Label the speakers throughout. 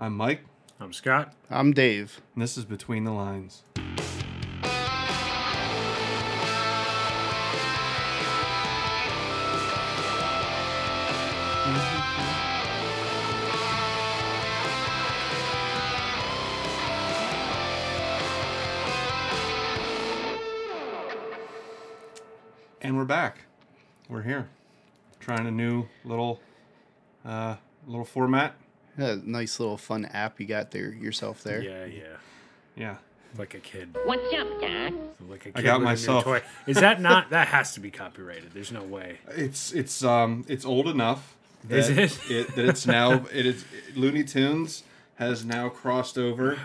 Speaker 1: I'm Mike,
Speaker 2: I'm Scott.
Speaker 3: I'm Dave.
Speaker 1: and this is Between the Lines. And we're back. We're here, trying a new little, uh, little format.
Speaker 3: Yeah, nice little fun app you got there yourself there.
Speaker 2: Yeah, yeah.
Speaker 1: Yeah,
Speaker 2: Like a kid.
Speaker 4: What's up, Doc?
Speaker 2: Like a kid
Speaker 1: I got
Speaker 2: with a new
Speaker 1: myself-
Speaker 2: toy. Is that not? That has to be copyrighted. There's no way.
Speaker 1: It's it's um it's old enough. That
Speaker 2: Is it?
Speaker 1: it? That it's now it is Looney Tunes has now crossed over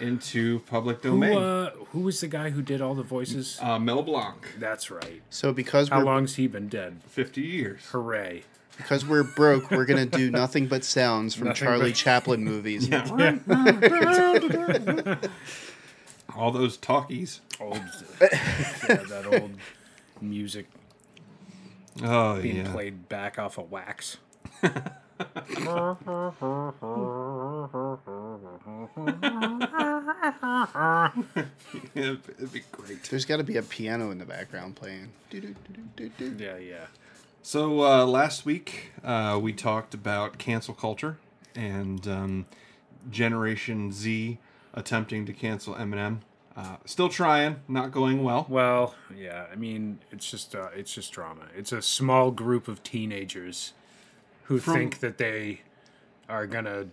Speaker 1: into public
Speaker 2: Who,
Speaker 1: domain.
Speaker 2: uh, who was the guy who did all the voices?
Speaker 1: uh, Mel Blanc,
Speaker 2: That's right.
Speaker 3: So because
Speaker 2: How
Speaker 3: we're
Speaker 2: long's he been dead?
Speaker 1: fifty years.
Speaker 2: Hooray.
Speaker 3: Because we're broke, we're gonna do nothing but sounds from
Speaker 2: Nothing
Speaker 3: Charlie
Speaker 2: but-
Speaker 3: Chaplin movies.
Speaker 1: All those talkies.
Speaker 2: Old, yeah, that old music
Speaker 1: Oh
Speaker 2: being
Speaker 1: yeah.
Speaker 2: played back off of wax.
Speaker 1: It'd be great.
Speaker 3: There's got to be a piano in the background playing.
Speaker 2: Yeah, yeah.
Speaker 1: So uh, last week uh, we talked about cancel culture and um, Generation Z attempting to cancel Eminem. Uh, still trying, not going well.
Speaker 2: Well, yeah. I mean, it's just uh, it's just drama. It's a small group of teenagers who
Speaker 1: From-
Speaker 2: think that they are gonna.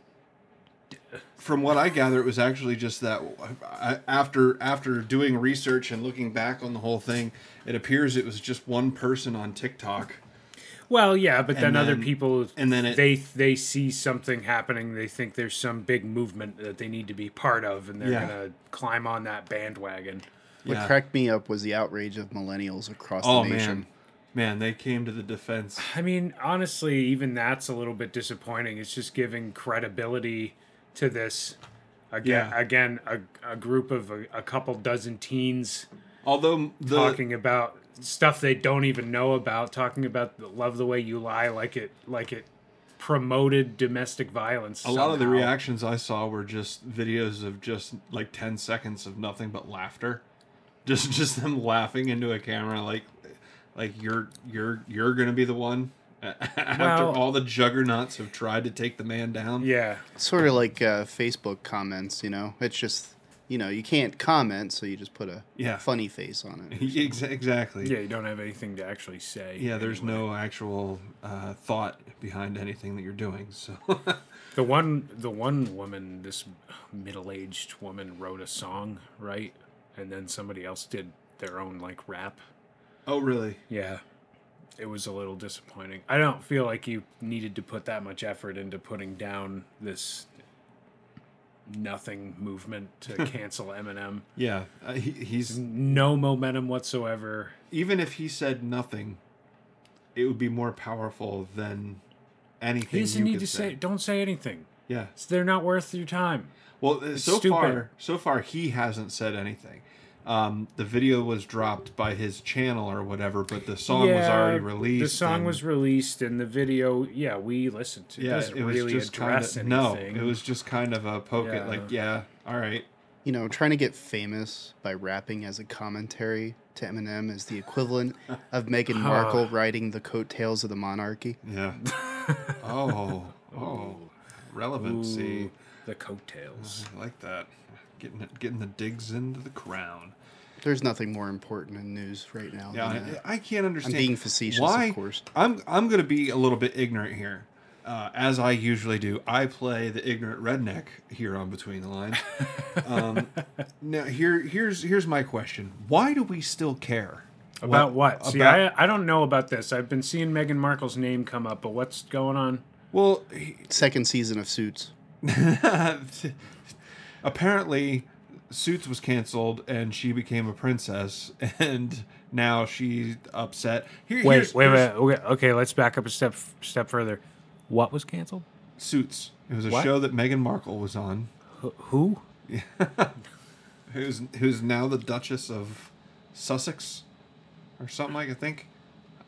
Speaker 1: From what I gather, it was actually just that I- after after doing research and looking back on the whole thing, it appears it was just one person on TikTok.
Speaker 2: Well, yeah, but then,
Speaker 1: And
Speaker 2: other people
Speaker 1: and then it-
Speaker 2: they they see something happening. They think there's some big movement that they need to be part of, and they're
Speaker 1: Yeah.
Speaker 2: gonna climb on that bandwagon.
Speaker 3: What
Speaker 1: Yeah.
Speaker 3: cracked me up was the outrage of millennials across
Speaker 1: Oh
Speaker 3: the nation.
Speaker 1: man, man, they came to the defense.
Speaker 2: I mean, honestly, even that's a little bit disappointing. It's just giving credibility to this. Again,
Speaker 1: Yeah.
Speaker 2: again, a, a group of a, a couple dozen teens
Speaker 1: Although the
Speaker 2: talking about stuff they don't even know about, talking about the love the way you lie, like it, like it promoted domestic violence.
Speaker 1: a lot of the reactions I saw were just videos of just like ten seconds of nothing but laughter, just just them laughing into a camera, like like you're you're you're gonna be the one after
Speaker 2: Well-
Speaker 1: all the juggernauts have tried to take the man down.
Speaker 2: Yeah,
Speaker 3: Sort of like uh, Facebook comments, you know. It's just, you know, you can't comment, so you just put a
Speaker 1: Yeah.
Speaker 3: funny face on it.
Speaker 1: Ex- exactly.
Speaker 2: yeah, you don't have anything to actually say.
Speaker 1: Yeah, there's
Speaker 2: anyway.
Speaker 1: no actual uh, thought behind anything that you're doing. So
Speaker 2: The one, the one woman, this middle-aged woman, wrote a song, right? And then somebody else did their own like rap.
Speaker 1: Oh really?
Speaker 2: Yeah, it was a little disappointing. I don't feel like you needed to put that much effort into putting down this nothing movement to cancel Eminem.
Speaker 1: Yeah. Uh, he, he's
Speaker 2: No momentum whatsoever.
Speaker 1: even if he said nothing, it would be more powerful than anything
Speaker 2: He doesn't
Speaker 1: you
Speaker 2: need to say. Don't say anything.
Speaker 1: Yeah.
Speaker 2: They're not worth your time.
Speaker 1: Well, uh, so
Speaker 2: stupid.
Speaker 1: far, so far he hasn't said anything. Um, the video was dropped by his channel or whatever, but the song was already released.
Speaker 2: The song
Speaker 1: and-
Speaker 2: was released, and the video, yeah, we listened to. It
Speaker 1: yeah,
Speaker 2: doesn't
Speaker 1: it was
Speaker 2: really
Speaker 1: just kind
Speaker 2: address
Speaker 1: of no. It was just kind of a poke at like, yeah, all right,
Speaker 3: You know, trying to get famous by rapping as a commentary to Eminem is the equivalent of Meghan Markle riding the coattails of the monarchy.
Speaker 1: yeah. oh, oh, relevancy.
Speaker 2: Ooh, the coattails.
Speaker 1: I like that. Getting it, getting the digs into the crown.
Speaker 3: There's nothing more important in news right now.
Speaker 1: Yeah,
Speaker 3: than that.
Speaker 1: I, I can't understand.
Speaker 3: being facetious,
Speaker 1: why,
Speaker 3: of course.
Speaker 1: I'm I'm going to be a little bit ignorant here, uh, as I usually do. I play the ignorant redneck here on Between the Lines. Um, now here here's here's my question: Why do we still care
Speaker 2: About what? See,
Speaker 1: about-
Speaker 2: I, I don't know about this. I've been seeing Meghan Markle's name come up, but what's going on?
Speaker 1: Well, he-
Speaker 3: Second season of Suits.
Speaker 1: apparently, Suits was canceled and she became a princess, and now she's upset. Here,
Speaker 2: Wait,
Speaker 1: here's-
Speaker 2: wait, wait.
Speaker 1: here's
Speaker 2: Okay, okay, let's back up a step step further. What was canceled?
Speaker 1: Suits. It was a
Speaker 2: What?
Speaker 1: show that Meghan Markle was on.
Speaker 2: Wh- Who?
Speaker 1: who's who's now the Duchess of Sussex or something like I think.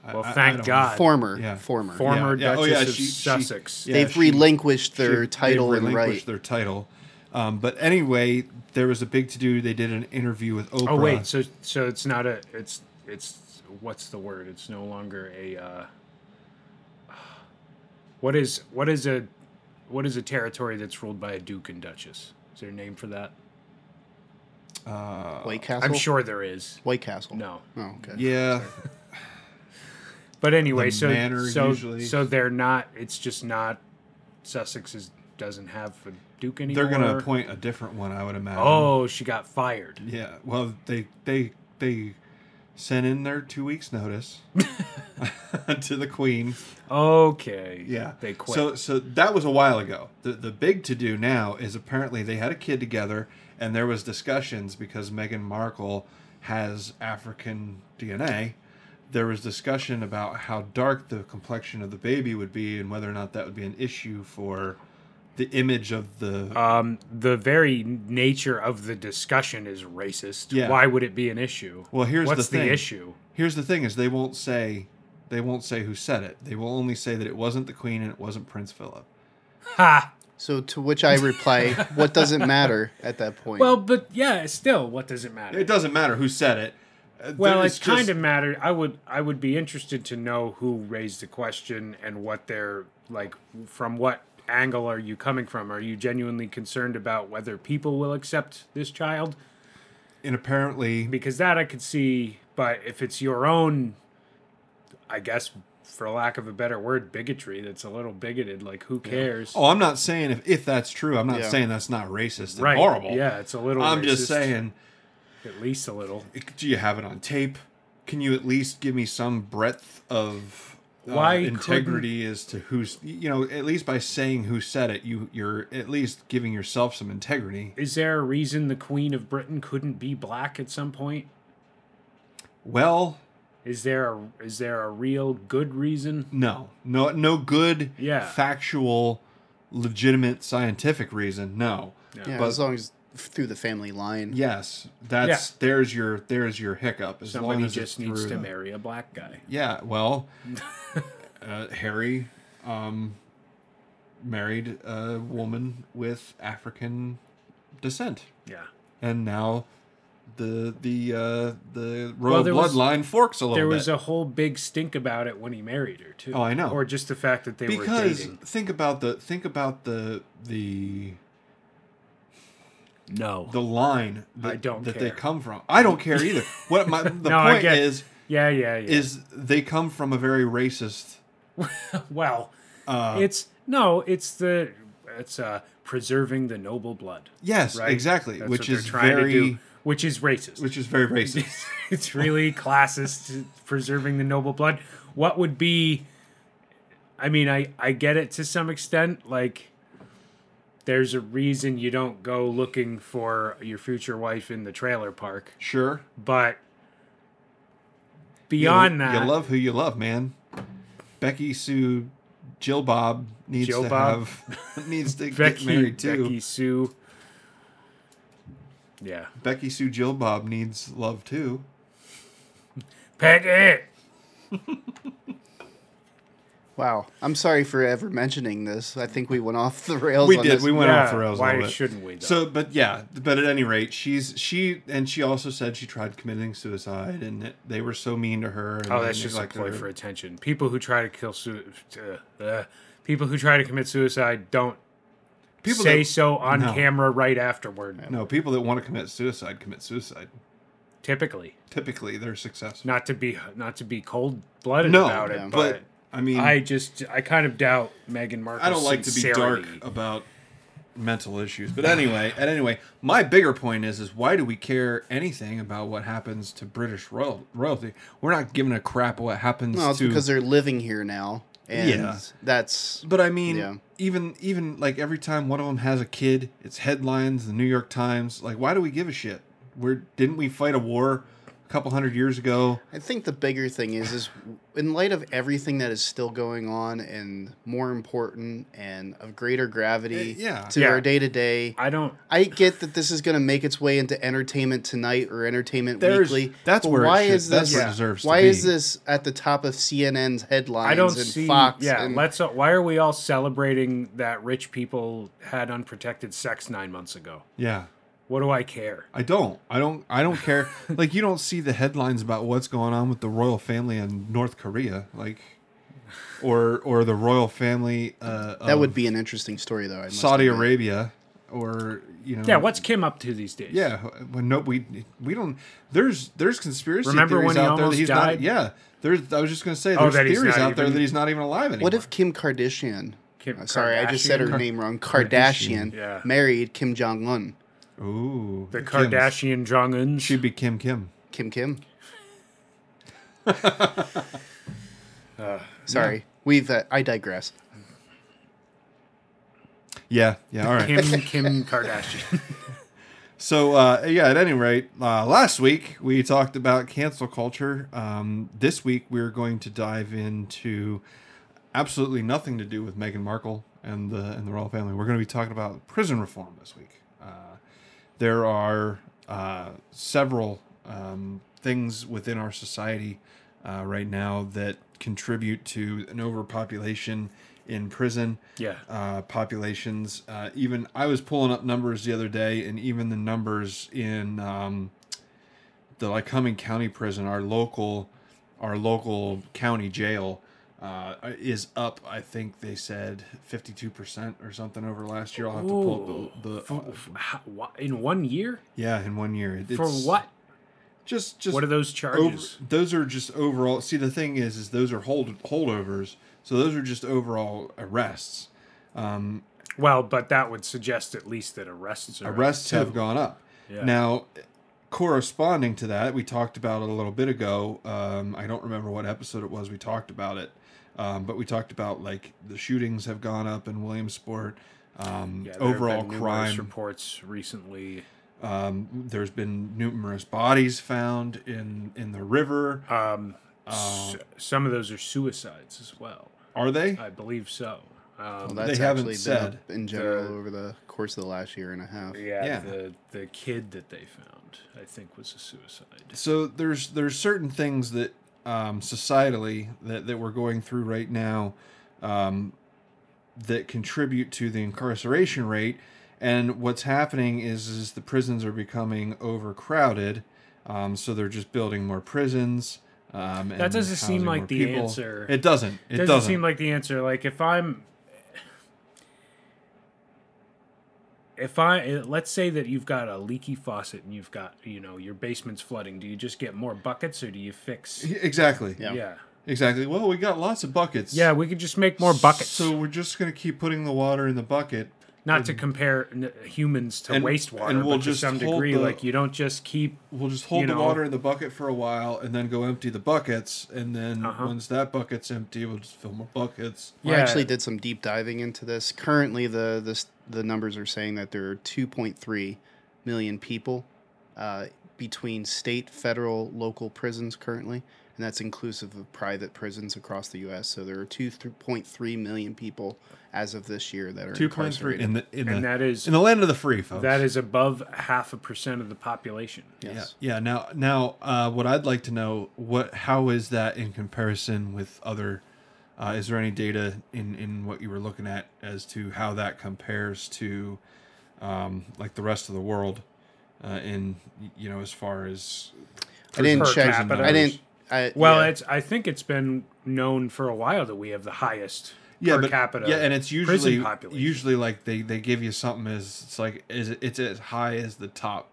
Speaker 2: Well,
Speaker 1: I- I
Speaker 2: thank
Speaker 1: don't-
Speaker 2: God.
Speaker 3: Former,
Speaker 1: Yeah.
Speaker 3: former.
Speaker 2: Former
Speaker 1: Yeah, yeah.
Speaker 2: Duchess
Speaker 1: Oh, yeah,
Speaker 2: of
Speaker 1: she- she-
Speaker 2: Sussex.
Speaker 1: yeah,
Speaker 3: They've
Speaker 1: she-
Speaker 3: relinquished their
Speaker 1: she-
Speaker 3: title
Speaker 1: they
Speaker 3: and
Speaker 1: relinquished
Speaker 3: right.
Speaker 1: their title. Um, but anyway, there was a big to do. They did an interview with Oprah.
Speaker 2: Oh wait, so so it's not a it's it's what's the word? It's no longer a uh, what is what is a what is a territory that's ruled by a duke and duchess? Is there a name for that?
Speaker 1: uh,
Speaker 3: White Castle.
Speaker 2: I'm sure there is.
Speaker 3: White Castle.
Speaker 2: No,
Speaker 3: Oh, okay.
Speaker 1: yeah,
Speaker 2: but anyway,
Speaker 1: The
Speaker 2: so
Speaker 1: manor
Speaker 2: so
Speaker 1: usually.
Speaker 2: so they're not. It's just not. Sussex is, doesn't have a duke anymore.
Speaker 1: they're gonna appoint a different one, I would imagine.
Speaker 2: Oh, she got fired.
Speaker 1: yeah. Well, they they they sent in their two weeks notice to the Queen.
Speaker 2: Okay.
Speaker 1: Yeah.
Speaker 2: They quit.
Speaker 1: So so that was a while ago. The the big to do now is apparently they had a kid together and there was discussions because Meghan Markle has African DNA. There was discussion about how dark the complexion of the baby would be and whether or not that would be an issue for the image of the
Speaker 2: um, the very nature of the discussion is racist.
Speaker 1: Yeah.
Speaker 2: Why would it be an issue?
Speaker 1: Well, here's
Speaker 2: What's
Speaker 1: the thing.
Speaker 2: issue?
Speaker 1: Here's the thing is they won't say they won't say who said it. They will only say that it wasn't the queen and it wasn't Prince Philip.
Speaker 2: Ha!
Speaker 3: So to which I reply, what does it matter at that point?
Speaker 2: Well, but yeah, still, what does it matter?
Speaker 1: It doesn't matter who said it. Uh,
Speaker 2: well,
Speaker 1: it's
Speaker 2: it kind
Speaker 1: just-
Speaker 2: of mattered. I would, I would be interested to know who raised the question and what they're like. From what angle are you coming from? Are you genuinely concerned about whether people will accept this child?
Speaker 1: and apparently
Speaker 2: Because that I could see, but if it's your own, I guess, for lack of a better word, bigotry. That's a little bigoted. Like, who cares?
Speaker 1: Oh, I'm not saying if, if that's true. I'm not
Speaker 3: Yeah.
Speaker 1: saying that's not racist and
Speaker 2: right?
Speaker 1: horrible.
Speaker 2: Yeah, it's a little.
Speaker 1: I'm just saying,
Speaker 2: at least a little.
Speaker 1: do you have it on tape? Can you at least give me some breadth of uh,
Speaker 2: Why
Speaker 1: integrity is to who's you know at least by saying who said it, you you're at least giving yourself some integrity.
Speaker 2: Is there a reason the Queen of Britain couldn't be black at some point?
Speaker 1: Well,
Speaker 2: Is there a is there a real good reason?
Speaker 1: no, no, no good,
Speaker 2: Yeah.
Speaker 1: factual, legitimate scientific reason. No.
Speaker 3: yeah,
Speaker 1: but-
Speaker 3: as long as through the family line.
Speaker 1: Yes, that's there's your there's your hiccup. As
Speaker 2: Somebody
Speaker 1: long as
Speaker 2: just needs to
Speaker 1: the-
Speaker 2: marry a black guy.
Speaker 1: Yeah, well, uh, Harry um, married a woman with African descent,
Speaker 2: Yeah.
Speaker 1: and now the the uh, the royal
Speaker 2: Well, there was-
Speaker 1: bloodline forks a little
Speaker 2: There
Speaker 1: bit.
Speaker 2: was a whole big stink about it when he married her too.
Speaker 1: Oh, I know.
Speaker 2: Or just the fact that they were
Speaker 1: because
Speaker 2: dating.
Speaker 1: think about the think about the the
Speaker 2: No.
Speaker 1: the line that,
Speaker 2: I don't
Speaker 1: that they come from. I don't care either. What my the
Speaker 2: No,
Speaker 1: point
Speaker 2: get-
Speaker 1: is
Speaker 2: Yeah, yeah, yeah.
Speaker 1: is they come from a very racist.
Speaker 2: well,
Speaker 1: Uh,
Speaker 2: it's no, it's the it's uh preserving the noble blood.
Speaker 1: yes,
Speaker 2: Right?
Speaker 1: exactly,
Speaker 2: That's
Speaker 1: which is very
Speaker 2: do, which is racist.
Speaker 1: which is very racist.
Speaker 2: it's really classist preserving the noble blood what would be i mean i i get it to some extent like there's a reason you don't go looking for your future wife in the trailer park
Speaker 1: sure.
Speaker 2: but
Speaker 1: You-
Speaker 2: beyond that
Speaker 1: you love who you love, man. Becky Sue, Jill Bob needs
Speaker 2: Jill
Speaker 1: to
Speaker 2: Bob.
Speaker 1: have needs to
Speaker 2: becky,
Speaker 1: get married too.
Speaker 2: becky sue yeah
Speaker 1: Becky Sue Jill Bob needs love too.
Speaker 2: Peggy!
Speaker 3: Wow. I'm sorry for ever mentioning this. I think we went off the rails.
Speaker 1: We
Speaker 3: on
Speaker 1: did.
Speaker 3: This.
Speaker 1: We went
Speaker 2: Yeah,
Speaker 1: off the rails a
Speaker 2: why
Speaker 1: little bit.
Speaker 2: shouldn't we, though?
Speaker 1: So, but yeah, but at any rate, she's she and she also said she tried committing suicide, and that they were so mean to her. And
Speaker 2: Oh, that's just a
Speaker 1: neglected
Speaker 2: ploy
Speaker 1: her.
Speaker 2: for attention. People who try to kill su- uh, uh, people who try to commit suicide don't
Speaker 1: People
Speaker 2: say
Speaker 1: that-
Speaker 2: so on
Speaker 1: No.
Speaker 2: camera right afterward.
Speaker 1: No, people that want to commit suicide commit suicide.
Speaker 2: Typically,
Speaker 1: Typically, they're successful.
Speaker 2: not to be not to be cold blooded
Speaker 1: no,
Speaker 2: about it,
Speaker 3: yeah.
Speaker 2: but,
Speaker 1: but I mean,
Speaker 2: I just I kind of doubt Meghan Markle.
Speaker 1: I don't like to be dark about mental issues. But anyway, and anyway, my bigger point is is why do we care anything about what happens to British royal, royalty? We're not giving a crap what happens
Speaker 3: No, it's
Speaker 1: to
Speaker 3: because they're living here now, and
Speaker 1: Yeah.
Speaker 3: that's
Speaker 1: But I mean,
Speaker 3: Yeah.
Speaker 1: even even like every time one of them has a kid, it's headlines, the New York Times. Like, why do we give a shit? We're didn't we fight a war a couple hundred years ago.
Speaker 3: I think the bigger thing is is in light of everything that is still going on and more important and of greater gravity
Speaker 1: Uh, yeah.
Speaker 3: to
Speaker 2: Yeah.
Speaker 3: our day to day.
Speaker 2: I don't.
Speaker 3: I get that this is going to make its way into Entertainment Tonight or Entertainment
Speaker 1: There's-
Speaker 3: Weekly.
Speaker 1: that's
Speaker 3: but
Speaker 1: where it
Speaker 3: why
Speaker 1: should-
Speaker 3: is this?
Speaker 1: where it deserves to
Speaker 3: why
Speaker 1: be.
Speaker 3: is this at the top of CNN's headlines
Speaker 2: I don't
Speaker 3: and
Speaker 2: see.
Speaker 3: Fox?
Speaker 2: yeah,
Speaker 3: and,
Speaker 2: let's. Uh, why are we all celebrating that rich people had unprotected sex nine months ago?
Speaker 1: Yeah.
Speaker 2: What do I care?
Speaker 1: I don't. I don't. I don't care. like you don't see the headlines about what's going on with the royal family in North Korea, like, or or the royal family. Uh,
Speaker 3: that would be an interesting story, though. I
Speaker 1: Saudi
Speaker 3: admit.
Speaker 1: Arabia, or you know.
Speaker 2: Yeah, what's Kim up to these days?
Speaker 1: Yeah, when no, we we don't. There's there's conspiracy
Speaker 2: Remember
Speaker 1: theories
Speaker 2: when he
Speaker 1: out there that he's
Speaker 2: died?
Speaker 1: not. Yeah, there's. I was just gonna say
Speaker 2: Oh,
Speaker 1: there's
Speaker 2: that he's
Speaker 1: theories
Speaker 2: not
Speaker 1: out there
Speaker 2: even-
Speaker 1: that he's not even alive anymore.
Speaker 3: What if Kim Kardashian?
Speaker 2: Kim
Speaker 3: uh, sorry, I just said her
Speaker 2: Kardashian?
Speaker 3: name wrong. Kardashian
Speaker 2: Yeah.
Speaker 3: married Kim Jong Un.
Speaker 1: Ooh,
Speaker 2: the Kardashian Jong Uns.
Speaker 1: She'd be Kim Kim.
Speaker 3: Kim Kim. Sorry, we've. Uh, I digress.
Speaker 1: Yeah, yeah. All right.
Speaker 2: Kim Kim Kardashian.
Speaker 1: So uh, yeah, at any rate, uh, last week we talked about cancel culture. Um, this week we're going to dive into absolutely nothing to do with Meghan Markle and the and the royal family. We're going to be talking about prison reform this week. There are uh, several um, things within our society uh, right now that contribute to an overpopulation in prison
Speaker 2: yeah.
Speaker 1: uh, populations. Uh, even I was pulling up numbers the other day, and even the numbers in um, the Lycoming County Prison, our local, our local county jail, uh, is up. I think they said fifty-two percent or something over last year. I'll have to pull up the, the
Speaker 2: For- f- how- in one year
Speaker 1: yeah in one year. It's
Speaker 2: for what?
Speaker 1: Just just
Speaker 2: What are those
Speaker 1: over,
Speaker 2: charges?
Speaker 1: those are just overall. See, the thing is, is those are hold holdovers. So those are just overall arrests. Um,
Speaker 2: Well, but that would suggest at least that arrests are up,
Speaker 1: arrests have gone up.
Speaker 2: Yeah.
Speaker 1: Now, corresponding to that, we talked about it a little bit ago. Um, I don't remember what episode it was we talked about it, um, but we talked about like the shootings have gone up in Williamsport. Um,
Speaker 2: Yeah, there have
Speaker 1: overall
Speaker 2: been
Speaker 1: crime.
Speaker 2: reports recently.
Speaker 1: Um, there's been numerous bodies found in in the river.
Speaker 2: Um,
Speaker 1: Uh,
Speaker 2: s- some of those are suicides as well.
Speaker 1: Are they?
Speaker 2: I believe so. Um,
Speaker 3: Well, that's
Speaker 1: haven't
Speaker 3: actually
Speaker 1: said.
Speaker 3: been in general
Speaker 2: The-
Speaker 3: over the course of the last year and a half.
Speaker 2: yeah,
Speaker 1: yeah.
Speaker 2: the the kid that they found, I think, was a suicide.
Speaker 1: so there's there's certain things that um, societally that, that we're going through right now um, that contribute to the incarceration rate and what's happening is is the prisons are becoming overcrowded um, so they're just building more prisons um, and
Speaker 2: That doesn't seem like the answer.
Speaker 1: it doesn't it
Speaker 2: doesn't,
Speaker 1: doesn't,
Speaker 2: seem like the answer. Like if I'm, if I let's say that you've got a leaky faucet and you've got you know your basement's flooding, do you just get more buckets or do you fix?
Speaker 1: exactly
Speaker 3: Yeah.
Speaker 2: Yeah,
Speaker 1: exactly well we got lots of buckets
Speaker 2: yeah, we could just make more buckets.
Speaker 1: so we're just going to keep putting the water in the bucket
Speaker 2: Not to compare n- humans to
Speaker 1: And-
Speaker 2: wastewater,
Speaker 1: and we'll
Speaker 2: but to some degree,
Speaker 1: the-
Speaker 2: like you don't just keep.
Speaker 1: We'll just hold the
Speaker 2: know.
Speaker 1: water in the bucket for a while and then go empty the buckets. And then
Speaker 2: Uh-huh.
Speaker 1: once that bucket's empty, we'll just fill more buckets.
Speaker 3: I
Speaker 2: Yeah.
Speaker 3: actually did some deep diving into this. Currently, the the, the numbers are saying that there are 2.3 million people uh, between state, federal, local prisons currently, and that's inclusive of private prisons across the U.S. So there are 2.3 million people as of this year that are
Speaker 1: Two point three in the in
Speaker 2: And
Speaker 1: the
Speaker 2: that is
Speaker 1: in the land of the free, folks.
Speaker 2: that is above half a percent of the population.
Speaker 3: Yes.
Speaker 1: yeah, yeah. Now, now, uh, what I'd like to know what how is that in comparison with other? Uh, is there any data in in what you were looking at as to how that compares to, um, like the rest of the world, uh, in you know as far as
Speaker 3: I didn't
Speaker 2: Per
Speaker 3: check.
Speaker 2: capita.
Speaker 3: I didn't. I,
Speaker 2: Well,
Speaker 3: yeah.
Speaker 2: it's I think it's been known for a while that we have the highest
Speaker 1: yeah,
Speaker 2: per
Speaker 1: but,
Speaker 2: capita.
Speaker 1: Yeah, and it's usually usually like they they give you something as it's like is it, it's as high as the top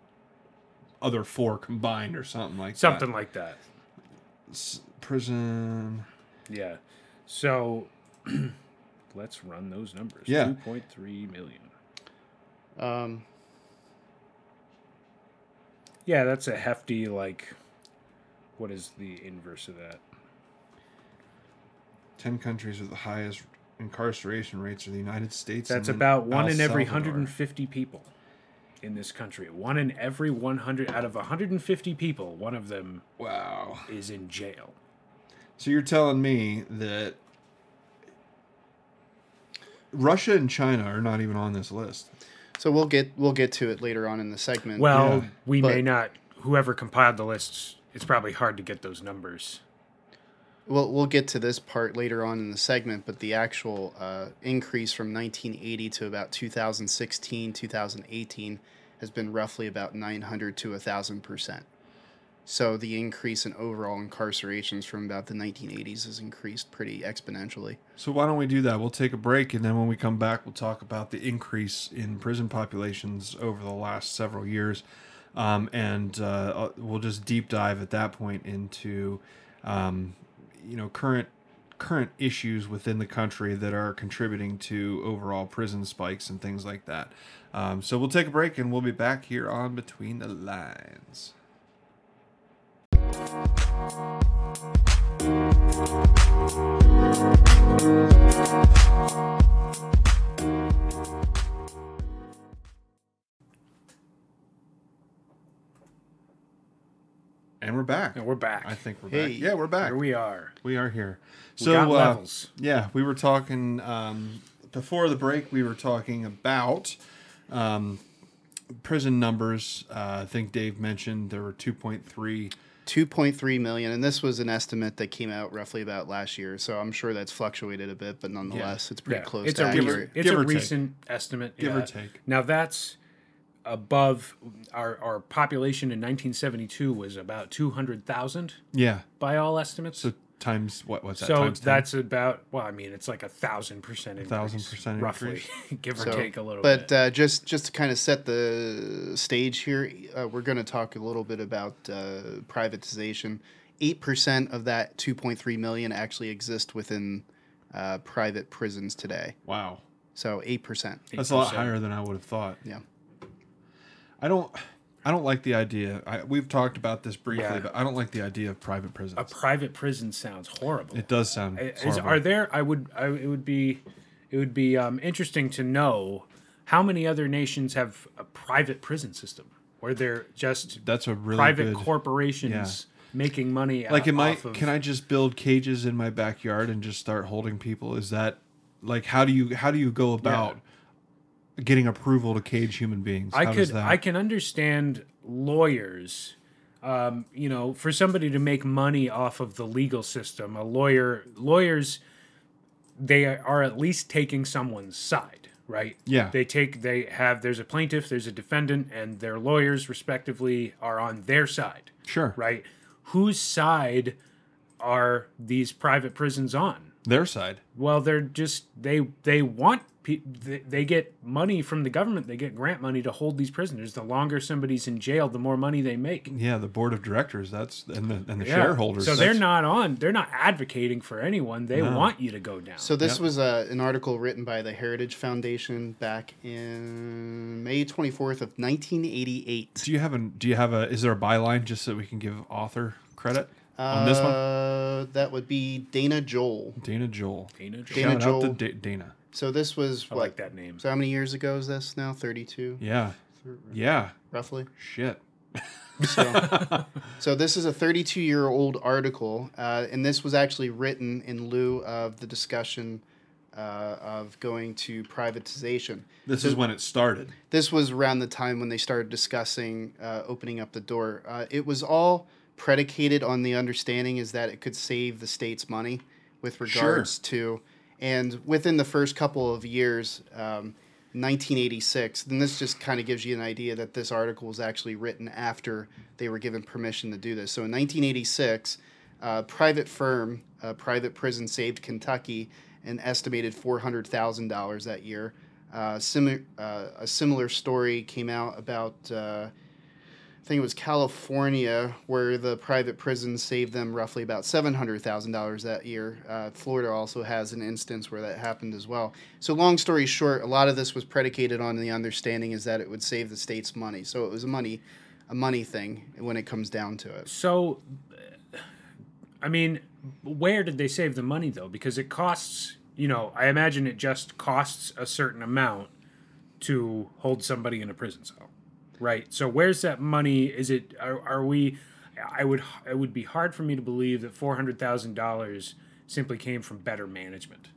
Speaker 1: other four combined or something like
Speaker 2: something
Speaker 1: that.
Speaker 2: like that.
Speaker 1: S- prison.
Speaker 2: Yeah. So let's run those numbers.
Speaker 1: Yeah.
Speaker 2: Two point three million.
Speaker 3: um,
Speaker 2: Yeah, that's a hefty like. What is the inverse of that?
Speaker 1: Ten countries with the highest incarceration rates are the United States.
Speaker 2: That's
Speaker 1: and
Speaker 2: about one
Speaker 1: El
Speaker 2: in every
Speaker 1: Salvador.
Speaker 2: hundred and fifty people. in this country. One in every 100 out of 150 people, one of them
Speaker 1: Wow.
Speaker 2: is in jail.
Speaker 1: So you're telling me that Russia and China are not even on this list.
Speaker 3: So we'll get we'll get to it later on in the segment.
Speaker 2: Well,
Speaker 1: Yeah,
Speaker 2: we may not. Whoever compiled the lists, it's probably hard to get those numbers.
Speaker 3: We'll we'll get to this part later on in the segment, but the actual uh, increase from 1980 to about 2016, 2018 has been roughly about 900 to 1,000 percent. So the increase in overall incarcerations from about the 1980s has increased pretty exponentially.
Speaker 1: So why don't we do that? We'll take a break, and then when we come back, we'll talk about the increase in prison populations over the last several years, um, and uh, we'll just deep dive at that point into, um, you know, current current issues within the country that are contributing to overall prison spikes and things like that. Um, so we'll take a break, and we'll be back here on Between the Lines. And we're back.
Speaker 2: And we're back.
Speaker 1: I think we're
Speaker 3: Hey.
Speaker 1: back. Yeah, we're back.
Speaker 2: Here we are.
Speaker 1: We are here.
Speaker 2: We
Speaker 1: So
Speaker 2: got
Speaker 1: uh,
Speaker 2: levels.
Speaker 1: yeah, we were talking um, before the break. We were talking about um, prison numbers. Uh, I think Dave mentioned there were two point three.
Speaker 3: 2.3 million, and this was an estimate that came out roughly about last year. So I'm sure that's fluctuated a bit, but nonetheless, it's pretty
Speaker 2: Yeah,
Speaker 3: close
Speaker 2: it's
Speaker 3: to
Speaker 2: a
Speaker 1: Give or-
Speaker 3: accurate.
Speaker 2: it's
Speaker 1: give
Speaker 2: a
Speaker 1: or take.
Speaker 2: recent estimate.
Speaker 1: Give or take.
Speaker 2: Now that's above our our population in 1972 was about 200,000
Speaker 1: Yeah.
Speaker 2: by all estimates.
Speaker 1: So times what? What's that?
Speaker 2: So
Speaker 1: times 10?
Speaker 2: that's about well, I mean, it's like a thousand percent increase,
Speaker 1: thousand percent
Speaker 2: roughly, give or
Speaker 3: So,
Speaker 2: take a little bit.
Speaker 3: but uh, just just to kind of set the stage here, uh, we're going to talk a little bit about uh, privatization. Eight percent of that 2.3 million actually exist within uh, private prisons today.
Speaker 1: wow.
Speaker 3: So eight percent.
Speaker 1: That's a lot higher than I would have thought.
Speaker 3: Yeah.
Speaker 1: I don't. I don't like the idea. I, we've talked about this briefly,
Speaker 2: Yeah.
Speaker 1: but I don't like the idea of private prisons.
Speaker 2: A private prison sounds horrible.
Speaker 1: it does sound.
Speaker 2: Is,
Speaker 1: horrible.
Speaker 2: are there? I would. I, it would be. It would be um, interesting to know how many other nations have a private prison system where they're just
Speaker 1: That's a really
Speaker 2: private
Speaker 1: good.
Speaker 2: corporations making money.
Speaker 1: like,
Speaker 2: out,
Speaker 1: am I?
Speaker 2: of,
Speaker 1: Can I just build cages in my backyard and just start holding people? Is that like how do you how do you go about getting approval to cage human beings?
Speaker 2: I
Speaker 1: How
Speaker 2: could? I can understand lawyers. Um, you know, for somebody to make money off of the legal system, a lawyer lawyers they are at least taking someone's side, right?
Speaker 1: Yeah.
Speaker 2: They take they have there's a plaintiff, there's a defendant, and their lawyers respectively are on their side,
Speaker 1: sure.
Speaker 2: right? Whose side are these private prisons on?
Speaker 1: Their side.
Speaker 2: Well, they're just they they want pe- they, they get money from the government. They get grant money to hold these prisoners. The longer somebody's in jail, the more money they make.
Speaker 1: Yeah, the board of directors. That's and the and the
Speaker 2: Yeah.
Speaker 1: shareholders.
Speaker 2: So they're not on. They're not advocating for anyone. They
Speaker 1: No.
Speaker 2: want you to go down.
Speaker 3: So this
Speaker 1: Yep.
Speaker 3: was uh, an article written by the Heritage Foundation back in May 24th of 1988.
Speaker 1: Do you have a Do you have a? Is there a byline just so we can give author credit on this one?
Speaker 3: Uh, that would be Dana Joel.
Speaker 1: Dana Joel.
Speaker 2: Dana Joel.
Speaker 3: Dana
Speaker 1: Shout out to
Speaker 3: Joel.
Speaker 1: Da- Dana.
Speaker 3: So this was
Speaker 2: I
Speaker 3: what?
Speaker 2: like that name.
Speaker 3: So how many years ago is this now? 32,
Speaker 1: Yeah. Yeah.
Speaker 3: roughly.
Speaker 1: Shit.
Speaker 3: So, so this is a 32 year old article, uh, and this was actually written in lieu of the discussion uh, of going to privatization.
Speaker 1: This
Speaker 3: So-
Speaker 1: is when it started.
Speaker 3: this was around the time when they started discussing uh, opening up the door. Uh, it was all predicated on the understanding is that it could save the state's money with regards to, and within the first couple of years, um, 1986. Then this just kind of gives you an idea that this article was actually written after they were given permission to do this. So in 1986, a private firm, a private prison saved Kentucky an estimated $400,000 that year. Uh, simi- uh, a similar story came out about, uh, I think it was California, where the private prison saved them roughly about $700,000 that year. Uh, Florida also has an instance where that happened as well. So, long story short, a lot of this was predicated on the understanding is that it would save the state's money. So, it was a money, a money thing when it comes down to it.
Speaker 2: So, I mean, where did they save the money though? Because it costs, you know, I imagine it just costs a certain amount to hold somebody in a prison cell. Right. So where's that money? Is it are, are we I would it would be hard for me to believe that $400,000 simply came from better management.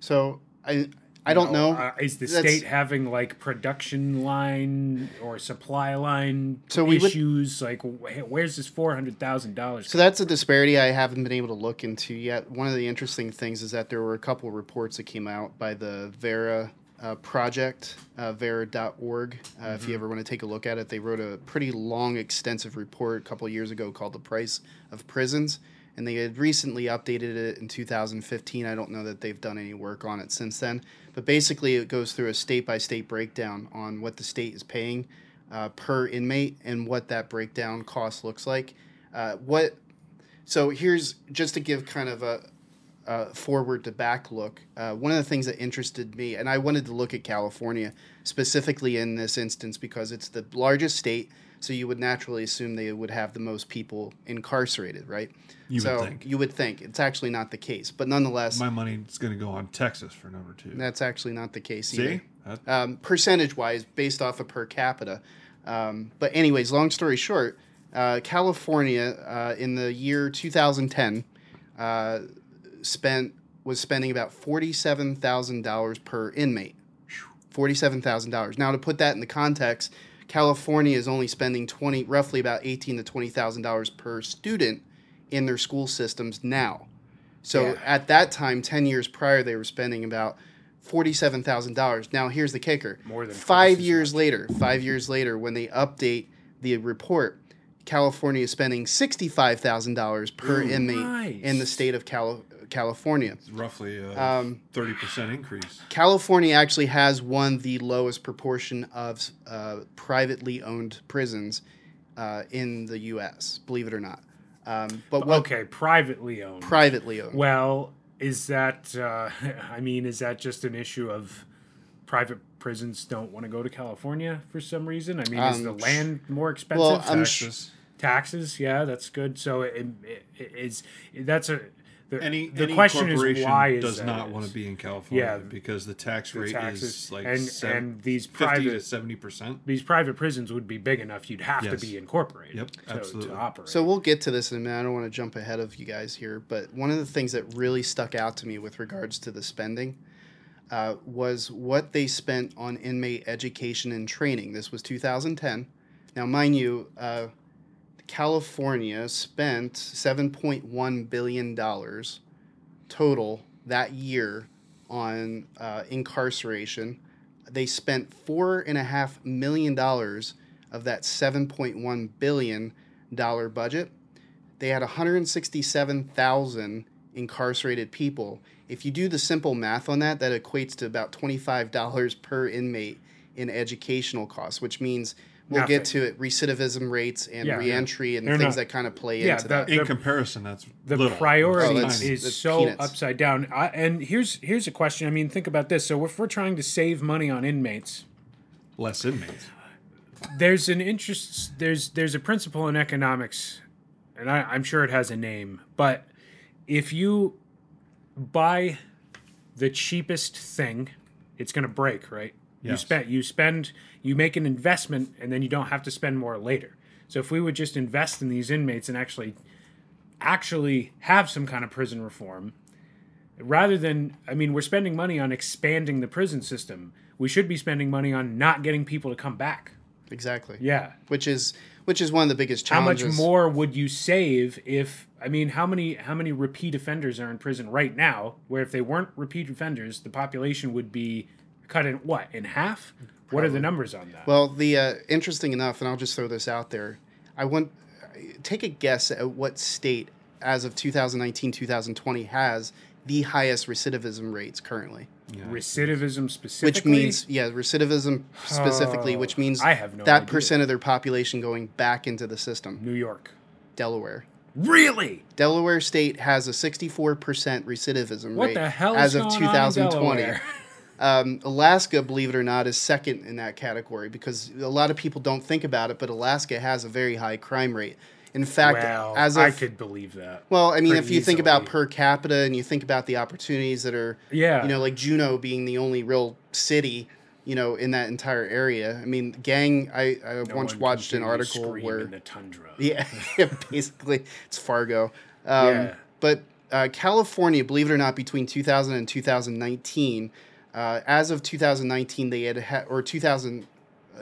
Speaker 3: So I I don't know.
Speaker 2: Uh, is the
Speaker 3: That's-
Speaker 2: state having like production line or supply line
Speaker 3: So we would-
Speaker 2: issues? like, wh- where's this four hundred thousand dollars?
Speaker 3: So that's a disparity I haven't been able to look into yet. One of the interesting things is that there were a couple reports that came out by the Vera uh, project, uh, vera.org. Uh, If you ever want to take a look at it, they wrote a pretty long, extensive report a couple years ago called The Price of Prisons. And they had recently updated it in 2015. I don't know that they've done any work on it since then. But basically, it goes through a state by state breakdown on what the state is paying uh, per inmate and what that breakdown cost looks like. Uh, what so here's just to give kind of a, a forward to back look. Uh, one of the things that interested me, and I wanted to look at California specifically in this instance because it's the largest state, so you would naturally assume they would have the most people incarcerated, right?
Speaker 1: You would
Speaker 3: so
Speaker 1: think.
Speaker 3: you would think it's actually not the case, but nonetheless,
Speaker 1: My money's going to go on Texas for number two.
Speaker 3: that's actually not the case
Speaker 1: See?
Speaker 3: either. Um, percentage wise, based off of per capita. Um, but, anyways, long story short, uh, California uh, in the year 2010 uh, spent was spending about forty-seven thousand dollars per inmate. Forty-seven thousand dollars. Now, to put that in the context, California is only spending twenty, roughly about eighteen to twenty thousand dollars per student in their school systems now. So
Speaker 2: Yeah.
Speaker 3: at that time, ten years prior, they were spending about forty-seven thousand dollars. Now, here's the kicker:
Speaker 2: More than
Speaker 3: five years later, five years later, when they update the report, California is spending sixty-five thousand dollars per inmate in the state of Cali- California.
Speaker 1: It's roughly a
Speaker 3: Um,
Speaker 1: 30% increase.
Speaker 3: California actually has one the lowest proportion of uh, privately owned prisons uh, in the U.S. Believe it or not. Um, but what
Speaker 2: okay, privately owned.
Speaker 3: privately owned?
Speaker 2: well, is that? Uh, I mean, is that just an issue of private prisons don't want to go to California for some reason? I mean, is
Speaker 3: Um,
Speaker 2: the land more expensive?
Speaker 3: well, I'm sh-
Speaker 2: taxes yeah that's good so it, it, it is that's a the,
Speaker 1: Any,
Speaker 2: the
Speaker 1: any
Speaker 2: question is
Speaker 1: corporation
Speaker 2: why
Speaker 1: does
Speaker 2: that
Speaker 1: not want to be in California
Speaker 2: Yeah,
Speaker 1: because the tax
Speaker 2: the
Speaker 1: rate
Speaker 2: taxes
Speaker 1: is like
Speaker 2: and
Speaker 1: seven-
Speaker 2: and these
Speaker 1: 50 to
Speaker 2: private
Speaker 1: 70%.
Speaker 2: these private prisons would be big enough you'd have
Speaker 1: Yes.
Speaker 2: to be incorporated
Speaker 1: Yep,
Speaker 2: to,
Speaker 1: absolutely.
Speaker 2: to operate
Speaker 3: So we'll get to this in a minute. I don't want to jump ahead of you guys here, but one of the things that really stuck out to me with regards to the spending uh, was what they spent on inmate education and training. This was 2010. Now, mind you, uh, California spent 7.1 billion dollars total that year on uh, incarceration. They spent four and a half million dollars of that 7.1 billion dollar budget. They had 167,000 incarcerated people. If you do the simple math on that, that equates to about $25 per inmate in educational costs, which means we'll get to it recidivism rates and
Speaker 2: Yeah, yeah.
Speaker 3: reentry and
Speaker 2: They're
Speaker 3: things
Speaker 2: not-
Speaker 3: that kind of play
Speaker 2: yeah,
Speaker 3: into
Speaker 2: that-
Speaker 3: that.
Speaker 1: In
Speaker 2: The-
Speaker 1: comparison, that's
Speaker 2: the
Speaker 1: little.
Speaker 2: priority
Speaker 3: Oh, that's-
Speaker 2: is
Speaker 3: that's
Speaker 2: so
Speaker 3: peanuts.
Speaker 2: upside down I, and here's here's a question i mean think about this so if we're trying to save money on inmates
Speaker 1: less inmates.
Speaker 2: there's an interest there's there's a principle in economics and I, i'm sure it has a name but if you buy the cheapest thing it's going to break right you spend you spend you make an investment and then you don't have to spend more later so if we would just invest in these inmates and actually actually have some kind of prison reform rather than i mean we're spending money on expanding the prison system we should be spending money on not getting people to come back
Speaker 3: Exactly.
Speaker 2: yeah.
Speaker 3: Which is which is one of the biggest challenges.
Speaker 2: How much more would you save if I mean how many how many repeat offenders are in prison right now where if they weren't repeat offenders the population would be cut in what in half? What are the numbers on that?
Speaker 3: Well, the uh, interesting enough, and I'll just throw this out there. I want take a guess at what state, as of 2019, 2020, has the highest recidivism rates currently.
Speaker 2: Recidivism specifically
Speaker 3: Which means, yeah, recidivism specifically, which
Speaker 2: Oh,
Speaker 3: means
Speaker 2: I have no
Speaker 3: that
Speaker 2: idea.
Speaker 3: percent of their population going back into the system.
Speaker 2: New York.
Speaker 3: Delaware.
Speaker 2: Really?
Speaker 3: Delaware State has a 64% recidivism
Speaker 2: What
Speaker 3: rate
Speaker 2: the hell
Speaker 3: as
Speaker 2: is
Speaker 3: of
Speaker 2: going on
Speaker 3: 2020. Um, Alaska, believe it or not, is second in that category because a lot of people don't think about it, but Alaska has a very high crime rate. In fact, as of
Speaker 2: I could believe that.
Speaker 3: well, I mean, if you think about per capita and you think about the opportunities that are,
Speaker 2: Yeah.
Speaker 3: you know, like Juneau being the only real city you know, in that entire area. I mean, gang. I, I
Speaker 2: No
Speaker 3: once watched an article where
Speaker 2: in the tundra.
Speaker 3: yeah, basically it's Fargo. Um,
Speaker 2: Yeah.
Speaker 3: But uh, California, believe it or not, between 2000 and 2019, uh, as of 2019, they had ha- or 2000,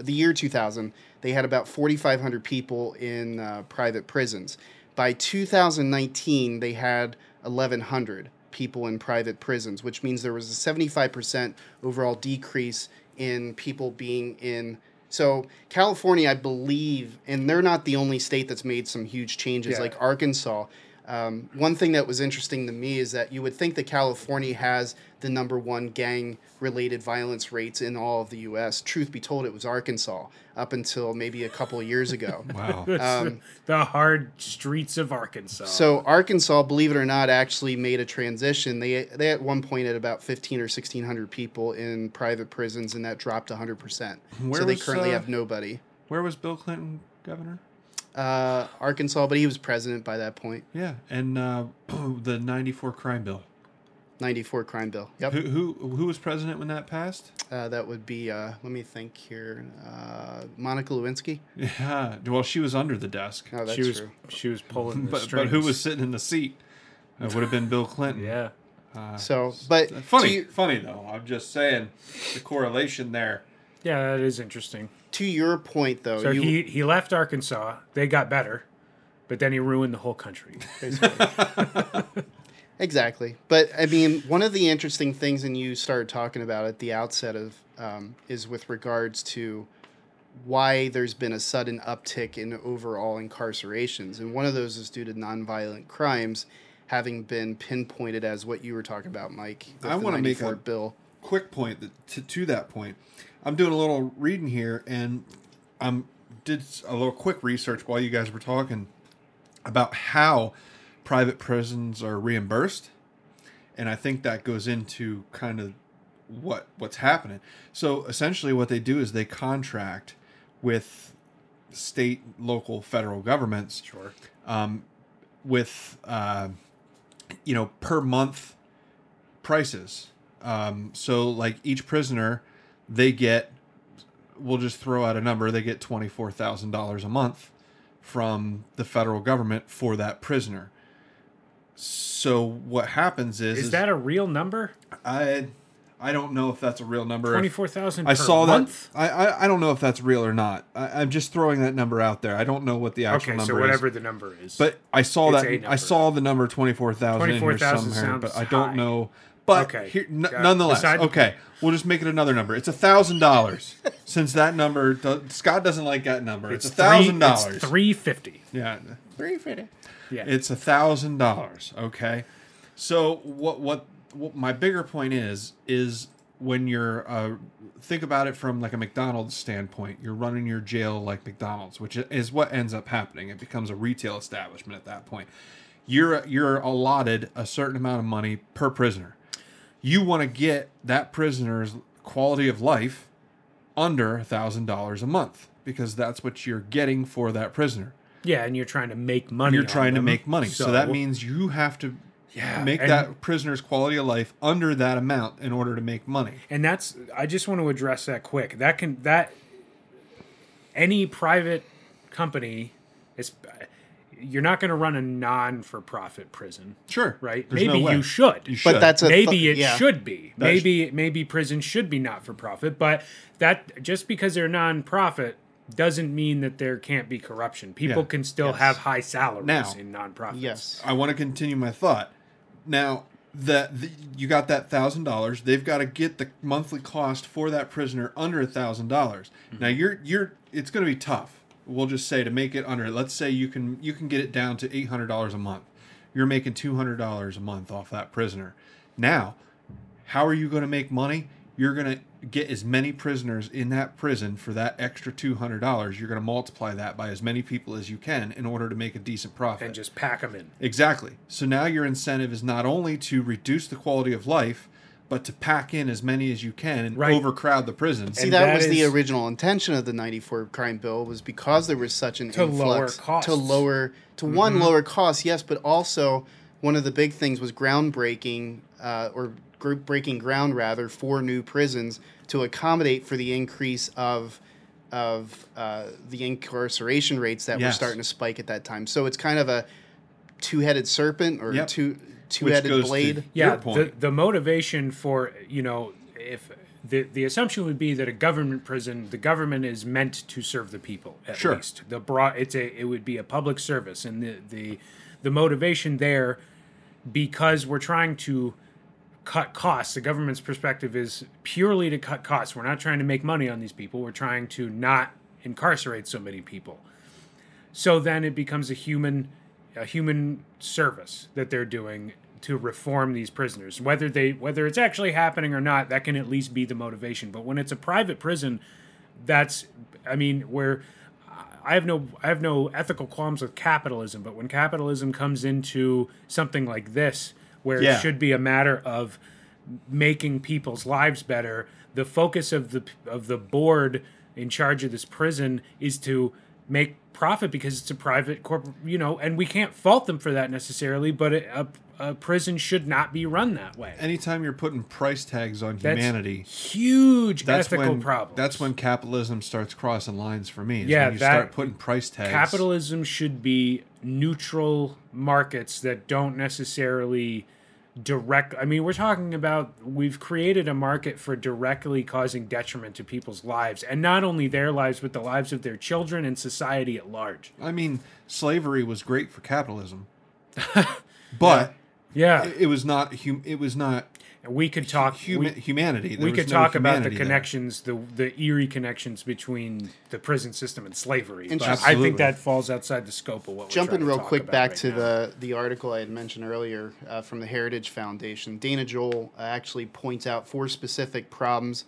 Speaker 3: the year 2000, they had about 4,500 people in uh, private prisons. By 2019, they had 1,100 people in private prisons, which means there was a 75% overall decrease in people being in. So California, I believe, and they're not the only state that's made some huge changes.
Speaker 2: Yeah.
Speaker 3: Like Arkansas, um, one thing that was interesting to me is that you would think that California has the number one gang-related violence rates in all of the U.S. Truth be told, it was Arkansas up until maybe a couple of years ago.
Speaker 1: Wow.
Speaker 3: Um,
Speaker 2: the hard streets of Arkansas.
Speaker 3: So Arkansas, believe it or not, actually made a transition. They they at one point had about fifteen or sixteen hundred people in private prisons, and that dropped hundred percent.
Speaker 1: Where
Speaker 3: So they
Speaker 1: was,
Speaker 3: currently
Speaker 1: uh,
Speaker 3: have nobody.
Speaker 1: Where was Bill Clinton governor?
Speaker 3: Uh, Arkansas, but he was president by that point.
Speaker 1: Yeah, and uh, the '94 crime bill.
Speaker 3: Ninety four crime bill. Yep.
Speaker 1: Who, who who was president when that passed?
Speaker 3: Uh, that would be. Uh, let me think here. Uh, Monica Lewinsky.
Speaker 1: Yeah. Well, she was under the desk,
Speaker 3: Oh, that's
Speaker 2: she was
Speaker 3: true.
Speaker 2: she was pulling the
Speaker 1: but
Speaker 2: strings.
Speaker 1: but who was sitting in the seat? It would have been Bill Clinton.
Speaker 2: Yeah.
Speaker 1: Uh,
Speaker 3: So, but
Speaker 1: funny,
Speaker 3: you-
Speaker 1: funny though. I'm just saying the correlation there.
Speaker 2: Yeah, that is interesting.
Speaker 3: to your point, though,
Speaker 2: So
Speaker 3: you,
Speaker 2: he he left Arkansas. They got better, but then he ruined the whole country.
Speaker 3: Exactly. But I mean, one of the interesting things, and you started talking about at the outset of, um, is with regards to why there's been a sudden uptick in overall incarcerations. And one of those is due to nonviolent crimes having been pinpointed as what you were talking about, Mike.
Speaker 1: I wanna make a-
Speaker 3: bill.
Speaker 1: quick point that, to, to that point. I'm doing a little reading here, and I'm did a little quick research while you guys were talking about how private prisons are reimbursed, and I think that goes into kind of what what's happening. So essentially, what they do is they contract with state, local, federal governments
Speaker 2: sure.
Speaker 1: um, with uh, you know per month prices. Um, so like each prisoner, they get. We'll just throw out a number. They get twenty four thousand dollars a month from the federal government for that prisoner. So what happens is,
Speaker 2: Is that a real number?
Speaker 1: I I don't know if that's a real number.
Speaker 2: Twenty four thousand.
Speaker 1: I saw
Speaker 2: month?
Speaker 1: that. I, I I don't know if that's real or not. I, I'm just throwing that number out there. I don't know what the actual
Speaker 2: Okay,
Speaker 1: number
Speaker 2: so
Speaker 1: is.
Speaker 2: whatever the number is.
Speaker 1: But I saw
Speaker 2: It's
Speaker 1: that I saw the number twenty four thousand in here
Speaker 2: 24,000
Speaker 1: somewhere, but I don't
Speaker 2: high.
Speaker 1: know. But
Speaker 2: Okay,
Speaker 1: here, n- nonetheless,
Speaker 2: the
Speaker 1: okay, we'll just make it another number. It's a thousand dollars. Since that number, Scott doesn't like that number. It's a thousand dollars.
Speaker 2: Three fifty.
Speaker 1: Yeah, three fifty.
Speaker 2: Yeah.
Speaker 1: It's a thousand dollars. Okay, so what, what what my bigger point is is when you're uh, think about it from like a McDonald's standpoint, you're running your jail like McDonald's, which is what ends up happening. It becomes a retail establishment at that point. You're you're allotted a certain amount of money per prisoner. You want to get that prisoner's quality of life under a thousand dollars a month because that's what you're getting for that prisoner
Speaker 2: Yeah, and you're trying to make money.
Speaker 1: you're
Speaker 2: on
Speaker 1: trying to
Speaker 2: them.
Speaker 1: make money. So, that means you have to
Speaker 2: Yeah,
Speaker 1: make
Speaker 2: and-
Speaker 1: that prisoner's quality of life under that amount in order to make money.
Speaker 2: and that's I just want to address that quick. That can that any private company is you're not going to run a non-for-profit prison,
Speaker 1: Sure.
Speaker 2: right?
Speaker 1: There's no
Speaker 2: maybe
Speaker 1: way.
Speaker 2: you should.
Speaker 1: You should.
Speaker 3: But that's a
Speaker 2: maybe
Speaker 3: th-
Speaker 2: it
Speaker 3: yeah.
Speaker 2: should be.
Speaker 1: That's-
Speaker 2: maybe maybe prison should be not for profit, but that just because they're non-profit doesn't mean that there can't be corruption. People
Speaker 1: Yeah.
Speaker 2: can still
Speaker 3: Yes.
Speaker 2: have high salaries
Speaker 1: Now-
Speaker 2: in non-profits.
Speaker 3: Yes.
Speaker 1: I want to continue my thought. Now that the, you got that thousand dollars, they've got to get the monthly cost for that prisoner under a thousand dollars. Mm-hmm. Now you're you're it's going to be tough. We'll just say to make it under. Let's say you can you can get it down to eight hundred dollars a month. You're making two hundred dollars a month off that prisoner. Now, how are you going to make money? You're going to get as many prisoners in that prison for that extra two hundred dollars. You're going to multiply that by as many people as you can in order to make a decent profit.
Speaker 2: And just pack them in.
Speaker 1: Exactly. So now your incentive is not only to reduce the quality of life, but to pack in as many as you can and
Speaker 2: Right.
Speaker 1: overcrowd the prisons.
Speaker 3: See,
Speaker 2: And
Speaker 3: that,
Speaker 2: that
Speaker 3: was the original intention of the 94 crime bill was because there was such an
Speaker 2: To lower
Speaker 3: influx
Speaker 2: costs.
Speaker 3: to lower to one lower costs, yes, but also one of the big things was groundbreaking uh, or gr- breaking ground rather for new prisons to accommodate for the increase of of uh, the incarceration rates that were starting to spike at that time. So it's kind of a two-headed serpent or
Speaker 1: Yep.
Speaker 3: two two-headed
Speaker 1: goes to
Speaker 3: blade.
Speaker 2: yeah the, the motivation for you know if the the assumption would be that a government prison the government is meant to serve the people at
Speaker 1: Sure.
Speaker 2: least the broad it's a it would be a public service and the the the motivation there because we're trying to cut costs. The government's perspective is purely to cut costs. We're not trying to make money on these people. We're trying to not incarcerate so many people. So then it becomes a human a human service that they're doing to reform these prisoners. Whether they whether it's actually happening or not that can at least be the motivation. But when it's a private prison that's i mean where i have no i have no ethical qualms with capitalism but when capitalism comes into something like this where
Speaker 1: Yeah.
Speaker 2: it should be a matter of making people's lives better the focus of the of the board in charge of this prison is to make profit because it's a private corporate you know and we can't fault them for that necessarily but a, a, a prison should not be run that way
Speaker 1: Anytime you're putting price tags on
Speaker 2: That's
Speaker 1: humanity,
Speaker 2: huge
Speaker 1: that's
Speaker 2: ethical
Speaker 1: when
Speaker 2: problems
Speaker 1: that's when capitalism starts crossing lines for me.
Speaker 2: Yeah,
Speaker 1: when you start putting price tags.
Speaker 2: capitalism should be neutral markets that don't necessarily direct i mean we're talking about we've created a market for directly causing detriment to people's lives and not only their lives but the lives of their children and society at large.
Speaker 1: I mean, slavery was great for capitalism, but
Speaker 2: yeah.
Speaker 1: It, it was not. Hum, it was not
Speaker 2: we could talk
Speaker 1: human,
Speaker 2: we,
Speaker 1: humanity. There
Speaker 2: we
Speaker 1: was
Speaker 2: could
Speaker 1: no
Speaker 2: talk about the
Speaker 1: humanity there.
Speaker 2: connections the the eerie connections between the prison system and slavery but i think that falls outside the scope of what we're
Speaker 3: Jumping
Speaker 2: trying to
Speaker 3: real
Speaker 2: talk
Speaker 3: quick
Speaker 2: about
Speaker 3: back
Speaker 2: right
Speaker 3: to
Speaker 2: now.
Speaker 3: the the article I had mentioned earlier uh, from the Heritage Foundation, Dana Joel uh, actually points out four specific problems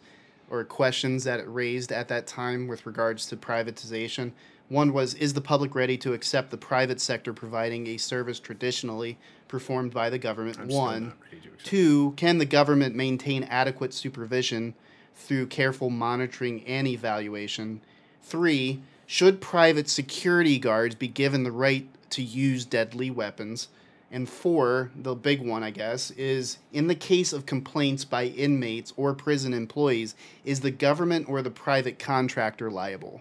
Speaker 3: or questions that it raised at that time with regards to privatization. One was Is the public ready to accept the private sector providing a service traditionally performed by the government?
Speaker 2: I'm
Speaker 3: One.
Speaker 2: not ready to accept
Speaker 3: Two, can the government maintain adequate supervision through careful monitoring and evaluation? Three, should private security guards be given the right to use deadly weapons? And four, the big one, I guess, is in the case of complaints by inmates or prison employees, is the government or the private contractor liable?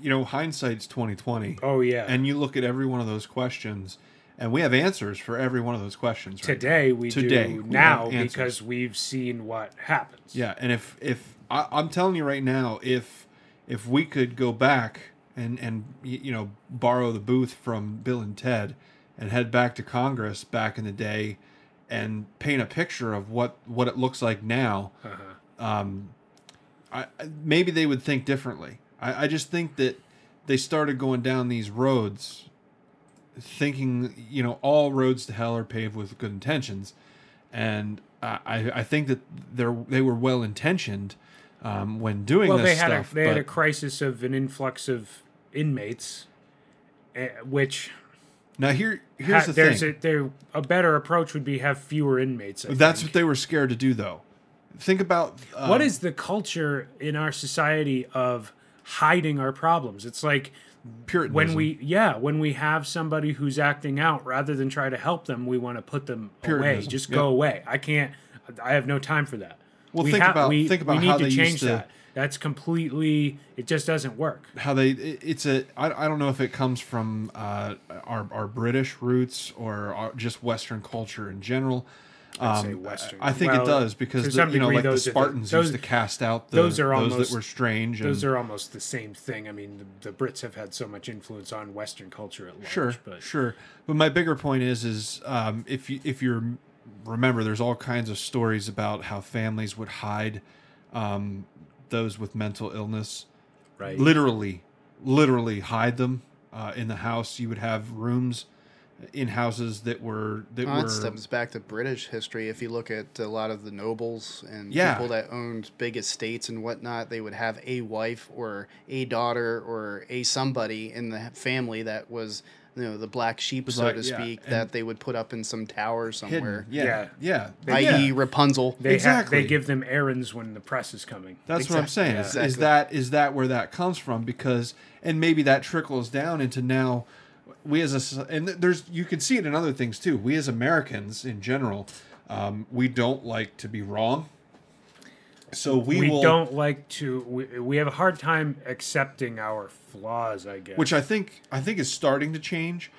Speaker 1: You know, hindsight's twenty twenty.
Speaker 2: Oh yeah.
Speaker 1: and you look at every one of those questions, and we have answers for every one of those questions. Right
Speaker 2: today we
Speaker 1: Today,
Speaker 2: do
Speaker 1: we
Speaker 2: now because we've seen what happens.
Speaker 1: Yeah, and if if I, I'm telling you right now, if if we could go back and and you know borrow the booth from Bill and Ted and head back to Congress back in the day and paint a picture of what what it looks like now,
Speaker 2: Uh-huh.
Speaker 1: um, I- maybe they would think differently. I, I just think that they started going down these roads thinking, you know, all roads to hell are paved with good intentions. And I, I think that they're, they were well intentioned um, when doing
Speaker 2: Well,
Speaker 1: this
Speaker 2: they had
Speaker 1: stuff.
Speaker 2: a they had a crisis of an influx of inmates, eh, which
Speaker 1: now here here's
Speaker 2: ha-
Speaker 1: the
Speaker 2: there's
Speaker 1: thing.
Speaker 2: a there a better approach would be have fewer inmates. I
Speaker 1: That's
Speaker 2: think.
Speaker 1: what they were scared to do, though. Think about um,
Speaker 2: what is the culture in our society of hiding our problems? It's like
Speaker 1: Puritanism.
Speaker 2: when we yeah when we have somebody who's acting out rather than try to help them we want to put them away just
Speaker 1: yeah.
Speaker 2: go away i can't i have no time for that
Speaker 1: Well,
Speaker 2: we
Speaker 1: think
Speaker 2: ha-
Speaker 1: about-
Speaker 2: we,
Speaker 1: think about
Speaker 2: we need
Speaker 1: how
Speaker 2: to
Speaker 1: they
Speaker 2: change
Speaker 1: used to-
Speaker 2: that that's completely it just doesn't work
Speaker 1: how they it- it's a I, I don't know if it comes from uh, our our British roots or our, just Western culture in general.
Speaker 2: I'd say
Speaker 1: Um,
Speaker 2: Western.
Speaker 1: I think
Speaker 2: Well,
Speaker 1: it does because the,
Speaker 2: some
Speaker 1: you know
Speaker 2: degree,
Speaker 1: like the
Speaker 2: those are the-
Speaker 1: Spartans
Speaker 2: those-
Speaker 1: used to cast out the,
Speaker 2: those are
Speaker 1: those
Speaker 2: almost-
Speaker 1: that were strange.
Speaker 2: those
Speaker 1: and,
Speaker 2: are almost the same thing i mean the, the brits have had so much influence on western culture at large
Speaker 1: sure
Speaker 2: but
Speaker 1: sure. But my bigger point is is um, if you if you're remember there's all kinds of stories about how families would hide um, those with mental illness
Speaker 2: right
Speaker 1: literally literally hide them uh, in the house you would have rooms in houses that were that
Speaker 3: Uh,
Speaker 1: were
Speaker 3: it stems back to British history. If you look at a lot of the nobles and
Speaker 1: Yeah.
Speaker 3: people that owned big estates and whatnot, they would have a wife or a daughter or a somebody in the family that was, you know, the black sheep, so
Speaker 1: Black-
Speaker 3: to speak,
Speaker 1: and-
Speaker 3: that they would put up in some tower somewhere,
Speaker 1: hidden. Yeah, yeah,
Speaker 3: i.e.,
Speaker 1: yeah.
Speaker 3: Rapunzel.
Speaker 2: they
Speaker 1: exactly.
Speaker 2: have they give them errands when the press is coming
Speaker 1: That's what I'm saying.
Speaker 3: yeah.
Speaker 1: Is, is that is that where that comes from? Because and maybe that trickles down into now we as a and there's you can see it in other things too. We as Americans in general, Um, we don't like to be wrong. So we,
Speaker 2: We,
Speaker 1: will,
Speaker 2: don't like to. We, we have a hard time accepting our flaws. I guess.
Speaker 1: which I think I think is starting to change.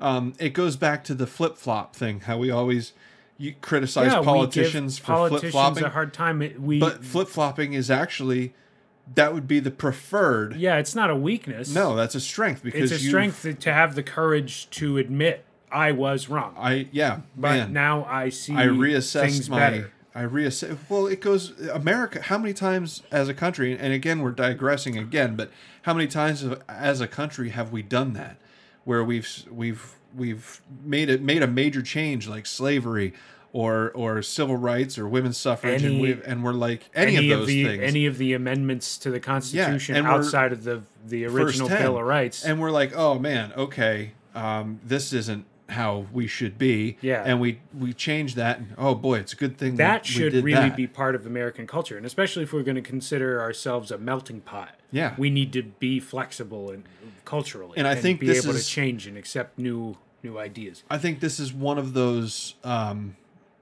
Speaker 1: Um, it goes back to the flip flop thing. How we always you criticize
Speaker 2: yeah,
Speaker 1: politicians for flip flopping.
Speaker 2: a hard time. We
Speaker 1: but flip flopping is actually that would be the preferred.
Speaker 2: yeah, it's not a weakness.
Speaker 1: No, that's a strength because
Speaker 2: it's a strength to- have the courage to admit I was wrong.
Speaker 1: I yeah,
Speaker 2: but
Speaker 1: man.
Speaker 2: now I see
Speaker 1: I reassess
Speaker 2: things
Speaker 1: my.
Speaker 2: better.
Speaker 1: I reassess. Well, it goes America. How many times as a country, and again we're digressing again, but how many times as a country have we done that, where we've we've we've made it made a major change like slavery, or or civil rights or women's suffrage, and
Speaker 2: Any-
Speaker 1: we and we're like any, of those
Speaker 2: the
Speaker 1: things,
Speaker 2: any of the amendments to the Constitution
Speaker 1: and we're-
Speaker 2: outside of the the original
Speaker 1: 10.
Speaker 2: Bill of Rights.
Speaker 1: and we're like, oh man, okay, um, this isn't how we should be,
Speaker 2: Yeah.
Speaker 1: and we we change that, and oh boy, it's a good thing
Speaker 2: that
Speaker 1: we,
Speaker 2: should
Speaker 1: we
Speaker 2: really
Speaker 1: that.
Speaker 2: be part of American culture, and especially if we're going to consider ourselves a melting pot.
Speaker 1: Yeah.
Speaker 2: we need to be flexible and culturally,
Speaker 1: And I think
Speaker 2: be able
Speaker 1: is-
Speaker 2: to change and accept new new ideas.
Speaker 1: I think this is one of those um,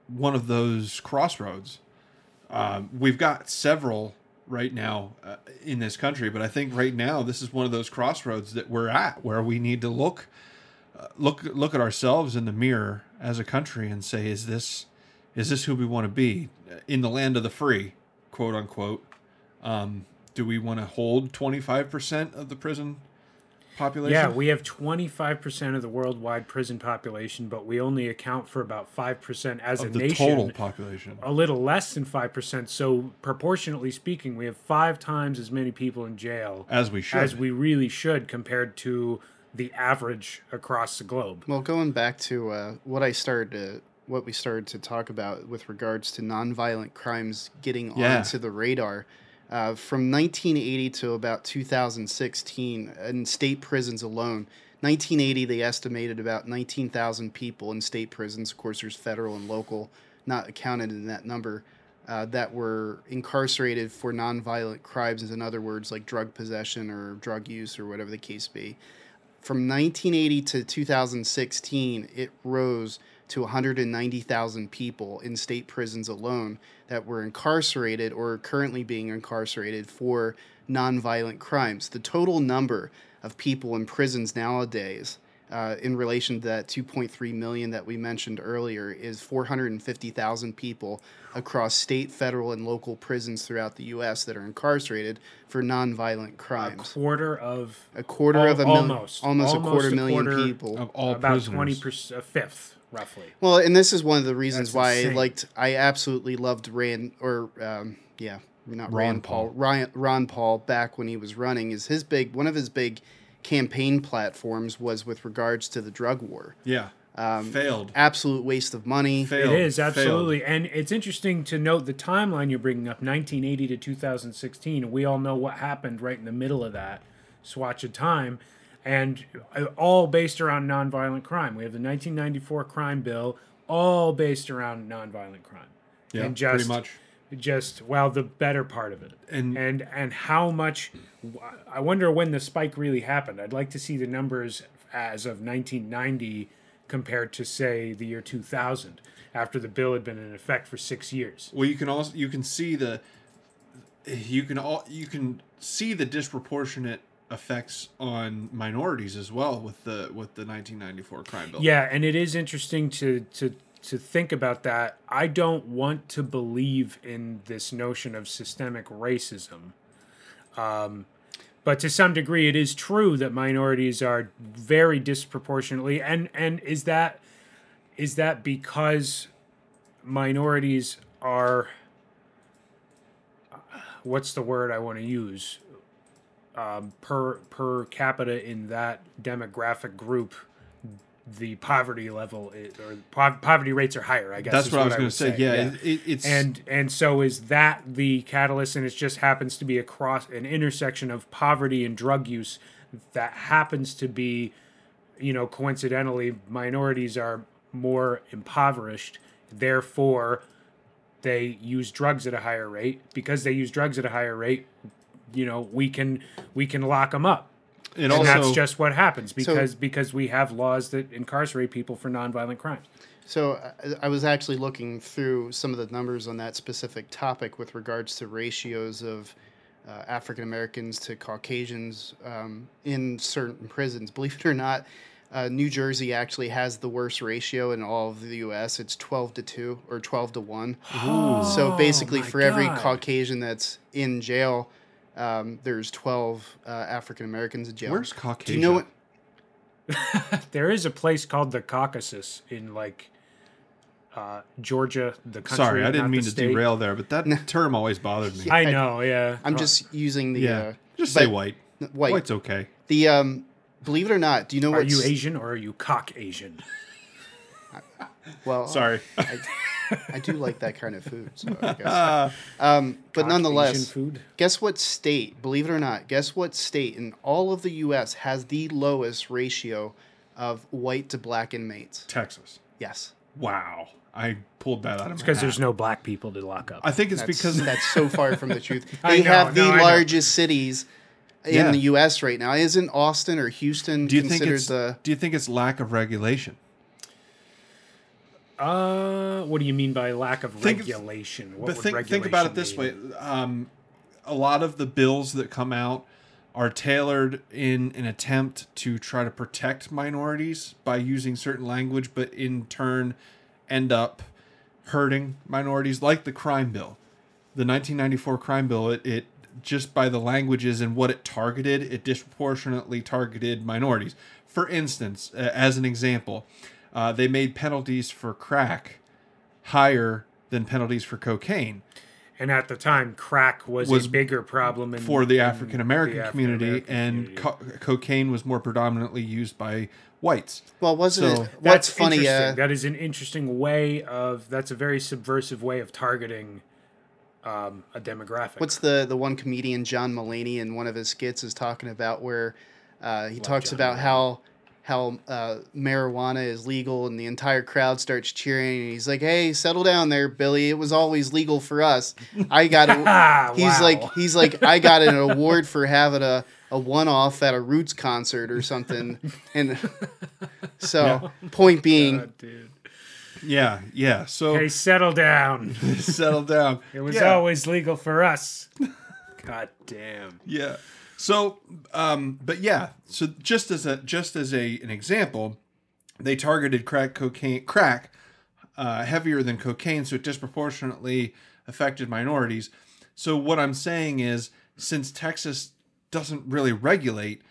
Speaker 1: one of those crossroads. Um, we've got several right now uh, in this country, but I think right now this is one of those crossroads that we're at where we need to look uh, look look at ourselves in the mirror as a country and say, is this is this who we want to be in the land of the free, quote unquote? Um, do we want to hold twenty five percent of the prison population?
Speaker 2: Yeah, we have 25% of the worldwide prison population, but we only account for about 5% as
Speaker 1: of
Speaker 2: a
Speaker 1: the
Speaker 2: nation.
Speaker 1: total population.
Speaker 2: a little less than 5%. So, proportionately speaking, we have five times as many people in jail
Speaker 1: As we should.
Speaker 2: as we really should compared to the average across the globe.
Speaker 3: Well, going back to uh, what I started to, what we started to talk about with regards to nonviolent crimes getting
Speaker 1: Yeah.
Speaker 3: onto the radar, uh, from 1980 to about 2016 in state prisons alone. 1980, they estimated about 19,000 people in state prisons. Of course, there's federal and local, not accounted in that number. Uh, that were incarcerated for nonviolent crimes, in other words, like drug possession or drug use or whatever the case be from 1980 to 2016, it rose to 190,000 people in state prisons alone that were incarcerated or are currently being incarcerated for nonviolent crimes. The total number of people in prisons nowadays, uh, in relation to that 2.3 million that we mentioned earlier, is 450,000 people across state, federal, and local prisons throughout the U.S. that are incarcerated for nonviolent crimes.
Speaker 2: A
Speaker 3: crimes.
Speaker 2: quarter of
Speaker 3: A quarter
Speaker 2: Al-
Speaker 3: of a million,
Speaker 2: almost.
Speaker 3: almost, a quarter
Speaker 2: a
Speaker 3: million
Speaker 2: quarter
Speaker 3: people.
Speaker 1: of all
Speaker 2: about
Speaker 1: prisoners.
Speaker 2: 20%, a fifth, roughly.
Speaker 3: Well, and this is one of the reasons
Speaker 2: That's
Speaker 3: why
Speaker 2: insane.
Speaker 3: I liked. I absolutely loved Rand, or um, yeah, not
Speaker 1: Ron
Speaker 3: Rand Paul.
Speaker 1: Paul.
Speaker 3: Ryan, Ron Paul back when he was running is his big one of his big campaign platforms was with regards to the drug war.
Speaker 1: Yeah.
Speaker 3: Um,
Speaker 1: Failed.
Speaker 3: Absolute waste of money.
Speaker 1: Failed.
Speaker 2: It is
Speaker 1: Failed.
Speaker 2: absolutely, and it's interesting to note the timeline you're bringing up, 1980 to 2016. We all know what happened right in the middle of that swatch of time, and uh, all based around nonviolent crime. We have the 1994 crime bill, all based around nonviolent crime,
Speaker 1: Yeah,
Speaker 2: and just
Speaker 1: pretty much.
Speaker 2: just well, the better part of it,
Speaker 1: And-
Speaker 2: and and how much. I wonder when the spike really happened. I'd like to see the numbers as of 1990 compared to say the year 2000 after the bill had been in effect for six years.
Speaker 1: Well, you can also you can see the you can all you can see the disproportionate effects on minorities as well with the with the 1994 crime bill.
Speaker 2: Yeah, and it is interesting to to to think about that. I don't want to believe in this notion of systemic racism. Um, but to some degree, it is true that minorities are very disproportionately, and and is that is that because minorities are what's the word I want to use um, per per capita in that demographic group the poverty level is, or po- poverty rates are higher. I guess
Speaker 1: That's
Speaker 2: is
Speaker 1: what I was going to say. Yeah, It, it, it's
Speaker 2: and and so is that the catalyst, and it just happens to be across an intersection of poverty and drug use that happens to be, you know, coincidentally, minorities are more impoverished, therefore they use drugs at a higher rate because they use drugs at a higher rate you know we can we can lock them up
Speaker 1: It
Speaker 2: and
Speaker 1: also
Speaker 2: that's just what happens because because we have laws that incarcerate people for nonviolent crimes.
Speaker 3: So I- I was actually looking through some of the numbers on that specific topic with regards to ratios of uh, African Americans to Caucasians um, in certain prisons. Believe it or not, uh, New Jersey actually has the worst ratio in all of the U.S. It's twelve to two or twelve to one. so basically,
Speaker 2: Oh
Speaker 3: for every
Speaker 2: God.
Speaker 3: Caucasian that's in jail, um, there's twelve uh, African Americans in jail.
Speaker 1: where's
Speaker 3: Do you know what?
Speaker 2: There is a place called the Caucasus in like uh, Georgia, the country.
Speaker 1: Sorry, I didn't mean to
Speaker 2: state.
Speaker 1: derail there, but that term always bothered me.
Speaker 2: I know, yeah.
Speaker 3: I'm just using the
Speaker 1: yeah,
Speaker 3: uh,
Speaker 1: just say white.
Speaker 3: white.
Speaker 1: White's okay.
Speaker 3: The um, believe it or not, do you know
Speaker 2: Are
Speaker 3: what?
Speaker 2: you
Speaker 3: s-
Speaker 2: Asian or are you cock Asian?
Speaker 3: Well,
Speaker 1: Sorry.
Speaker 3: I, I do like that kind of food. So I guess.
Speaker 1: Uh,
Speaker 3: Um, but nonetheless,
Speaker 2: food.
Speaker 3: guess what state? Believe it or not, guess what state in all of the U.S. has the lowest ratio of white to black inmates?
Speaker 1: Texas.
Speaker 3: Yes,
Speaker 1: Wow. I pulled that out of
Speaker 2: Because there's no black people to lock up.
Speaker 1: I think it's
Speaker 3: that's,
Speaker 1: because
Speaker 3: that's so far from the truth.
Speaker 2: I
Speaker 3: They
Speaker 2: know,
Speaker 3: have the
Speaker 2: no,
Speaker 3: largest cities in
Speaker 1: Yeah.
Speaker 3: the U.S. right now. Isn't Austin or Houston
Speaker 1: do you think
Speaker 3: considered
Speaker 1: it's
Speaker 3: the?
Speaker 1: do you think it's lack of regulation?
Speaker 2: Uh, what do you mean by lack of
Speaker 1: Think-
Speaker 2: regulation? What
Speaker 1: but think think about it
Speaker 2: regulation
Speaker 1: this
Speaker 2: mean?
Speaker 1: way: um, a lot of the bills that come out are tailored in an attempt to try to protect minorities by using certain language, but in turn end up hurting minorities, like the crime bill. The 1994 crime bill, it, it just by the languages and what it targeted, it disproportionately targeted minorities. For instance, uh, as an example, uh, they made penalties for crack higher than penalties for cocaine
Speaker 2: And at the time, crack was,
Speaker 1: Was
Speaker 2: a bigger problem in,
Speaker 1: for the African American
Speaker 2: the
Speaker 1: community, and co- cocaine was more predominantly used by whites.
Speaker 3: Well, wasn't
Speaker 1: So-
Speaker 3: it? What's
Speaker 2: That's
Speaker 3: funny?
Speaker 2: interesting.
Speaker 3: Uh,
Speaker 2: that is an interesting way of. That's a very subversive way of targeting um, a demographic.
Speaker 3: What's the the one comedian John Mulaney in one of his skits is talking about where uh, he talks
Speaker 2: John
Speaker 3: about
Speaker 2: Mulaney.
Speaker 3: how how uh, marijuana is legal and the entire crowd starts cheering and he's like, "Hey, settle down there, Billy. It was always legal for us. I got it."
Speaker 2: Ah,
Speaker 3: he's
Speaker 2: wow.
Speaker 3: like, he's like, I got an award for having a a one off at a Roots concert or something. And so, point being,
Speaker 2: God.
Speaker 1: Yeah, yeah. So
Speaker 2: Hey, settle down.
Speaker 1: settle down.
Speaker 2: It was
Speaker 1: yeah.
Speaker 2: always legal for us. God damn.
Speaker 1: Yeah. So, um, but yeah. So just as a just as a an example, they targeted crack cocaine crack uh, heavier than cocaine, so it disproportionately affected minorities. So what I'm saying is, since Texas doesn't really regulate,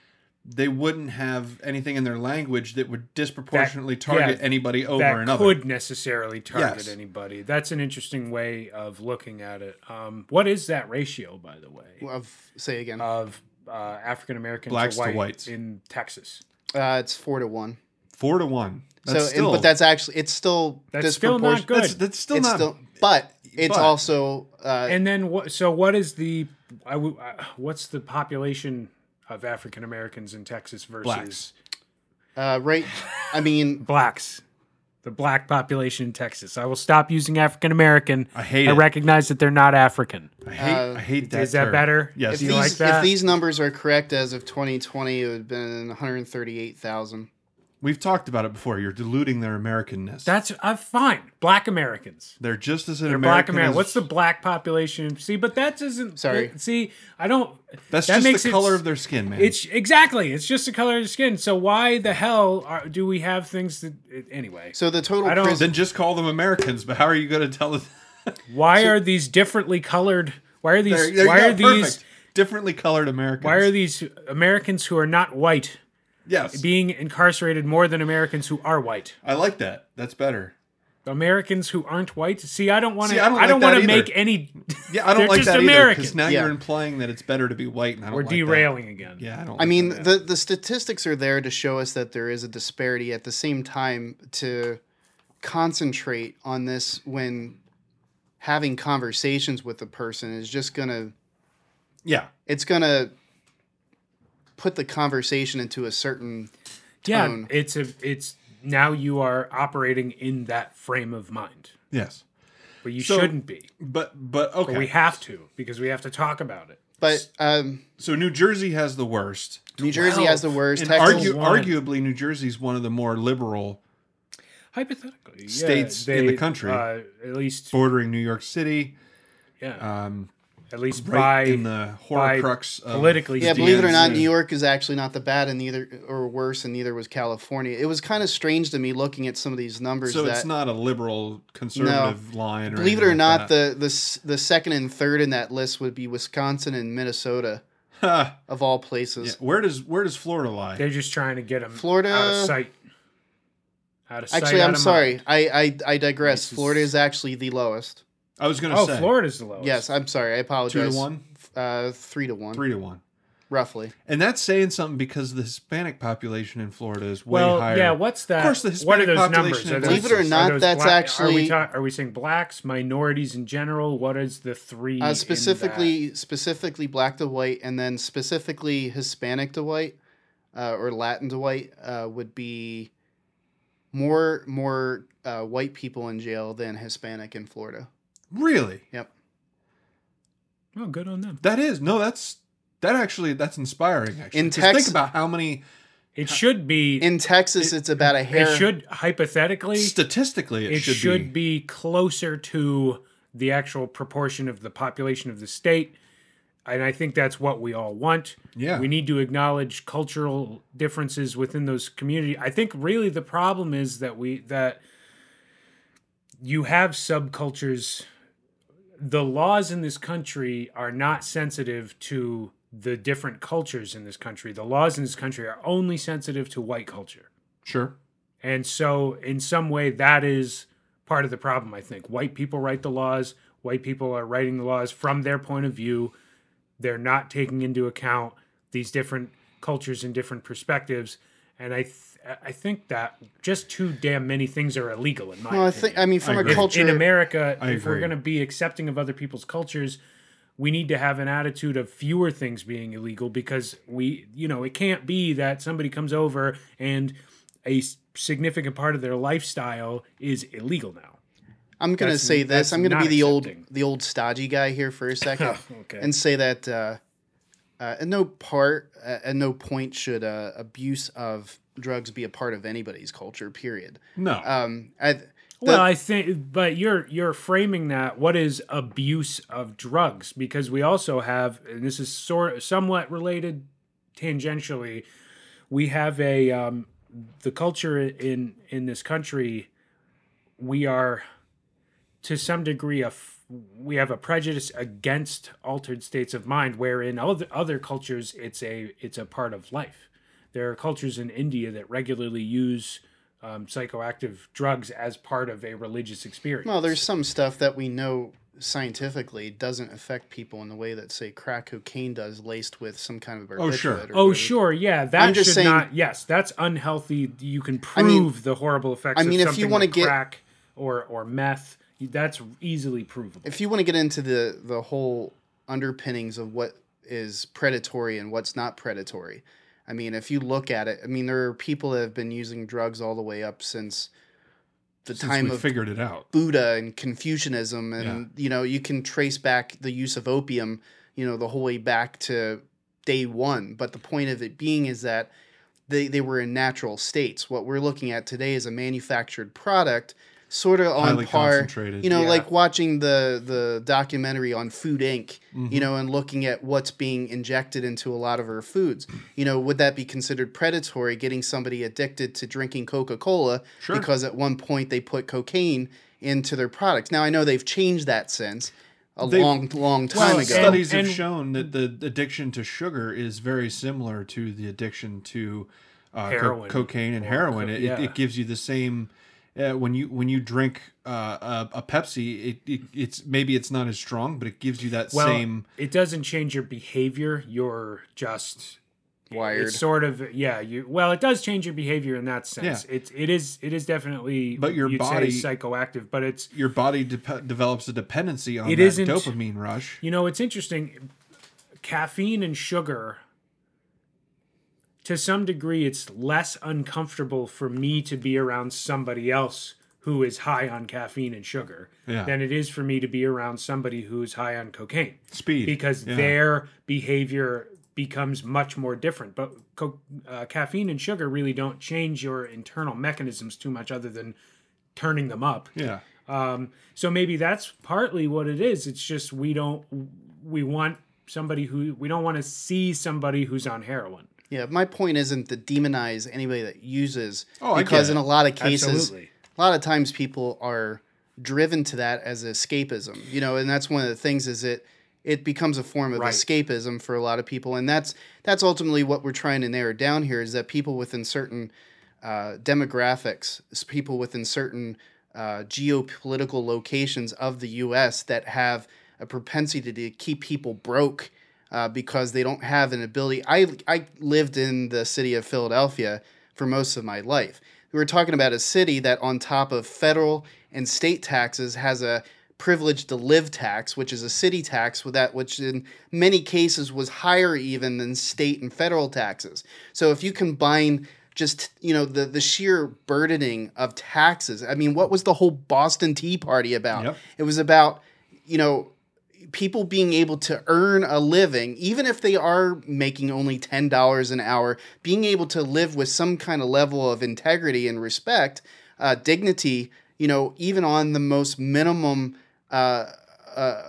Speaker 1: they wouldn't have anything in their language that would disproportionately target
Speaker 2: yeah,
Speaker 1: anybody over
Speaker 2: that
Speaker 1: another.
Speaker 2: could necessarily target
Speaker 1: Yes.
Speaker 2: anybody. That's an interesting way of looking at it. Um, what is that ratio, by the way,
Speaker 3: of say again,
Speaker 2: of uh, African Americans
Speaker 1: Blacks
Speaker 2: to,
Speaker 1: to
Speaker 2: white
Speaker 1: whites.
Speaker 2: in Texas?
Speaker 3: uh, it's four to one.
Speaker 1: Four to one. That's
Speaker 3: so,
Speaker 1: still,
Speaker 3: and, but that's actually it's still
Speaker 2: That's still not good.
Speaker 1: that's, that's still
Speaker 3: it's
Speaker 1: not.
Speaker 3: still, but it's
Speaker 1: but-
Speaker 3: also uh,
Speaker 2: And then what? So what is the? I w- uh, what's the population of African Americans in Texas versus
Speaker 1: Blacks.
Speaker 3: uh, right. I mean,
Speaker 2: blacks? The black population in Texas. I will stop using African American.
Speaker 1: I hate
Speaker 2: I
Speaker 1: it.
Speaker 2: recognize that they're not African.
Speaker 1: I hate.
Speaker 3: uh,
Speaker 1: I hate that.
Speaker 2: is that
Speaker 1: term.
Speaker 2: better?
Speaker 1: Yes.
Speaker 3: if
Speaker 2: Do you
Speaker 3: these
Speaker 2: like that?
Speaker 3: if these numbers are correct as of 2020, it would have been 138,000.
Speaker 1: We've talked about it before. You're diluting their Americanness.
Speaker 2: That's uh, fine. Black Americans.
Speaker 1: They're just as an
Speaker 2: They're black
Speaker 1: American.
Speaker 2: American.
Speaker 1: as-
Speaker 2: What's the black population? See, but that doesn't.
Speaker 3: Sorry.
Speaker 2: that- see, I don't.
Speaker 1: That's
Speaker 2: that
Speaker 1: just
Speaker 2: makes
Speaker 1: the color of their skin, man.
Speaker 2: It's exactly. It's just the color of the skin. So why the hell are, do we have things that anyway?
Speaker 3: So the total
Speaker 2: I don't-
Speaker 3: prison
Speaker 1: then just call them Americans. But how are you going to tell us?
Speaker 2: Why are these differently colored? Why are these?
Speaker 1: There, there you
Speaker 2: why
Speaker 1: go,
Speaker 2: are these?
Speaker 1: perfect. differently colored Americans?
Speaker 2: Why are these Americans who are not white
Speaker 1: Yes,
Speaker 2: being incarcerated more than Americans who are white?
Speaker 1: I like that. That's better.
Speaker 2: Americans who aren't white. See, I don't want to.
Speaker 1: I don't
Speaker 2: I don't want to make any.
Speaker 1: Yeah, I don't like
Speaker 2: just
Speaker 1: that either
Speaker 2: American.
Speaker 1: because now
Speaker 3: Yeah.
Speaker 1: you're implying that it's better to be white, and I don't
Speaker 2: We're
Speaker 1: like that.
Speaker 2: derailing again.
Speaker 1: Yeah, I don't.
Speaker 3: I
Speaker 1: like
Speaker 3: mean,
Speaker 1: that.
Speaker 3: the the statistics are there to show us that there is a disparity. At the same time, to concentrate on this when having conversations with a person is just gonna
Speaker 1: yeah,
Speaker 3: it's gonna put the conversation into a certain tone.
Speaker 2: Yeah,
Speaker 3: tone.
Speaker 2: it's a. It's now you are operating in that frame of mind.
Speaker 1: yes.
Speaker 2: but you
Speaker 1: So-
Speaker 2: shouldn't be.
Speaker 1: But but okay.
Speaker 2: But we have to because we have to talk about it.
Speaker 3: But um,
Speaker 1: so New Jersey has the worst.
Speaker 3: New Jersey has the worst.
Speaker 1: And
Speaker 3: Texas,
Speaker 1: argu- arguably, New Jersey's one of the more liberal,
Speaker 2: Hypothetically, yeah,
Speaker 1: States in the country.
Speaker 2: uh, at least,
Speaker 1: bordering New York City,
Speaker 2: yeah,
Speaker 1: um,
Speaker 2: at least
Speaker 1: right
Speaker 2: by
Speaker 1: in the
Speaker 2: by
Speaker 1: horcrux of
Speaker 2: politically
Speaker 3: yeah, believe it or not, New York is actually not the bad, and neither or worse, and neither was California. It was kind of strange to me looking at some of these numbers.
Speaker 1: So
Speaker 3: that
Speaker 1: it's not a liberal conservative line. Or
Speaker 3: believe it or
Speaker 1: anything
Speaker 3: not,
Speaker 1: that.
Speaker 3: the the the second and third in that list would be Wisconsin and Minnesota,
Speaker 1: Ha,
Speaker 3: of all
Speaker 1: yeah.
Speaker 3: places.
Speaker 1: where does where does Florida lie?
Speaker 2: they're just trying to get them
Speaker 3: Florida-
Speaker 2: out of sight. Out of sight.
Speaker 3: Actually,
Speaker 2: out
Speaker 3: I'm
Speaker 2: of
Speaker 3: sorry.
Speaker 2: mind.
Speaker 3: I, I I digress.
Speaker 2: Is-
Speaker 3: Florida is actually the lowest.
Speaker 1: I was going to say
Speaker 2: Oh,
Speaker 1: say
Speaker 2: Florida's the lowest.
Speaker 3: Yes, I'm sorry. I apologize.
Speaker 1: two
Speaker 3: apologize.
Speaker 1: to one,
Speaker 3: Uh, three to one,
Speaker 1: three to one,
Speaker 3: roughly.
Speaker 1: and that's saying something because the Hispanic population in Florida is way
Speaker 2: Well,
Speaker 1: higher.
Speaker 2: yeah. What's that?
Speaker 1: Of course, the
Speaker 2: what are
Speaker 1: Hispanic
Speaker 2: those
Speaker 1: population
Speaker 2: numbers?
Speaker 1: in
Speaker 2: Are those,
Speaker 3: Believe it or not, that's
Speaker 2: black- Are we, ta- are we saying blacks, minorities in general? What is the three? in
Speaker 3: Uh,
Speaker 2: that?
Speaker 3: specifically, specifically black to white, and then specifically Hispanic to white, uh, or Latin to white, uh, would be more more uh, white people in jail than Hispanic in Florida.
Speaker 1: Really,
Speaker 3: Yep.
Speaker 2: Oh, good on them.
Speaker 1: that is no. That's that actually that's inspiring. Actually,
Speaker 3: In
Speaker 1: 'Cause
Speaker 3: Tex-
Speaker 1: think about how many
Speaker 2: It should be.
Speaker 3: In Texas, it's about a hair.
Speaker 2: it should hypothetically.
Speaker 1: statistically it,
Speaker 2: it
Speaker 1: should,
Speaker 2: should,
Speaker 1: be.
Speaker 2: be. closer to the actual proportion of the population of the state and i think that's what we all want
Speaker 1: Yeah.
Speaker 2: we need to acknowledge cultural differences within those community i think really the problem is that we that you have subcultures the laws in this country are not sensitive to the different cultures in this country the laws in this country are only sensitive to white culture
Speaker 1: Sure.
Speaker 2: and so, in some way, that is part of the problem, I think. White people write the laws, white people are writing the laws from their point of view. They're not taking into account these different cultures and different perspectives. And I, th- I think that just too damn many things are illegal in my
Speaker 3: well, I
Speaker 2: opinion.
Speaker 3: think. I mean, from
Speaker 1: I
Speaker 3: a
Speaker 1: agree.
Speaker 3: Culture,
Speaker 2: in America,
Speaker 1: I
Speaker 2: if we're going to be accepting of other people's cultures, we need to have an attitude of fewer things being illegal because we, you know, it can't be that somebody comes over and a significant part of their lifestyle is illegal now.
Speaker 3: I'm gonna say this. I'm gonna be the old the old stodgy guy here for a second,
Speaker 2: okay.
Speaker 3: and say that uh, uh, at no part, uh, at no point should uh, abuse of drugs be a part of anybody's culture. Period.
Speaker 1: No.
Speaker 3: Um, I, the-
Speaker 2: well, I think, but you're you're framing that. What is abuse of drugs? Because we also have, and this is sort somewhat related tangentially. We have a um, the culture in in this country. We are, to some degree, a f- we have a prejudice against altered states of mind, where in other other cultures it's a it's a part of life. There are cultures in India that regularly use um, psychoactive drugs as part of a religious experience.
Speaker 3: well, there's some stuff that we know scientifically doesn't affect people in the way that say crack cocaine does, laced with some kind of
Speaker 1: Oh, sure.
Speaker 3: or
Speaker 2: Oh,
Speaker 3: whatever.
Speaker 2: sure, yeah. That
Speaker 3: I'm just
Speaker 2: should
Speaker 3: saying-
Speaker 2: not. Yes, that's unhealthy. You can
Speaker 3: I
Speaker 2: prove
Speaker 3: mean-
Speaker 2: the horrible effects.
Speaker 3: I mean,
Speaker 2: of
Speaker 3: if you
Speaker 2: something
Speaker 3: wanna
Speaker 2: like
Speaker 3: get-
Speaker 2: crack or or meth, that's easily provable.
Speaker 3: if you want to get into the the whole underpinnings of what is predatory and what's not predatory i mean if you look at it i mean there are people that have been using drugs all the way up since the
Speaker 1: Since
Speaker 3: time of
Speaker 1: figured it out.
Speaker 3: buddha and confucianism. And you know you can trace back the use of opium you know the whole way back to day one. But the point of it being is that they, they were in natural states. What we're looking at today is a manufactured product sort of on
Speaker 1: Highly
Speaker 3: par you know
Speaker 2: Yeah.
Speaker 3: like watching the the documentary on food inc
Speaker 1: Mm-hmm.
Speaker 3: you know and looking at what's being injected into a lot of our foods you know would that be considered predatory getting somebody addicted to drinking coca-cola
Speaker 1: Sure.
Speaker 3: because at one point they put cocaine into their products now i know they've changed that since a
Speaker 1: They've-
Speaker 3: long long time
Speaker 1: Well,
Speaker 3: ago
Speaker 1: studies
Speaker 2: And-
Speaker 1: have shown that the addiction to sugar is very similar to the addiction to uh, co- cocaine and heroin.
Speaker 2: co-
Speaker 1: it,
Speaker 2: yeah.
Speaker 1: it, it gives you the same. Uh, when you when you drink uh, a, a Pepsi, it, it it's maybe it's not as strong, but it gives you that
Speaker 2: well,
Speaker 1: same.
Speaker 2: it doesn't change your behavior. You're just
Speaker 3: wired
Speaker 2: It's sort of yeah. You well, it does change your behavior in that sense.
Speaker 1: Yeah.
Speaker 2: It's it is it is definitely
Speaker 1: But your
Speaker 2: you'd
Speaker 1: body-
Speaker 2: say psychoactive, but it's
Speaker 1: Your body de- develops a dependency on
Speaker 2: It
Speaker 1: that
Speaker 2: isn't-
Speaker 1: dopamine rush.
Speaker 2: You know, it's interesting. Caffeine and sugar, to some degree, it's less uncomfortable for me to be around somebody else who is high on caffeine and sugar
Speaker 1: Yeah.
Speaker 2: than it is for me to be around somebody who's high on cocaine
Speaker 1: Speed.
Speaker 2: because
Speaker 1: Yeah.
Speaker 2: their behavior becomes much more different. But co- uh, caffeine and sugar really don't change your internal mechanisms too much, other than turning them up.
Speaker 1: Yeah.
Speaker 2: Um, so maybe that's partly what it is. It's just we don't we want somebody who we don't want to see somebody who's on heroin.
Speaker 3: Yeah, my point isn't to demonize anybody that uses
Speaker 1: Oh,
Speaker 3: because in a lot of cases
Speaker 2: Absolutely.
Speaker 3: a lot of times people are driven to that as escapism. You know, and that's one of the things is it it becomes a form of
Speaker 2: Right.
Speaker 3: escapism for a lot of people and that's that's ultimately what we're trying to narrow down here is that people within certain uh, demographics, people within certain uh, geopolitical locations of the U.S. that have a propensity to keep people broke uh, because they don't have an ability. I I lived in the city of Philadelphia for most of my life. We were talking about a city that, on top of federal and state taxes, has a privilege to live tax, which is a city tax with that, which in many cases was higher even than state and federal taxes. So if you combine just you know the the sheer burdening of taxes, I mean, what was the whole Boston Tea Party about?
Speaker 1: Yep.
Speaker 3: It was about you know people being able to earn a living, even if they are making only ten dollars an hour, being able to live with some kind of level of integrity and respect, uh, dignity, you know, even on the most minimum uh, uh,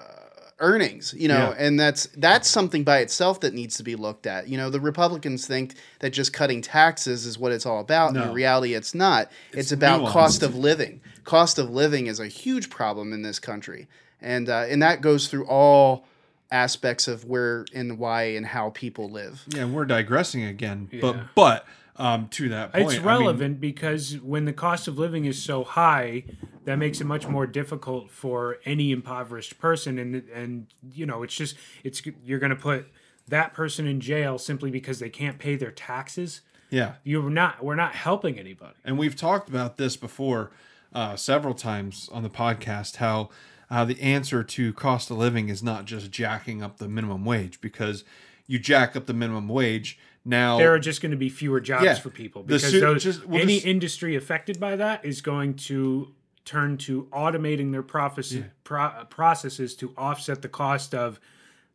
Speaker 3: earnings, you know,
Speaker 1: Yeah.
Speaker 3: and that's that's something by itself that needs to be looked at. You know, the Republicans think that just cutting taxes is what it's all about.
Speaker 1: No.
Speaker 3: In reality, it's not. It's,
Speaker 1: It's
Speaker 3: about
Speaker 1: nuanced.
Speaker 3: cost of living. Cost of living is a huge problem in this country, and uh, and that goes through all aspects of where and why and how people live.
Speaker 1: Yeah, we're digressing again,
Speaker 2: Yeah.
Speaker 1: but but um, to that point,
Speaker 2: It's
Speaker 1: I mean,
Speaker 2: relevant because when the cost of living is so high, that makes it much more difficult for any impoverished person, and and you know it's just it's you're going to put that person in jail simply because they can't pay their taxes.
Speaker 1: yeah,
Speaker 2: You're not. We're not helping anybody.
Speaker 1: and we've talked about this before uh, several times on the podcast. How how the answer to cost of living is not just jacking up the minimum wage because you jack up the minimum wage now.
Speaker 2: There are just going to be fewer jobs
Speaker 1: Yeah.
Speaker 2: for people because
Speaker 1: su-
Speaker 2: those,
Speaker 1: just- we'll
Speaker 2: any
Speaker 1: just-
Speaker 2: industry affected by that is going to turn to automating their process, pro- processes to offset the cost of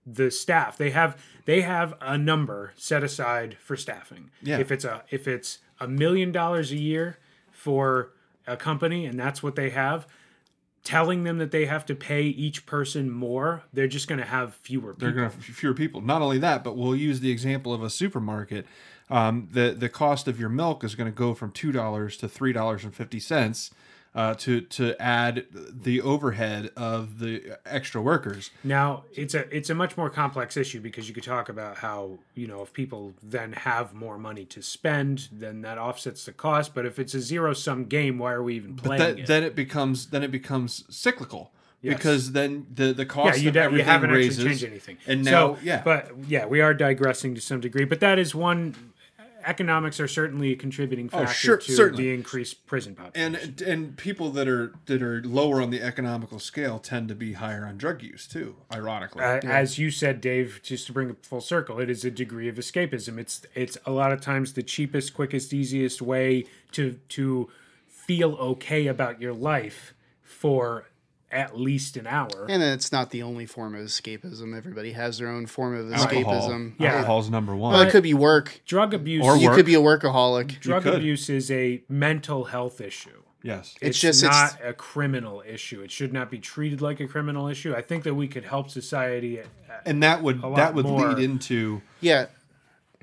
Speaker 2: the staff. They have they have a number set aside for staffing.
Speaker 1: Yeah.
Speaker 2: If it's a if it's a million dollars a year for a company and that's what they have, telling them that they have to pay each person more, they're just going to have fewer people.
Speaker 1: they're going to have fewer people. Not only that, but we'll use the example of a supermarket. Um, the the cost of your milk is going to go from two dollars to three dollars and fifty cents. Uh, to to add the overhead of the extra workers.
Speaker 2: Now it's a it's a much more complex issue because you could talk about how you know if people then have more money to spend, then that offsets the cost. But if it's a zero sum game, why are we even playing
Speaker 1: That,
Speaker 2: it?
Speaker 1: then it becomes then it becomes cyclical
Speaker 2: Yes.
Speaker 1: because then the the
Speaker 2: yeah,
Speaker 1: cost
Speaker 2: you,
Speaker 1: of
Speaker 2: don't- you haven't
Speaker 1: raises.
Speaker 2: actually changed anything.
Speaker 1: And
Speaker 2: So,
Speaker 1: now, yeah,
Speaker 2: but yeah, we are digressing to some degree. But that is one. Economics are certainly a contributing factor
Speaker 1: Oh, sure-
Speaker 2: to
Speaker 1: certainly.
Speaker 2: the increased prison population.
Speaker 1: and and people that are that are lower on the economical scale tend to be higher on drug use too. Ironically,
Speaker 2: Uh, As you said, Dave, just to bring it full circle, it is a degree of escapism. It's it's a lot of times the cheapest, quickest, easiest way to to feel okay about your life for at least an hour.
Speaker 3: And it's not the only form of escapism. Everybody has their own form of
Speaker 1: alcohol,
Speaker 3: escapism.
Speaker 2: Yeah.
Speaker 1: alcohol's number one.
Speaker 3: Well, it could be work.
Speaker 2: Drug abuse,
Speaker 1: Or
Speaker 3: You
Speaker 1: work.
Speaker 3: could be a workaholic.
Speaker 2: drug
Speaker 1: could.
Speaker 2: abuse is a mental health issue.
Speaker 1: yes,
Speaker 3: It's just-
Speaker 2: not
Speaker 3: it's-
Speaker 2: a criminal issue. It should not be treated like a criminal issue. I think that we could help society. uh,
Speaker 1: and that would
Speaker 2: lot
Speaker 1: that would
Speaker 2: more.
Speaker 1: lead into
Speaker 3: Yeah.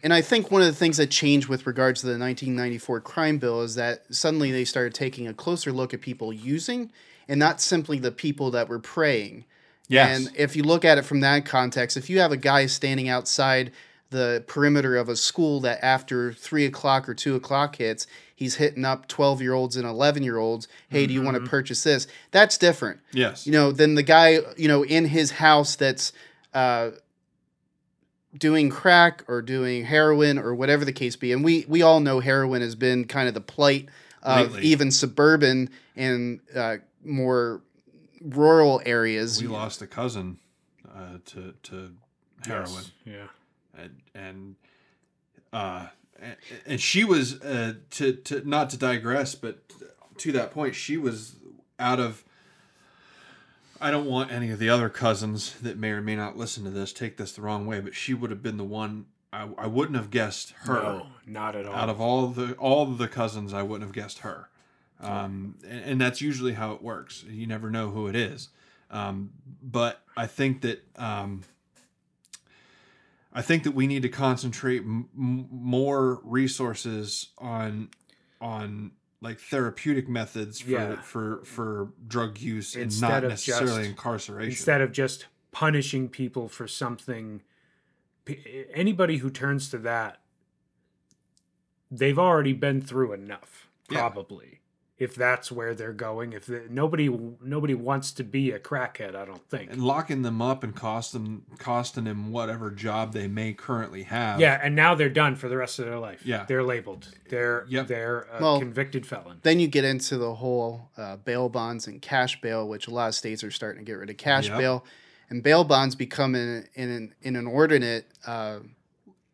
Speaker 3: And I think one of the things that changed with regards to the 1994 crime bill is that suddenly they started taking a closer look at people using and not simply the people that were praying.
Speaker 1: yes,
Speaker 3: And if you look at it from that context, if you have a guy standing outside the perimeter of a school that after three o'clock or two o'clock hits, he's hitting up 12 year olds and 11 year olds, hey, do you want to purchase this? That's different.
Speaker 1: yes,
Speaker 3: You know, than the guy, you know, in his house that's uh, doing crack or doing heroin or whatever the case be. And we, we all know heroin has been kind of the plight of
Speaker 1: Lately.
Speaker 3: even suburban and uh, more rural areas.
Speaker 1: we lost a cousin uh, to to heroin.
Speaker 2: Yes. Yeah.
Speaker 1: and and uh and, and she was uh to to not to digress but to that point, she was out of. I don't want any of the other cousins that may or may not listen to this take this the wrong way, but she would have been the one I, I wouldn't have guessed her
Speaker 2: No, not at all.
Speaker 1: out of all the all the cousins. I wouldn't have guessed her, um, and, and that's usually how it works. You never know who it is, um, but I think that um, I think that we need to concentrate m- more resources on on like therapeutic methods for
Speaker 2: Yeah.
Speaker 1: for for drug use and
Speaker 2: Instead
Speaker 1: not
Speaker 2: of
Speaker 1: necessarily
Speaker 2: just-
Speaker 1: incarceration.
Speaker 2: instead of just punishing people for something anybody who turns to that they've already been through enough
Speaker 1: Yeah.
Speaker 2: Probably if that's where they're going if the, nobody nobody wants to be a crackhead i don't think
Speaker 1: and locking them up and cost them costing them whatever job they may currently have.
Speaker 2: yeah and now they're done for the rest of their life
Speaker 1: Yeah.
Speaker 2: they're labeled they're
Speaker 1: Yep.
Speaker 2: they're a
Speaker 3: Well,
Speaker 2: convicted felon
Speaker 3: Then you get into the whole uh, bail bonds and cash bail, which a lot of states are starting to get rid of cash
Speaker 1: Yep.
Speaker 3: bail, and bail bonds become an, in an, an inordinate uh,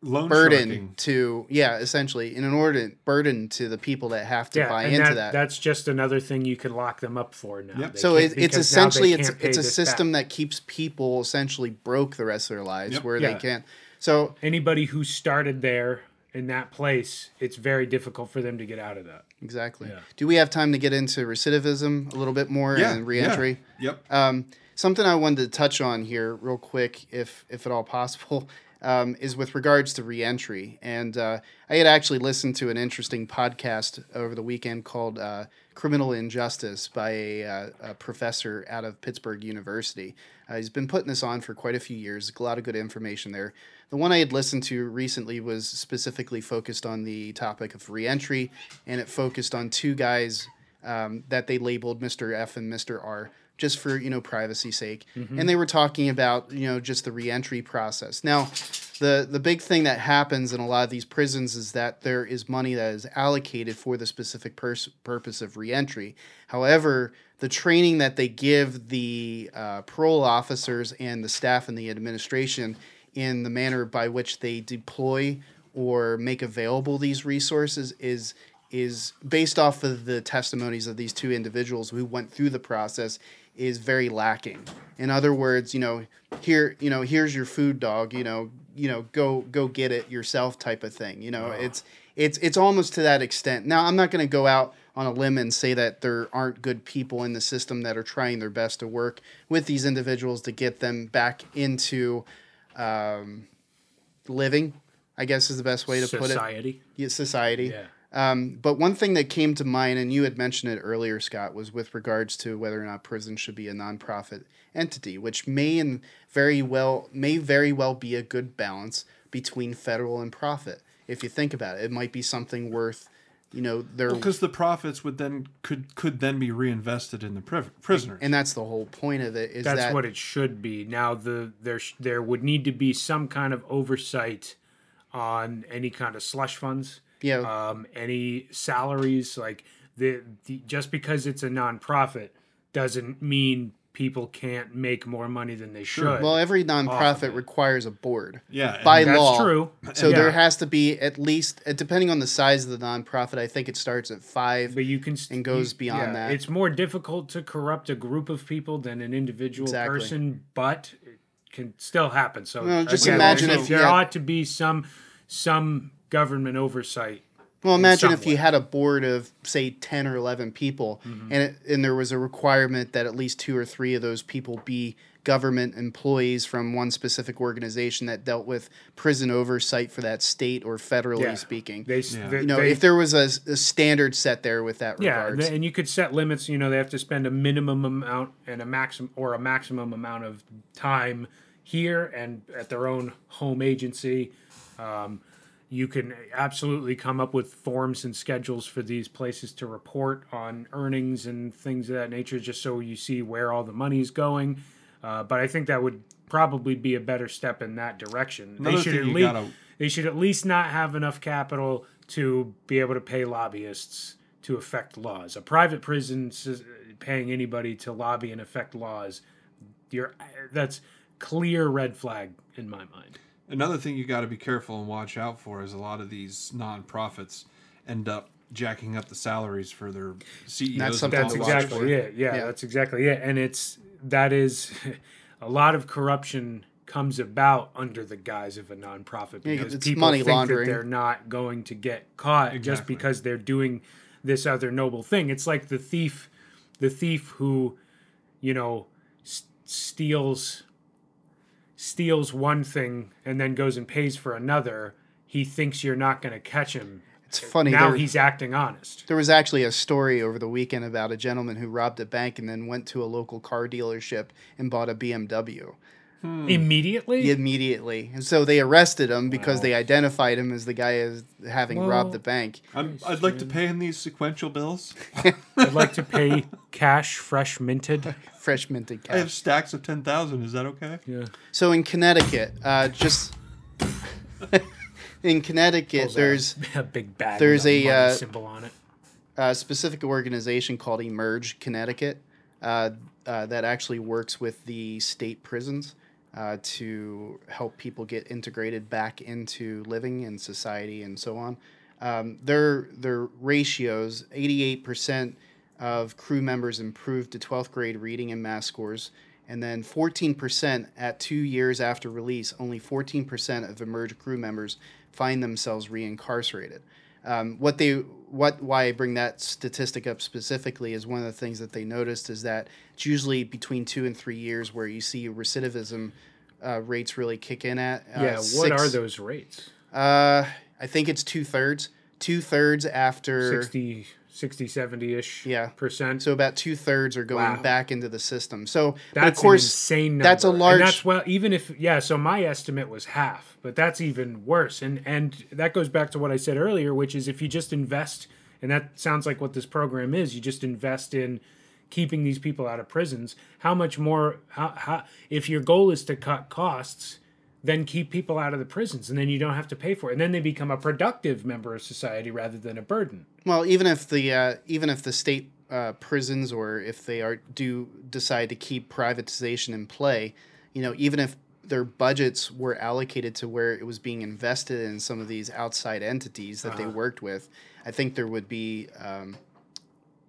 Speaker 1: loan
Speaker 3: burden
Speaker 1: sharking.
Speaker 3: to yeah, essentially in an inordinate burden to the people that have to
Speaker 2: yeah
Speaker 3: buy
Speaker 2: and
Speaker 3: into
Speaker 2: that,
Speaker 3: that.
Speaker 2: that's just another thing you can lock them up for now
Speaker 1: Yep.
Speaker 3: So it, it's
Speaker 2: because now they
Speaker 3: essentially it's it's a
Speaker 2: this back.
Speaker 3: system that keeps people essentially broke the rest of their lives,
Speaker 1: Yep.
Speaker 3: where
Speaker 2: Yeah.
Speaker 3: they can't. So
Speaker 2: anybody who started there in that place, it's very difficult for them to get out of that.
Speaker 3: exactly.
Speaker 2: Yeah.
Speaker 3: Do we have time to get into recidivism a little bit more
Speaker 1: Yeah,
Speaker 3: and reentry?
Speaker 1: yeah. Yep.
Speaker 3: Um, something I wanted to touch on here, real quick, if if at all possible, um, is with regards to reentry. And uh, I had actually listened to an interesting podcast over the weekend called uh, "Criminal Injustice" by a, uh, a professor out of Pittsburgh University. Uh, he's been putting this on for quite a few years. A lot of good information there. The one I had listened to recently was specifically focused on the topic of reentry, and it focused on two guys um, that they labeled Mr. F and Mr. R just for you know privacy sake. And they were talking about you know just the reentry process. Now the the big thing that happens in a lot of these prisons is that there is money that is allocated for the specific pers- purpose of reentry. However the training that they give the uh, parole officers and the staff and the administration in the manner by which they deploy or make available these resources is is based off of the testimonies of these two individuals who went through the process is very lacking. In other words, you know, here, you know, here's your food dog, you know, you know, go go get it yourself type of thing. You know, it's it's it's almost to that extent. Now, I'm not going to go out on a limb and say that there aren't good people in the system that are trying their best to work with these individuals to get them back into um, living. I guess is the best way to put it
Speaker 2: Society.
Speaker 3: yeah, society.
Speaker 2: Yeah.
Speaker 3: Um, but one thing that came to mind, and you had mentioned it earlier, Scott, was with regards to whether or not prison should be a nonprofit entity, which may and very well may very well be a good balance between federal and profit. If you think about it, it might be something worth, you know, their
Speaker 1: Because the profits would then could could then be reinvested in the pri- prisoners.
Speaker 3: and that's the whole point of it. Is
Speaker 2: That's
Speaker 3: that
Speaker 2: what it should be. Now the there sh- there would need to be some kind of oversight on any kind of slush funds.
Speaker 3: Yeah.
Speaker 2: Um, any salaries like the, the just because it's a nonprofit doesn't mean people can't make more money than they should.
Speaker 3: well, every
Speaker 2: of
Speaker 3: nonprofit
Speaker 2: it.
Speaker 3: requires a board.
Speaker 1: yeah,
Speaker 3: by
Speaker 1: and
Speaker 2: That's
Speaker 3: law.
Speaker 2: true.
Speaker 3: So
Speaker 2: Yeah.
Speaker 3: there has to be at least, uh, depending on the size of the nonprofit, I think it starts at five.
Speaker 2: but you can st-
Speaker 3: and goes
Speaker 2: you-
Speaker 3: beyond that.
Speaker 2: It's more difficult to corrupt a group of people than an individual
Speaker 3: Exactly.
Speaker 2: person, but it can still happen. So
Speaker 3: Well, just
Speaker 2: again,
Speaker 3: imagine
Speaker 2: there's-
Speaker 3: if you
Speaker 2: there
Speaker 3: had-
Speaker 2: ought to be some some government oversight.
Speaker 3: Well, imagine
Speaker 2: some
Speaker 3: if you had a board of say ten or eleven people,
Speaker 2: Mm-hmm.
Speaker 3: and it, and there was a requirement that at least two or three of those people be government employees from one specific organization that dealt with prison oversight for that state or federally
Speaker 2: Yeah.
Speaker 3: speaking.
Speaker 2: They,
Speaker 1: Yeah.
Speaker 2: they-
Speaker 3: you know,
Speaker 2: they-
Speaker 3: if there was a, a standard set there with that
Speaker 2: yeah,
Speaker 3: regards,
Speaker 2: and you could set limits. You know, they have to spend a minimum amount and a maximum or a maximum amount of time here and at their own home agency. Um, you can absolutely come up with forms and schedules for these places to report on earnings and things of that nature, just so you see where all the money's going. Uh, but I think that would probably be a better step in that direction.
Speaker 1: Another
Speaker 2: they should at least
Speaker 1: gotta-
Speaker 2: they should at least not have enough capital to be able to pay lobbyists to affect laws. A private prison paying anybody to lobby and affect laws, you're that's clear red flag in my mind.
Speaker 1: Another thing you got to be careful and watch out for is a lot of these nonprofits end up jacking up the salaries for their CEOs.
Speaker 3: That's something
Speaker 2: That's
Speaker 3: to
Speaker 1: top
Speaker 3: watch
Speaker 2: exactly
Speaker 3: for.
Speaker 2: it. Yeah,
Speaker 3: Yeah.
Speaker 2: that's exactly it. And it's that is a lot of corruption comes about under the guise of a nonprofit
Speaker 3: Yeah,
Speaker 2: because
Speaker 3: it's
Speaker 2: people
Speaker 3: money
Speaker 2: think
Speaker 3: laundering.
Speaker 2: that they're not going to get caught just because they're doing this other noble thing. It's like the thief, the thief who, you know, s- steals steals one thing and then goes and pays for another. He thinks you're not going to catch him.
Speaker 3: It's funny.
Speaker 2: now
Speaker 3: there,
Speaker 2: he's acting honest.
Speaker 3: there was actually a story over the weekend about a gentleman who robbed a bank and then went to a local car dealership and bought a BMW
Speaker 2: Immediately,
Speaker 3: immediately. And so they arrested him because they identified him as the guy as having
Speaker 2: Well-
Speaker 3: robbed the bank.
Speaker 1: I'm, I'd like to pay in these sequential bills.
Speaker 2: I'd like to pay cash, fresh minted.
Speaker 3: Fresh minted cash.
Speaker 1: I have stacks of ten thousand. Is that okay?
Speaker 2: Yeah.
Speaker 3: So in Connecticut, uh, just in Connecticut, there's
Speaker 2: a big bag.
Speaker 3: there's
Speaker 2: with
Speaker 3: a, uh,
Speaker 2: symbol on it.
Speaker 3: a specific organization called Emerge Connecticut uh, uh, that actually works with the state prisons uh, to help people get integrated back into living and society and so on. Um, their their ratios: eighty eight percent of crew members improved to twelfth grade reading and math scores. And then 14% at two years after release, only 14% of Emerge crew members find themselves reincarcerated. Um, what they what why I bring that statistic up specifically is one of the things that they noticed is that it's usually between two and three years where you see recidivism uh, rates really kick in at. Uh,
Speaker 2: Yeah. What
Speaker 3: six-
Speaker 2: are those rates?
Speaker 3: Uh, I think it's two thirds. Two thirds after
Speaker 2: 60, 60 70 ish
Speaker 3: Yeah.
Speaker 2: percent.
Speaker 3: so about two thirds are going
Speaker 2: Wow.
Speaker 3: back into the system. So
Speaker 2: that's
Speaker 3: of course
Speaker 2: an insane number.
Speaker 3: that's a
Speaker 2: And
Speaker 3: large-
Speaker 2: that's well, even if yeah. So my estimate was half, but that's even worse. And and that goes back to what I said earlier, which is if you just invest, and that sounds like what this program is. You just invest in keeping these people out of prisons. How much more? How, how if your goal is to cut costs, then keep people out of the prisons, and then you don't have to pay for it, and then they become a productive member of society rather than a burden.
Speaker 3: Well, even if the uh, even if the state uh, prisons or if they are do decide to keep privatization in play, you know, even if their budgets were allocated to where it was being invested in some of these outside entities that they worked with, I think there would be um,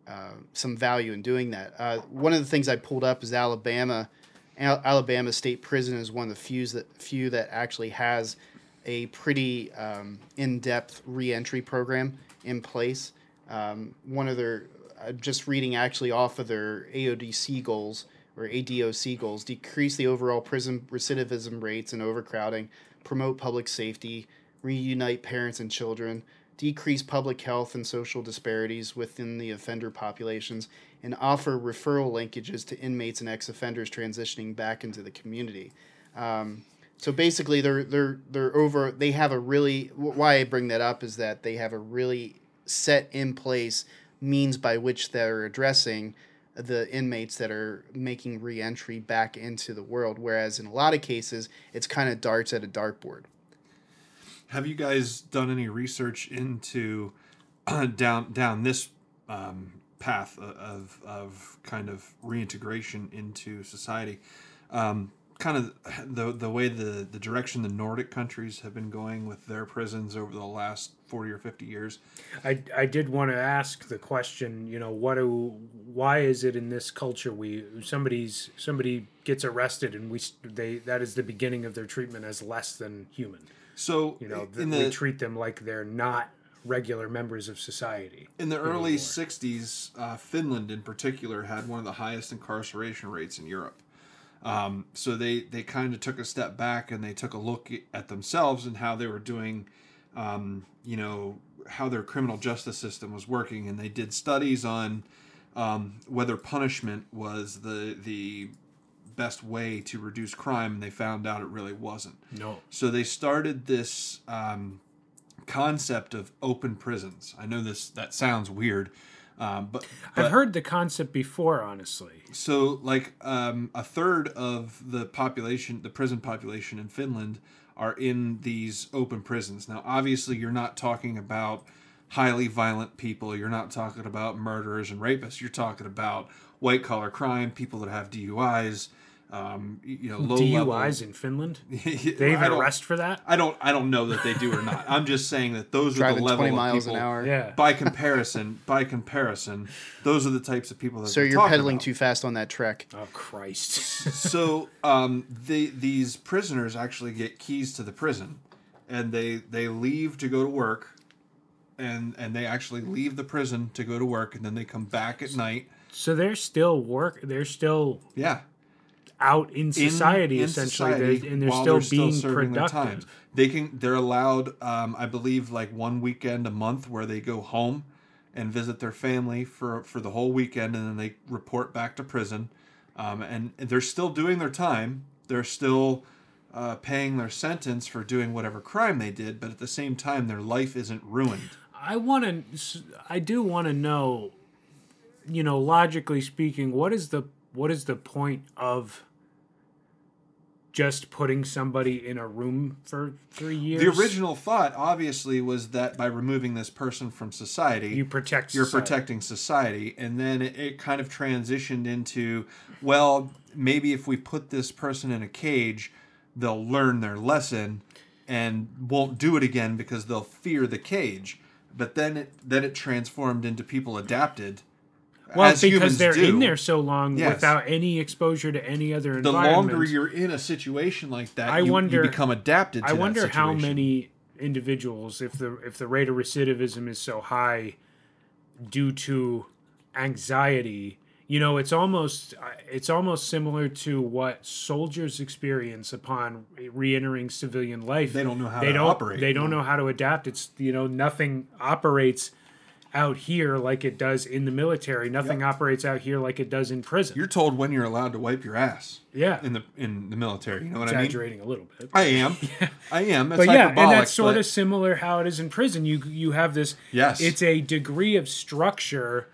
Speaker 3: uh, some value in doing that. Uh, one of the things I pulled up is Alabama. Al- Alabama State Prison is one of the few that few that actually has a pretty um, in-depth reentry program in place. Um, one of their, I'm just reading actually off of their AODC goals or ADOC goals, decrease the overall prison recidivism rates and overcrowding, promote public safety, reunite parents and children, decrease public health and social disparities within the offender populations, and offer referral linkages to inmates and ex-offenders transitioning back into the community. Um, so basically, they're they're they're over. They have a really why I bring that up is that they have a really set in place means by which they're addressing the inmates that are making reentry back into the world. Whereas in a lot of cases, it's kind of darts at a dartboard.
Speaker 1: Have you guys done any research into down down this um, path of of kind of reintegration into society? Um, kind of the the way the the direction the Nordic countries have been going with their prisons over the last forty or fifty years.
Speaker 2: I, I did want to ask the question, you know, what do why is it in this culture we somebody's somebody gets arrested and we they that is the beginning of their treatment as less than human.
Speaker 1: So
Speaker 2: You know, that
Speaker 1: in
Speaker 2: we treat them like they're not regular members of society.
Speaker 1: in the early
Speaker 2: anymore.
Speaker 1: '60s, uh, Finland in particular had one of the highest incarceration rates in Europe. Um, so they they kind of took a step back and they took a look at themselves and how they were doing, um, you know, how their criminal justice system was working, and they did studies on um, whether punishment was the the best way to reduce crime, and they found out it really wasn't.
Speaker 2: No.
Speaker 1: So they started this um, concept of open prisons. I know this that sounds weird, um, but, but
Speaker 2: I've heard the concept before, honestly.
Speaker 1: so like um, a third of the population, the prison population in Finland, are in these open prisons. Now, obviously, you're not talking about highly violent people. You're not talking about murderers and rapists. You're talking about white collar crime, people that have DUIs, um, you know, low level.
Speaker 2: DUIs in Finland. They even arrest for that.
Speaker 1: I don't. I don't know that they do or not. I'm just saying that those are the level
Speaker 3: 20
Speaker 1: of
Speaker 3: miles
Speaker 1: people.
Speaker 3: an hour.
Speaker 2: Yeah.
Speaker 1: By comparison, by comparison, those are the types of people that.
Speaker 3: So you're pedaling
Speaker 1: about.
Speaker 3: too fast on that trek.
Speaker 2: Oh Christ.
Speaker 1: so um, they, these prisoners actually get keys to the prison, and they they leave to go to work, and and they actually leave the prison to go to work, and then they come back at night.
Speaker 2: so they're still work. They're still
Speaker 1: Yeah,
Speaker 2: out in
Speaker 1: in-
Speaker 2: society
Speaker 1: in
Speaker 2: essentially,
Speaker 1: society
Speaker 2: They're- and they're still
Speaker 1: they're
Speaker 2: being
Speaker 1: their
Speaker 2: productive.
Speaker 1: They can. They're allowed, um, I believe, like one weekend a month where they go home and visit their family for for the whole weekend, and then they report back to prison. Um, and they're still doing their time. They're still uh, paying their sentence for doing whatever crime they did, but at the same time, their life isn't ruined.
Speaker 2: I want to. I do want to know. You know, logically speaking, what is the what is the point of just putting somebody in a room for three years?
Speaker 1: The original thought, obviously, was that by removing this person from society,
Speaker 2: you protect.
Speaker 1: you're
Speaker 2: society.
Speaker 1: protecting society and then it, it kind of transitioned into well maybe if we put this person in a cage they'll learn their lesson and won't do it again because they'll fear the cage but then it then it transformed into people adapted
Speaker 2: Well, because they're
Speaker 1: do.
Speaker 2: in there so long
Speaker 1: Yes.
Speaker 2: without any exposure to any other
Speaker 1: the
Speaker 2: environment.
Speaker 1: longer you're in a situation like that
Speaker 2: I
Speaker 1: you, you become adapted to
Speaker 2: I wonder how many individuals, if the if the rate of recidivism is so high, due to anxiety. You know, it's almost it's almost similar to what soldiers experience upon re-entering civilian life.
Speaker 1: They don't know how
Speaker 2: they
Speaker 1: to
Speaker 2: don't,
Speaker 1: operate.
Speaker 2: They don't know how to adapt. It's you know nothing operates out here like it does in the military. Nothing operates out here like it does in prison.
Speaker 1: you're told when you're allowed to wipe your ass
Speaker 2: yeah,
Speaker 1: in the in the military you know what i mean
Speaker 2: exaggerating a little bit.
Speaker 1: i am i am that's
Speaker 2: but yeah, and that's sort
Speaker 1: but-
Speaker 2: of similar how it is in prison. You you have this.
Speaker 1: Yes.
Speaker 2: It's a degree of structure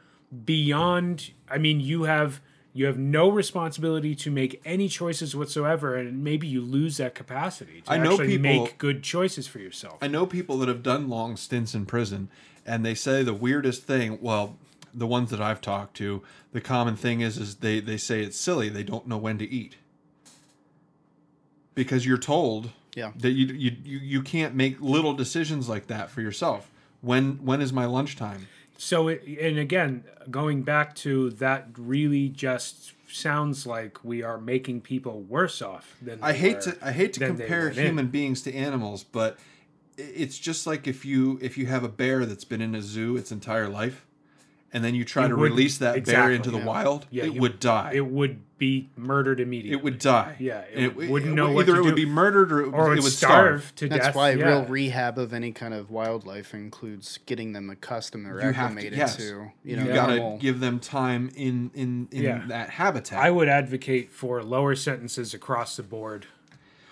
Speaker 2: beyond. I mean, you have you have no responsibility to make any choices whatsoever, and maybe you lose that capacity to
Speaker 1: I know
Speaker 2: actually
Speaker 1: people-
Speaker 2: make good choices for yourself.
Speaker 1: I know people that have done long stints in prison, and they say the weirdest thing. Well, the ones that I've talked to, the common thing is, is they they say it's silly. They don't know when to eat because you're told
Speaker 3: Yeah.
Speaker 1: that you you you, you can't make little decisions like that for yourself. When when is my lunchtime?
Speaker 2: So, it, and again, going back to that, really just sounds like we are making people worse off than
Speaker 1: I hate
Speaker 2: were
Speaker 1: to I hate to compare
Speaker 2: went in.
Speaker 1: human beings to animals, but i- it's just like if you if you have a bear that's been in a zoo its entire life, and then you try
Speaker 2: It
Speaker 1: to
Speaker 2: would-
Speaker 1: release that bear into the
Speaker 3: yeah.
Speaker 1: wild,
Speaker 2: Yeah,
Speaker 1: it
Speaker 2: you-
Speaker 1: would die.
Speaker 2: It would be murdered immediately.
Speaker 1: it would die.
Speaker 2: Yeah, it
Speaker 1: And
Speaker 2: wouldn't know what
Speaker 1: either
Speaker 2: to
Speaker 1: it would be murdered or it,
Speaker 2: or
Speaker 1: would-
Speaker 2: would
Speaker 1: it would
Speaker 2: starve,
Speaker 1: starve.
Speaker 2: to
Speaker 3: That's
Speaker 2: death.
Speaker 3: why
Speaker 2: yeah.
Speaker 3: real rehab of any kind of wildlife includes getting them accustomed or
Speaker 1: You have to-
Speaker 3: acclimated
Speaker 1: yes.
Speaker 3: to, you
Speaker 1: You,
Speaker 3: know,
Speaker 1: gotta give them time in in in
Speaker 2: Yeah.
Speaker 1: that habitat.
Speaker 2: I would advocate for lower sentences across the board,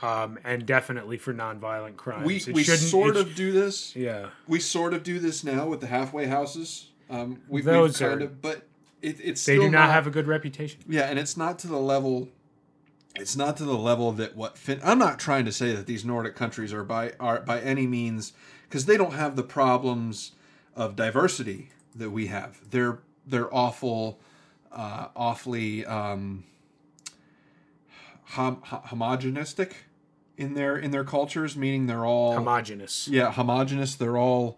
Speaker 2: um, and definitely for nonviolent crimes.
Speaker 1: we
Speaker 2: It
Speaker 1: we sort of do this.
Speaker 2: yeah.
Speaker 1: We sort of do this now with the halfway houses. Um, we,
Speaker 2: Those
Speaker 1: we've kind
Speaker 2: are-
Speaker 1: of, but it, it's
Speaker 2: They do not have a good reputation.
Speaker 1: Yeah, and it's not to the level. It's not to the level that what fin- I'm not trying to say that these Nordic countries are by are by any means because they don't have the problems of diversity that we have. They're they're awful, uh, awfully um, hom- homogenistic in their in their cultures, meaning they're all
Speaker 2: homogenous.
Speaker 1: yeah homogenous. They're all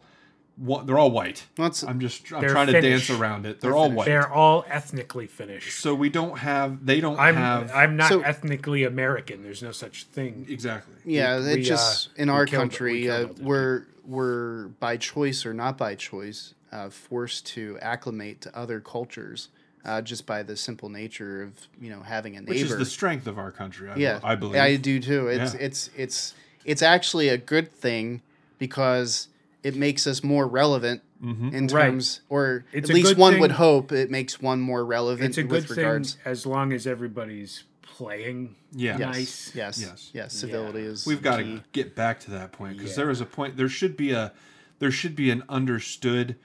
Speaker 1: they're all white.
Speaker 3: Well, it's-
Speaker 1: I'm just I'm
Speaker 2: They're
Speaker 1: trying to dance around it. They're,
Speaker 3: They're
Speaker 1: all
Speaker 3: Finnish.
Speaker 1: white.
Speaker 2: They're all ethnically Finnish.
Speaker 1: So we don't have. They don't
Speaker 2: I'm
Speaker 1: have.
Speaker 2: I'm not
Speaker 3: So-
Speaker 2: ethnically American. There's no such thing.
Speaker 1: exactly.
Speaker 3: yeah,
Speaker 2: we,
Speaker 3: it
Speaker 2: uh,
Speaker 3: just in our
Speaker 2: killed- we
Speaker 3: country, uh, we're we're by choice or not by choice uh, forced to acclimate to other cultures, uh, just by the simple nature of you know having a neighbor.
Speaker 1: Which is the strength of our country. I,
Speaker 3: yeah,
Speaker 1: I believe.
Speaker 3: I do too. It's
Speaker 1: Yeah.
Speaker 3: it's it's it's actually a good thing because it makes us more relevant
Speaker 1: Mm-hmm.
Speaker 3: in
Speaker 2: Right.
Speaker 3: terms, or
Speaker 2: It's
Speaker 3: at least one
Speaker 2: thing-
Speaker 3: would hope it makes one more relevant
Speaker 2: It's a
Speaker 3: with
Speaker 2: good
Speaker 3: regards.
Speaker 2: thing as long as everybody's playing.
Speaker 1: Yeah.
Speaker 2: Nice.
Speaker 3: yes,
Speaker 1: Yes.
Speaker 3: yes, Civility is.
Speaker 1: We've got to get back to that point because
Speaker 2: Yeah.
Speaker 1: there is a point. There should be a. There should be an understood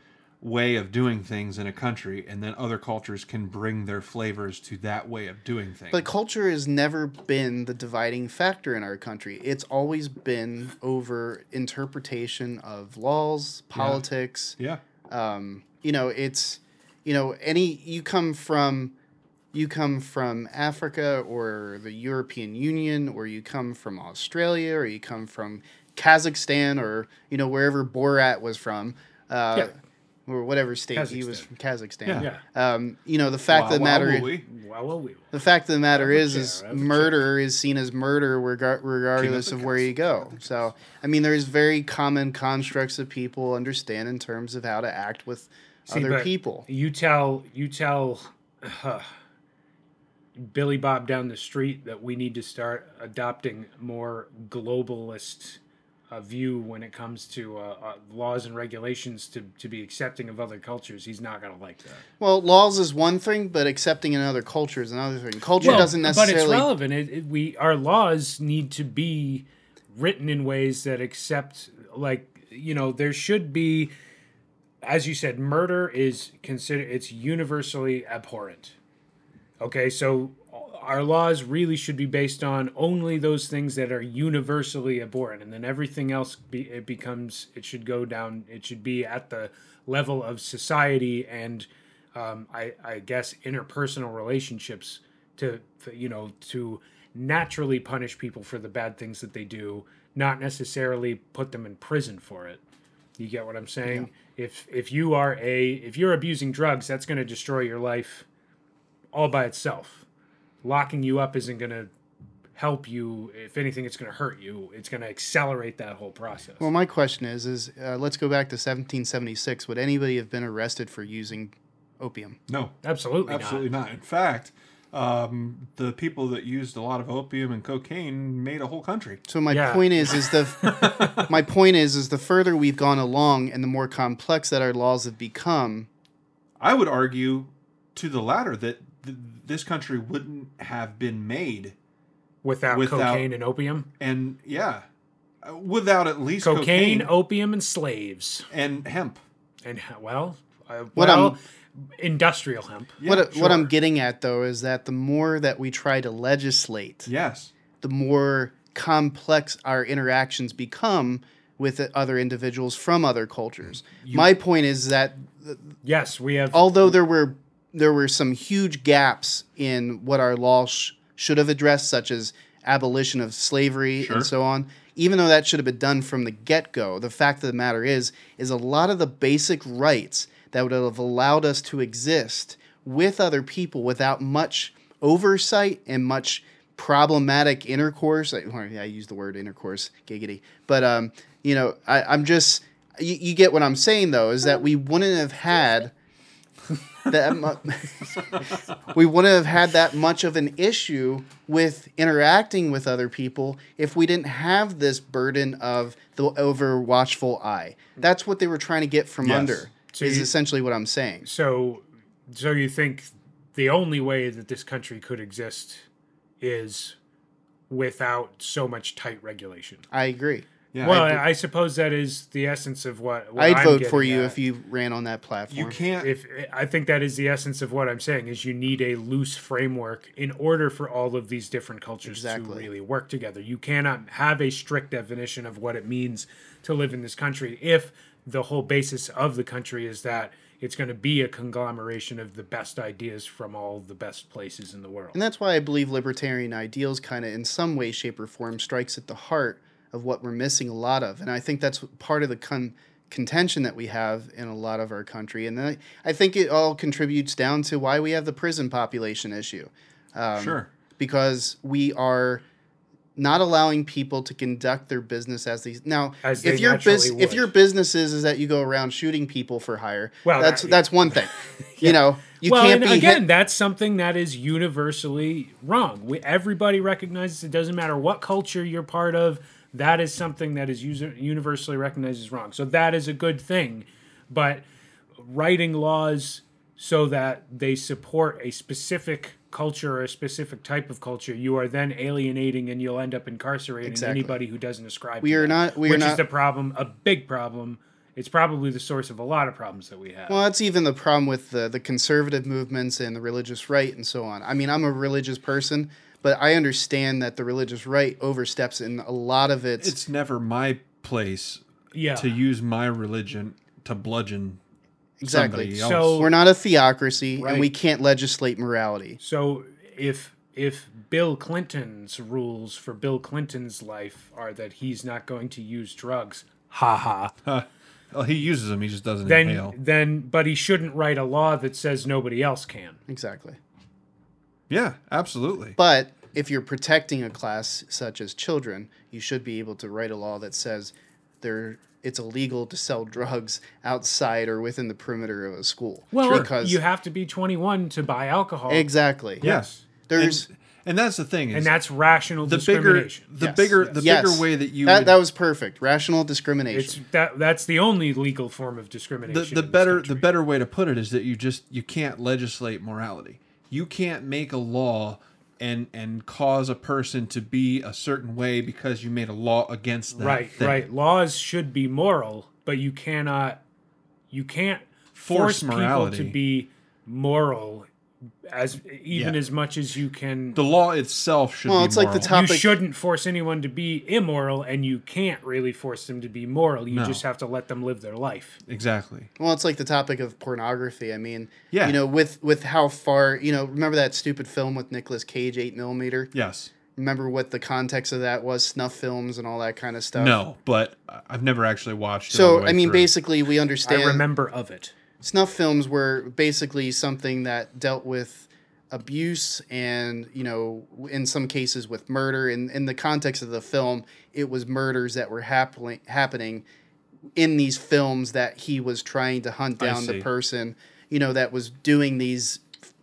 Speaker 1: way of doing things in a country, and then other cultures can bring their flavors to that way of doing things.
Speaker 3: But culture has never been the dividing factor in our country. It's always been over interpretation of laws, politics.
Speaker 1: yeah.
Speaker 3: Um, you know, it's you know any you come from you come from Africa or the European Union, or you come from Australia, or you come from Kazakhstan, or you know wherever Borat was from, uh,
Speaker 2: Yeah.
Speaker 3: Or whatever state he was from, Kazakhstan.
Speaker 1: Yeah.
Speaker 2: Yeah.
Speaker 3: Um, you know the fact of the
Speaker 1: Wow, wow,
Speaker 3: matter.
Speaker 1: woo-wee.
Speaker 2: Well, well, we.
Speaker 3: The fact of the matter is,
Speaker 2: chair,
Speaker 3: is
Speaker 2: have a
Speaker 3: murder is seen as murder regar- regardless
Speaker 1: of
Speaker 3: of where you go. So, I mean, there's very common constructs that people understand in terms of how to act with
Speaker 2: See,
Speaker 3: other people.
Speaker 2: You tell you tell uh, Billy Bob down the street that we need to start adopting more globalist uh, view when it comes to uh, uh, laws and regulations to, to be accepting of other cultures. He's not going to like that.
Speaker 3: Well, laws is one thing, but accepting another culture is another thing. Culture
Speaker 2: Well,
Speaker 3: doesn't necessarily.
Speaker 2: But it's relevant. It, it, we our laws need to be written in ways that accept, like you know, there should be, as you said, murder is considered it's universally abhorrent. Okay, so our laws really should be based on only those things that are universally abhorrent, and then everything else be, it becomes it should go down. It should be at the level of society and um, I, I guess interpersonal relationships to to, you know to naturally punish people for the bad things that they do, not necessarily put them in prison for it. You get what I'm saying? If if you are a if you're abusing drugs, that's going to destroy your life all by itself. Locking you up isn't going to help you. If anything, it's going to hurt you. It's going to accelerate that whole process.
Speaker 3: well, my question is: is uh, let's go back to 1776. Would anybody have been arrested for using opium?
Speaker 1: No,
Speaker 2: absolutely,
Speaker 1: absolutely not. In fact, um, the people that used a lot of opium and cocaine made a whole country.
Speaker 3: So my
Speaker 2: Yeah.
Speaker 3: point is, is the my point is, is the further we've gone along and the more complex that our laws have become,
Speaker 1: I would argue to the latter that th- this country wouldn't have been made,
Speaker 2: not. Without,
Speaker 1: without-
Speaker 2: cocaine and opium,
Speaker 1: and yeah, without at least
Speaker 2: cocaine,
Speaker 1: cocaine,
Speaker 2: opium, and slaves,
Speaker 1: and hemp.
Speaker 2: and well, uh,
Speaker 3: What
Speaker 2: well,
Speaker 3: I'm-
Speaker 2: industrial hemp.
Speaker 1: Yeah,
Speaker 3: what what I'm getting at though is that the more that we try to legislate,
Speaker 1: Yes.
Speaker 3: the more complex our interactions become with other individuals from other cultures. My point is that
Speaker 2: Yes, we have.
Speaker 3: although there were there were some huge gaps in what our law sh- should have addressed, such as abolition of slavery
Speaker 1: Sure.
Speaker 3: and so on. Even though that should have been done from the get go, the fact of the matter is, is a lot of the basic rights that would have allowed us to exist with other people without much oversight and much problematic intercourse. I, I use the word intercourse, giggity, but um, you know, I, I'm just you, you get what I'm saying though, is that we wouldn't have had that mu- we wouldn't have had that much of an issue with interacting with other people if we didn't have this burden of the over watchful eye. That's what they were trying to get from
Speaker 1: Yes.
Speaker 3: under.
Speaker 2: So
Speaker 3: is
Speaker 2: you-
Speaker 3: essentially what I'm saying.
Speaker 2: So, so you think the only way that this country could exist is without so much tight regulation?
Speaker 3: I agree.
Speaker 1: Yeah.
Speaker 2: well,
Speaker 1: I-
Speaker 2: I, I suppose that is the essence of what, what
Speaker 3: I'd
Speaker 2: I'm
Speaker 3: vote for you
Speaker 2: at.
Speaker 3: if you ran on that platform.
Speaker 1: you can't.
Speaker 2: If I think that is the essence of what I'm saying is you need a loose framework in order for all of these different cultures
Speaker 3: Exactly.
Speaker 2: to really work together. You cannot have a strict definition of what it means to live in this country if the whole basis of the country is that it's going to be a conglomeration of the best ideas from all the best places in the world.
Speaker 3: And that's why I believe libertarian ideals kind of in some way, shape, or form strikes at the heart of what we're missing a lot of. And I think that's part of the con- contention that we have in a lot of our country. And I, I think it all contributes down to why we have the prison population issue. Um,
Speaker 1: sure.
Speaker 3: Because we are not allowing people to conduct their business as these now
Speaker 2: As
Speaker 3: if your bus-
Speaker 2: naturally
Speaker 3: if your business is, is that you go around shooting people for hire
Speaker 2: Well,
Speaker 3: that's
Speaker 2: that-
Speaker 3: that's one thing you know you
Speaker 2: well,
Speaker 3: can't
Speaker 2: and
Speaker 3: be
Speaker 2: again,
Speaker 3: hit-
Speaker 2: that's something that is universally wrong. We, everybody recognizes it doesn't matter what culture you're part of. That is something that is user, universally recognized as wrong. So that is a good thing, but writing laws so that they support a specific culture or a specific type of culture, you are then alienating and you'll end up incarcerating
Speaker 3: Exactly.
Speaker 2: anybody who doesn't ascribe.
Speaker 3: We
Speaker 2: to
Speaker 3: are
Speaker 2: that,
Speaker 3: not- we are not.
Speaker 2: which is the problem, a big problem. It's probably the source of a lot of problems that we have.
Speaker 3: Well, that's even the problem with the, the conservative movements and the religious right and so on. I mean, I'm a religious person, but I understand that the religious right oversteps in a lot of its.
Speaker 1: It's never my place
Speaker 2: yeah,
Speaker 1: to use my religion to bludgeon
Speaker 3: Exactly.
Speaker 1: else.
Speaker 2: So-
Speaker 3: We're not a theocracy,
Speaker 2: Right.
Speaker 3: and we can't legislate morality.
Speaker 2: So if if Bill Clinton's rules for Bill Clinton's life are that he's not going to use drugs, ha ha.
Speaker 1: well, he uses them. He just doesn't
Speaker 2: Then
Speaker 1: inhale.
Speaker 2: then but he shouldn't write a law that says nobody else can.
Speaker 3: Exactly.
Speaker 1: Yeah, absolutely.
Speaker 3: But if you're protecting a class such as children, you should be able to write a law that says there it's illegal to sell drugs outside or within the perimeter of a school.
Speaker 2: Well,
Speaker 3: because
Speaker 2: you have to be 21 to buy alcohol.
Speaker 3: exactly.
Speaker 2: Yes.
Speaker 3: There's
Speaker 1: and, and that's the thing. Is
Speaker 2: And that's rational
Speaker 1: the bigger,
Speaker 2: discrimination.
Speaker 1: the
Speaker 3: Yes.
Speaker 1: bigger, the
Speaker 3: Yes.
Speaker 1: bigger way that you
Speaker 3: that,
Speaker 1: would,
Speaker 3: that was perfect. Rational
Speaker 2: It's
Speaker 3: discrimination.
Speaker 2: that that's the only legal form of discrimination.
Speaker 1: the
Speaker 2: in this
Speaker 1: better the better way to put it is that you just you can't legislate morality. You can't make a law and and cause a person to be a certain way because you made a law against that.
Speaker 2: right
Speaker 1: thing.
Speaker 2: right laws should be moral but you cannot you can't
Speaker 1: Force
Speaker 2: force, people to be moral as even
Speaker 1: Yeah.
Speaker 2: as much as you can
Speaker 1: The law itself should
Speaker 3: Well,
Speaker 1: be
Speaker 3: it's like the
Speaker 1: moral.
Speaker 3: top-
Speaker 2: you shouldn't force anyone to be immoral and you can't really force them to be moral you
Speaker 1: No.
Speaker 2: just have to let them live their life
Speaker 1: Exactly.
Speaker 3: Well, it's like the topic of pornography. I mean,
Speaker 1: Yeah.
Speaker 3: you know, with with how far, you know, remember that stupid film with Nicolas Cage, eight millimeter.
Speaker 1: Yes.
Speaker 3: Remember what the context of that was, snuff films and all that kind of stuff.
Speaker 1: No, but I've never actually watched it.
Speaker 3: So I mean,
Speaker 1: through.
Speaker 3: basically, we understand
Speaker 2: i remember of it
Speaker 3: snuff films were basically something that dealt with abuse and you know in some cases with murder. In in the context of the film it was murders that were happening happening in these films that he was trying to hunt down the person you know that was doing these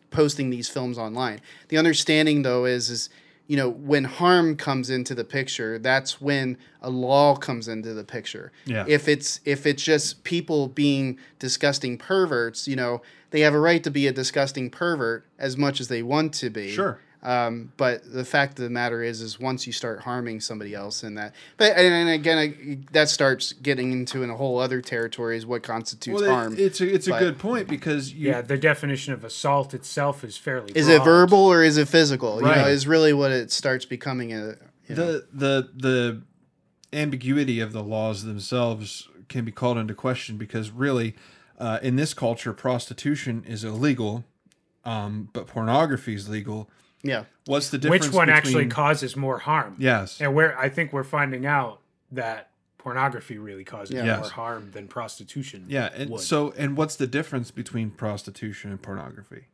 Speaker 3: posting these films online. The understanding though is is you know when harm comes into the picture that's when a law comes into the picture
Speaker 1: Yeah.
Speaker 3: if it's if it's just people being disgusting perverts you know they have a right to be a disgusting pervert as much as they want to be
Speaker 1: Sure.
Speaker 3: Um, but the fact of the matter is is once you start harming somebody else in that but and, and again I, that starts getting into in a whole other territory is what constitutes
Speaker 1: well,
Speaker 3: harm.
Speaker 1: it's a, it's a good point because you,
Speaker 2: yeah the definition of assault itself is fairly
Speaker 3: is it verbal or is it physical? You know is really what it starts becoming a you know,
Speaker 1: the the the ambiguity of the laws themselves can be called into question because really uh, in this culture prostitution is illegal um, but pornography is legal
Speaker 3: yeah
Speaker 1: what's the difference
Speaker 2: which one actually causes more harm
Speaker 1: yes
Speaker 2: And we're I think we're finding out that pornography really causes
Speaker 3: Yeah.
Speaker 2: more harm than prostitution.
Speaker 1: yeah and
Speaker 2: would.
Speaker 1: so and what's the difference between prostitution and pornography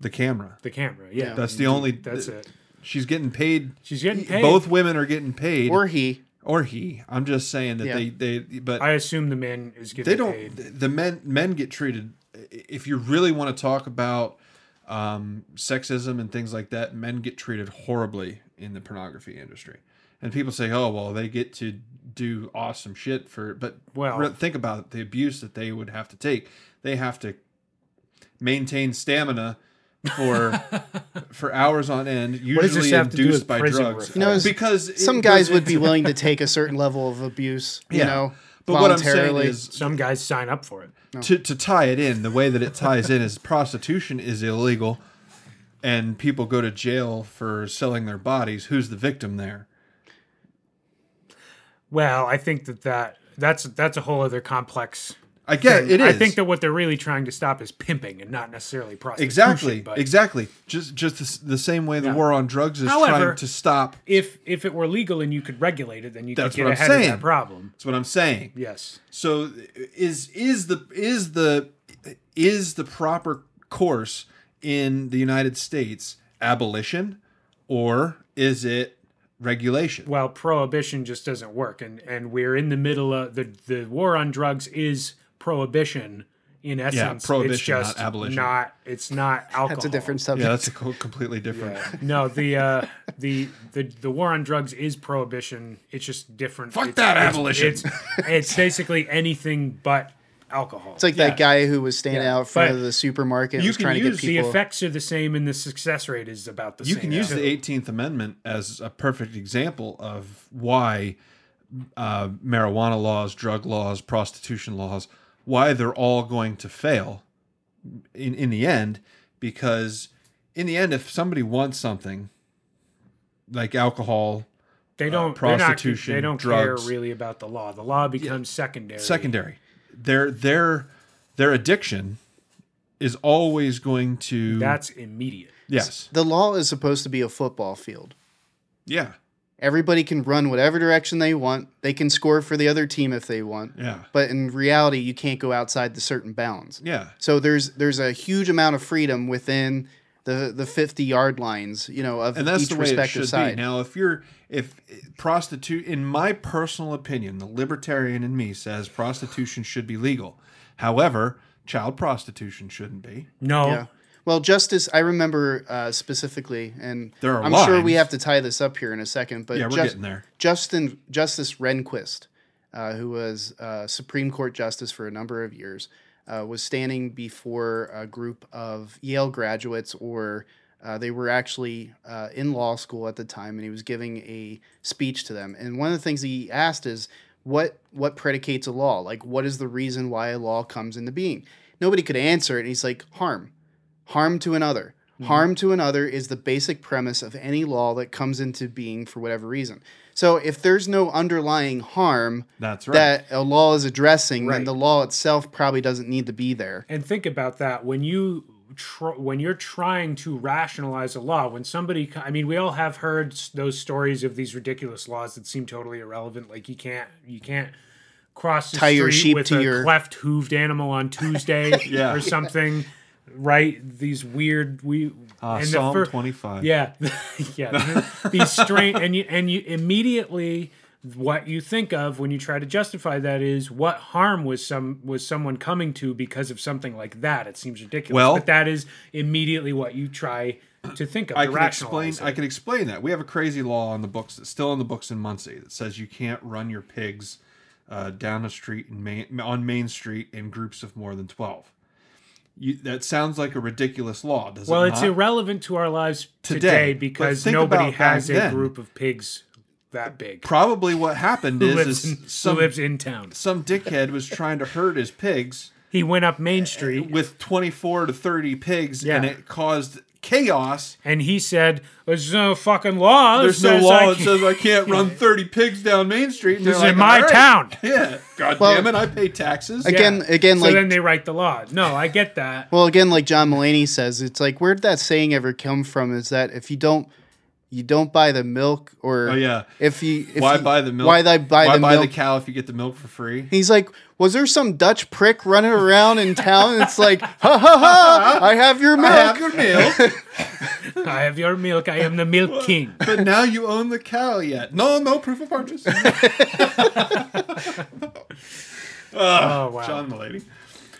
Speaker 1: the camera
Speaker 2: the camera, yeah,
Speaker 1: that's the only
Speaker 2: that's it.
Speaker 1: she's getting paid
Speaker 2: She's getting paid.
Speaker 1: both women are getting paid
Speaker 3: or he
Speaker 1: or he i'm just saying that
Speaker 3: Yeah.
Speaker 1: they they but
Speaker 2: I assume the man is getting
Speaker 1: they don't
Speaker 2: paid.
Speaker 1: the men men get treated if you really want to talk about um, sexism and things like that men get treated horribly in the pornography industry and people say oh well they get to do awesome shit for but
Speaker 2: Well-
Speaker 1: re- think about the abuse that they would have to take they have to maintain stamina for for hours on end usually
Speaker 2: have
Speaker 1: induced by drugs
Speaker 2: reform?
Speaker 3: You know,
Speaker 1: because
Speaker 3: some guys would be willing to take a certain level of abuse you
Speaker 1: Yeah.
Speaker 3: know
Speaker 1: but what i'm saying is
Speaker 2: Some guys sign up for it.
Speaker 1: to, to tie it in, the way that it ties in is prostitution is illegal and people go to jail for selling their bodies. Who's the victim there?
Speaker 2: Well, I think that, that that's that's a whole other complex.
Speaker 1: I get it is.
Speaker 2: I think that what they're really trying to stop is pimping and not necessarily prostitution.
Speaker 1: exactly,
Speaker 2: But
Speaker 1: exactly. Just just the, the same way the
Speaker 2: Yeah.
Speaker 1: war on drugs is
Speaker 2: However-
Speaker 1: trying to stop.
Speaker 2: if if it were legal and you could regulate it, then you
Speaker 1: That's
Speaker 2: could get ahead of
Speaker 1: saying.
Speaker 2: that problem.
Speaker 1: That's what I'm saying.
Speaker 2: Yes.
Speaker 1: So is is the is the is the proper course in the United States abolition or is it regulation?
Speaker 2: well prohibition just doesn't work and and we're in the middle of the the war on drugs is prohibition in essence it's
Speaker 1: prohibition, not
Speaker 2: just
Speaker 1: abolition.
Speaker 2: not it's not alcohol
Speaker 3: that's a different subject
Speaker 1: Yeah, that's a completely different.
Speaker 2: Yeah. no the uh the the the war on drugs is prohibition it's just different
Speaker 1: Fuck
Speaker 2: It's-
Speaker 1: that
Speaker 2: it's-
Speaker 1: abolition.
Speaker 2: it's it's basically anything but alcohol
Speaker 3: It's like
Speaker 1: Yeah.
Speaker 3: that guy who was standing
Speaker 2: Yeah,
Speaker 3: out front
Speaker 2: but
Speaker 3: of the supermarket
Speaker 1: you
Speaker 3: was
Speaker 1: can
Speaker 3: trying to
Speaker 1: use
Speaker 3: get
Speaker 1: the
Speaker 3: people.
Speaker 2: the effects are the same and the success rate is about the
Speaker 1: you
Speaker 2: same You
Speaker 1: can use
Speaker 2: too.
Speaker 1: the 18th amendment as a perfect example of why uh, marijuana laws drug laws prostitution laws why they're all going to fail in, in the end because in the end if somebody wants something like alcohol
Speaker 2: they don't
Speaker 1: uh, prostitution,
Speaker 2: they're not, they don't
Speaker 1: drugs.
Speaker 2: care really about the law the law becomes secondary
Speaker 1: secondary they're they're their addiction is always going to
Speaker 2: That's immediate.
Speaker 1: yes,
Speaker 3: The law is supposed to be a football field.
Speaker 1: yeah,
Speaker 3: Everybody can run whatever direction they want. They can score for the other team if they want.
Speaker 1: yeah,
Speaker 3: But in reality, you can't go outside the certain bounds.
Speaker 1: yeah.
Speaker 3: So there's there's a huge amount of freedom within the the 50 yard lines, you know, of
Speaker 1: and that's
Speaker 3: each
Speaker 1: the way it
Speaker 3: respective
Speaker 1: should
Speaker 3: side.
Speaker 1: be. Now, if you're if prostitute, in my personal opinion, the libertarian in me says prostitution should be legal. However, child prostitution shouldn't be.
Speaker 2: No.
Speaker 3: Yeah. Well, Justice, I remember uh, specifically, and
Speaker 1: There are
Speaker 3: I'm sure we have to tie this up here in a second. But
Speaker 1: Yeah, we're
Speaker 3: Jus-
Speaker 1: getting there.
Speaker 3: Justin Justice Rehnquist, uh, who was uh, Supreme Court justice for a number of years, uh, was standing before a group of Yale graduates, or uh, they were actually uh, in law school at the time, and he was giving a speech to them. And one of the things he asked is, "What what predicates a law? Like, what is the reason why a law comes into being?" Nobody could answer it, and he's like, "Harm." Harm to another. Mm-hmm. Harm to another is the basic premise of any law that comes into being for whatever reason. So if there's no underlying harm
Speaker 1: That's right.
Speaker 3: that a law is addressing,
Speaker 2: Right.
Speaker 3: then the law itself probably doesn't need to be there.
Speaker 2: And think about that when you tr- when you're trying to rationalize a law. When somebody, I mean, we all have heard those stories of these ridiculous laws that seem totally irrelevant. Like you can't you can't cross the
Speaker 3: Tie
Speaker 2: street
Speaker 3: your sheep
Speaker 2: with
Speaker 3: to
Speaker 2: a
Speaker 3: your-
Speaker 2: cleft hooved animal on Tuesday
Speaker 1: Yeah.
Speaker 2: or something. Right? These weird we
Speaker 1: uh,
Speaker 2: and
Speaker 1: Psalm
Speaker 2: fir-
Speaker 1: 25.
Speaker 2: Yeah, yeah. These strange, and you and you immediately what you think of when you try to justify that is what harm was some was someone coming to because of something like that. It seems ridiculous,
Speaker 1: Well-
Speaker 2: but that is immediately what you try to think of.
Speaker 1: I can explain. I can explain that. We have a crazy law on the books that's still in the books in Muncie that says you can't run your pigs uh, down a street in Main, on Main Street in groups of more than twelve. You, that sounds like a ridiculous law, does
Speaker 2: Well,
Speaker 1: it
Speaker 2: Well,
Speaker 1: it's
Speaker 2: irrelevant to our lives
Speaker 1: Today,
Speaker 2: today, because nobody has a
Speaker 1: then.
Speaker 2: group of pigs that big.
Speaker 1: Probably what happened is,
Speaker 2: lives
Speaker 1: is
Speaker 2: in,
Speaker 1: some
Speaker 2: lives in town.
Speaker 1: some dickhead was trying to herd his pigs
Speaker 2: He went up Main Street.
Speaker 1: with twenty four to thirty pigs, and it caused chaos.
Speaker 2: and he said, "There's no fucking law.
Speaker 1: There's no
Speaker 2: says I
Speaker 1: law that says I can't run thirty pigs down Main Street. And
Speaker 2: This is
Speaker 1: like,
Speaker 2: my
Speaker 1: "All right."
Speaker 2: town."
Speaker 1: Yeah, God
Speaker 3: Well-
Speaker 1: damn it, I pay taxes.
Speaker 3: Again, again,
Speaker 2: so
Speaker 3: like
Speaker 2: then they write the law. No, I get that.
Speaker 3: well, again, like John Mulaney says, it's like where did that saying ever come from? Is that if you don't you don't buy the milk, or
Speaker 1: Oh yeah.
Speaker 3: if you if
Speaker 1: why
Speaker 3: you-
Speaker 1: buy the milk?
Speaker 3: Why buy
Speaker 1: why
Speaker 3: the
Speaker 1: buy
Speaker 3: milk?
Speaker 1: the cow if you get the milk for free?
Speaker 3: He's like, was there some Dutch prick running around in town? And it's like, ha ha ha! I have your milk.
Speaker 1: I have your milk,
Speaker 2: I have your milk. I am the milk king.
Speaker 1: but now you own the cow yet? No, no proof of purchase.
Speaker 2: Oh wow.
Speaker 1: John Mulaney.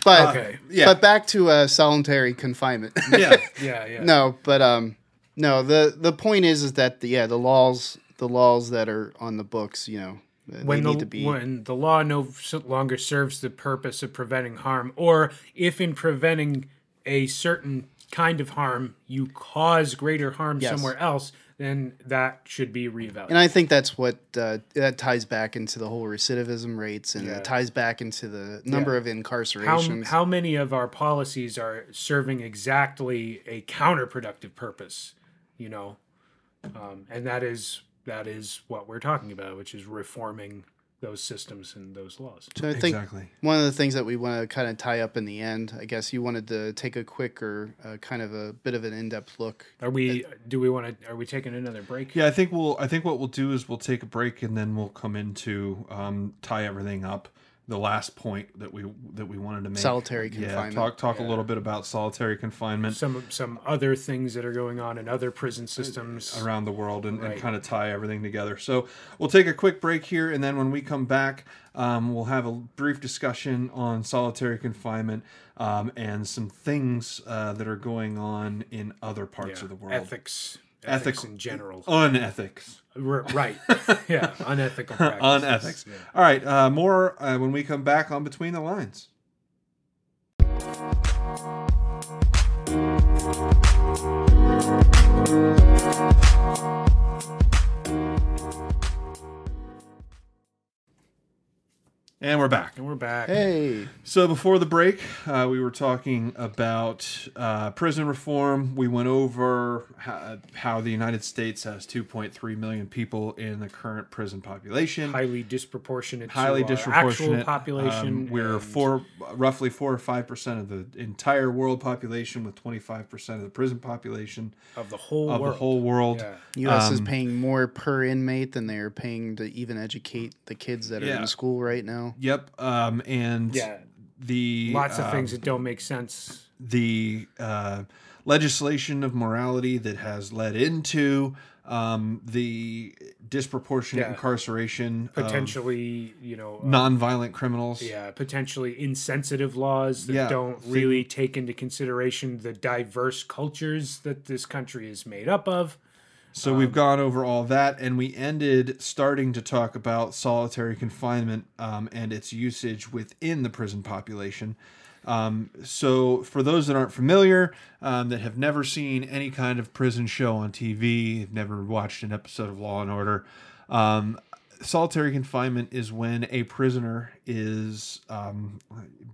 Speaker 3: But
Speaker 2: Okay.
Speaker 1: Yeah.
Speaker 3: but back to uh, solitary confinement.
Speaker 1: Yeah,
Speaker 2: Yeah, yeah.
Speaker 3: no, but um, no. The the point is is that the, yeah, the laws the laws that are on the books, you know, they
Speaker 2: when the
Speaker 3: be.
Speaker 2: when the law no longer serves the purpose of preventing harm, or if in preventing a certain kind of harm you cause greater harm
Speaker 3: Yes.
Speaker 2: somewhere else, then that should be reevaluated.
Speaker 3: and I think that's what uh, that ties back into the whole recidivism rates, and
Speaker 2: Yeah.
Speaker 3: it ties back into the number
Speaker 2: Yeah.
Speaker 3: of
Speaker 2: how,
Speaker 3: incarcerations.
Speaker 2: how many of our policies are serving exactly a counterproductive purpose you know um, and that is that is what we're talking about which is reforming those systems and those laws
Speaker 3: so I think
Speaker 1: exactly.
Speaker 3: one of the things that we want to kind of tie up in the end, I guess you wanted to take a quick or uh, kind of a bit of an in-depth look.
Speaker 2: are we do we want to are we taking another break
Speaker 1: Yeah, I think we'll. I think what we'll do is we'll take a break and then we'll come into um, tie everything up. The last point that we that we wanted to make.
Speaker 3: Solitary confinement.
Speaker 1: Yeah,
Speaker 3: confinement.
Speaker 1: talk talk a little bit about solitary confinement
Speaker 2: some some other things that are going on in other prison systems
Speaker 1: around the world and, and kind of tie everything together. So we'll take a quick break here, and then when we come back, um, we'll have a brief discussion on solitary confinement um, and some things uh, that are going on in other parts
Speaker 2: Yeah,
Speaker 1: of the world.
Speaker 2: ethics
Speaker 1: Ethic-
Speaker 2: ethics in general
Speaker 1: Unethics.
Speaker 2: R- right yeah unethical practices.
Speaker 1: Unethics.
Speaker 2: Yeah.
Speaker 1: All right, uh, more uh, when we come back on Between the Lines. And we're back.
Speaker 2: And we're back.
Speaker 3: Hey,
Speaker 1: So before the break, uh, we were talking about uh, prison reform. We went over how, how the United States has 2.3 million people in the current prison population.
Speaker 2: Highly disproportionate.
Speaker 1: Highly
Speaker 2: to our
Speaker 1: disproportionate.
Speaker 2: Actual population.
Speaker 1: Um, we're
Speaker 2: and-
Speaker 1: four, roughly four or five percent of the entire world population, with 25 percent of the prison population
Speaker 2: of the whole
Speaker 1: of
Speaker 2: world.
Speaker 1: the whole world.
Speaker 2: Yeah.
Speaker 3: U.S. is
Speaker 1: Um,
Speaker 3: paying more per inmate than they are paying to even educate the kids that are
Speaker 1: Yeah.
Speaker 3: in school right now.
Speaker 1: Yep. Um, and
Speaker 2: Yeah.
Speaker 1: the
Speaker 2: Lots of
Speaker 1: um,
Speaker 2: things that don't make sense.
Speaker 1: the uh, legislation of morality that has led into um, the disproportionate
Speaker 2: Yeah.
Speaker 1: incarceration of
Speaker 2: Potentially, you know, uh,
Speaker 1: nonviolent criminals.
Speaker 2: yeah, potentially insensitive laws that
Speaker 1: Yeah,
Speaker 2: don't
Speaker 1: thing-
Speaker 2: really take into consideration the diverse cultures that this country is made up of.
Speaker 1: So
Speaker 2: Um,
Speaker 1: we've gone over all that, and we ended starting to talk about solitary confinement um, and its usage within the prison population. Um, so, for those that aren't familiar, um, that have never seen any kind of prison show on TV, have never watched an episode of Law and Order, um, solitary confinement is when a prisoner is, um,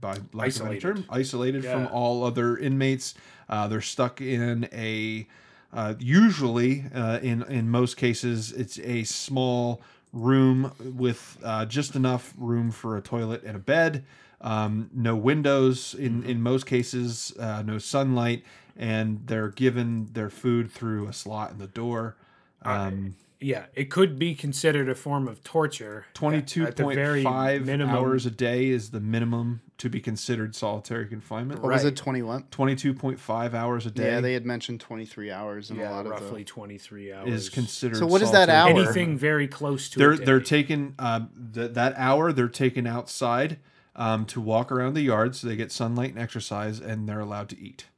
Speaker 1: by lack of
Speaker 2: Isolated.
Speaker 1: term, isolated from all other inmates. Uh, they're stuck in a uh, usually, uh, in in most cases, it's a small room with uh, just enough room for a toilet and a bed. Um, no windows in in most cases, uh, no sunlight, and they're given their food through a slot in the door. Um,
Speaker 2: Yeah, it could be considered a form of torture.
Speaker 1: Twenty-two
Speaker 2: at the
Speaker 1: point
Speaker 2: very
Speaker 1: five
Speaker 2: minimum.
Speaker 1: hours a day is the minimum to be considered solitary confinement.
Speaker 3: What was it? Twenty one.
Speaker 1: Twenty-two point five hours a day
Speaker 3: Yeah, they had mentioned twenty three hours in
Speaker 2: Yeah,
Speaker 3: a lot of
Speaker 2: roughly
Speaker 3: the.
Speaker 2: 23 hours.
Speaker 1: is considered.
Speaker 3: So what is that
Speaker 1: solitary
Speaker 3: hour?
Speaker 2: anything very close to
Speaker 1: they're
Speaker 2: a day.
Speaker 1: they're taken um, th- that hour they're taken outside um, to walk around the yard so they get sunlight and exercise and they're allowed to eat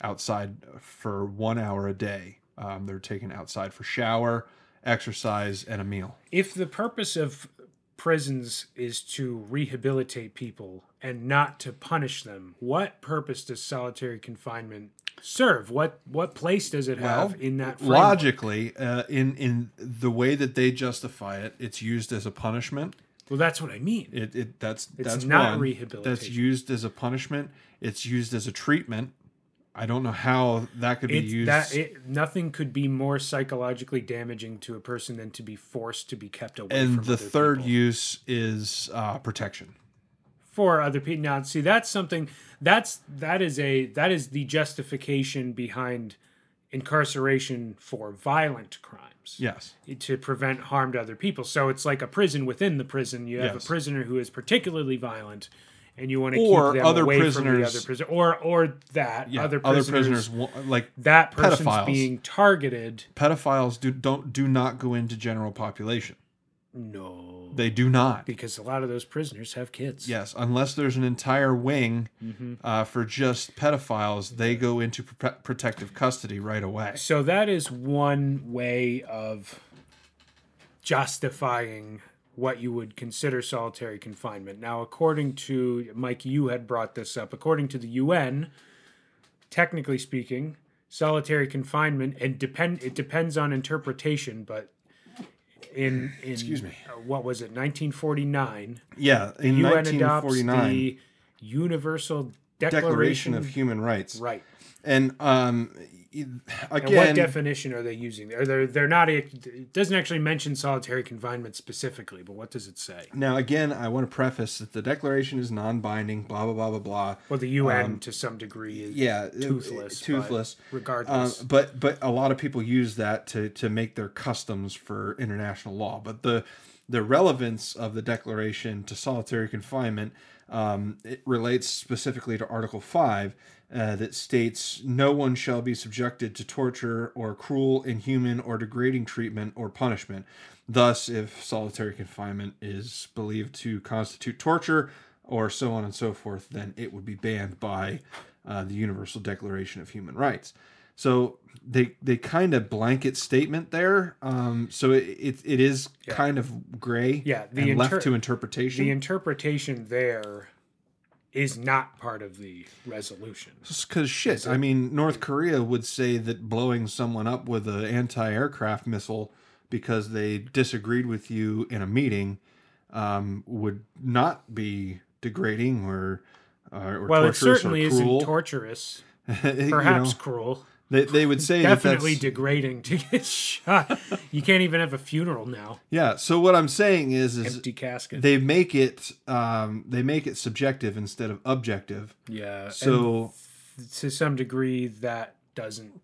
Speaker 1: outside for one hour a day um, they're taken outside for shower exercise and a meal
Speaker 2: if the purpose of prisons is to rehabilitate people and not to punish them, what purpose does solitary confinement serve? What what place does it have
Speaker 1: Well,
Speaker 2: in that framework?
Speaker 1: logically uh, in in the way that they justify it it's used as a punishment
Speaker 2: Well, that's what I mean.
Speaker 1: it, it that's
Speaker 2: It's
Speaker 1: that's
Speaker 2: not
Speaker 1: one.
Speaker 2: rehabilitation.
Speaker 1: that's used as a punishment it's used as a treatment i don't know how that could be
Speaker 2: It's
Speaker 1: used
Speaker 2: that it, nothing could be more psychologically damaging to a person than to be forced to be kept away
Speaker 1: and the third
Speaker 2: people.
Speaker 1: use is uh, protection
Speaker 2: for other people. Now, see, that's something that's that is a that is the justification behind incarceration for violent crimes.
Speaker 1: yes
Speaker 2: To prevent harm to other people. So it's like a prison within the prison. You have
Speaker 1: Yes.
Speaker 2: a prisoner who is particularly violent, and you want to
Speaker 1: Or
Speaker 2: keep them
Speaker 1: other
Speaker 2: away from the
Speaker 1: prisoners-
Speaker 2: other prisoner, or or that
Speaker 1: yeah
Speaker 2: other
Speaker 1: other
Speaker 2: prisoners,
Speaker 1: prisoners, like
Speaker 2: that person's
Speaker 1: pedophiles.
Speaker 2: being targeted.
Speaker 1: pedophiles do don't do not go into general population
Speaker 2: No,
Speaker 1: they do not
Speaker 2: because a lot of those prisoners have kids.
Speaker 1: yes unless there's an entire wing
Speaker 2: Mm-hmm.
Speaker 1: uh, for just pedophiles they go into pro- protective custody right away
Speaker 2: So that is one way of justifying what you would consider solitary confinement. Now, according to Mike, you had brought this up. According to the UN, technically speaking, solitary confinement and depend it depends on interpretation, but in in
Speaker 1: Excuse me.
Speaker 2: uh, what was it 1949
Speaker 1: yeah in
Speaker 2: UN adopts
Speaker 1: 1949
Speaker 2: the Universal
Speaker 1: declaration
Speaker 2: Declaration,
Speaker 1: of human rights
Speaker 2: right
Speaker 1: and um e-
Speaker 2: And what definition are they using? They're they're, they're not. It doesn't actually mention solitary confinement specifically, but what does it say?
Speaker 1: now again i want to preface that the declaration is non-binding blah blah blah blah blah
Speaker 2: Well, the UN to some degree is
Speaker 1: Um, yeah
Speaker 2: toothless.
Speaker 1: it- toothless
Speaker 2: but regardless.
Speaker 1: Um, but but a lot of people use that to to make their customs for international law. But the the relevance of the declaration to solitary confinement um, it relates specifically to Article Five. Uh, that states no one shall be subjected to torture or cruel, inhuman, or degrading treatment or punishment. Thus, if solitary confinement is believed to constitute torture or so on and so forth, then it would be banned by uh, the Universal Declaration of Human Rights. So they they kind of blanket statement there. Um, so it, it it is kind of gray.
Speaker 2: Yeah, the
Speaker 1: and left to interpretation.
Speaker 2: the interpretation there is not part of the resolution.
Speaker 1: Because shit, I mean, North Korea would say that blowing someone up with an anti-aircraft missile because they disagreed with you in a meeting um, would not be degrading or uh, or
Speaker 2: Well, it certainly
Speaker 1: or
Speaker 2: isn't
Speaker 1: cruel.
Speaker 2: torturous.
Speaker 1: You
Speaker 2: Perhaps
Speaker 1: know,
Speaker 2: cruel.
Speaker 1: They, they would say that
Speaker 2: Definitely
Speaker 1: that's-
Speaker 2: degrading to get shot. You can't even have a funeral now.
Speaker 1: yeah. So what I'm saying is, is
Speaker 2: Empty casket.
Speaker 1: they make it um, they make it subjective instead of objective.
Speaker 2: yeah.
Speaker 1: So
Speaker 2: and to some degree, that doesn't.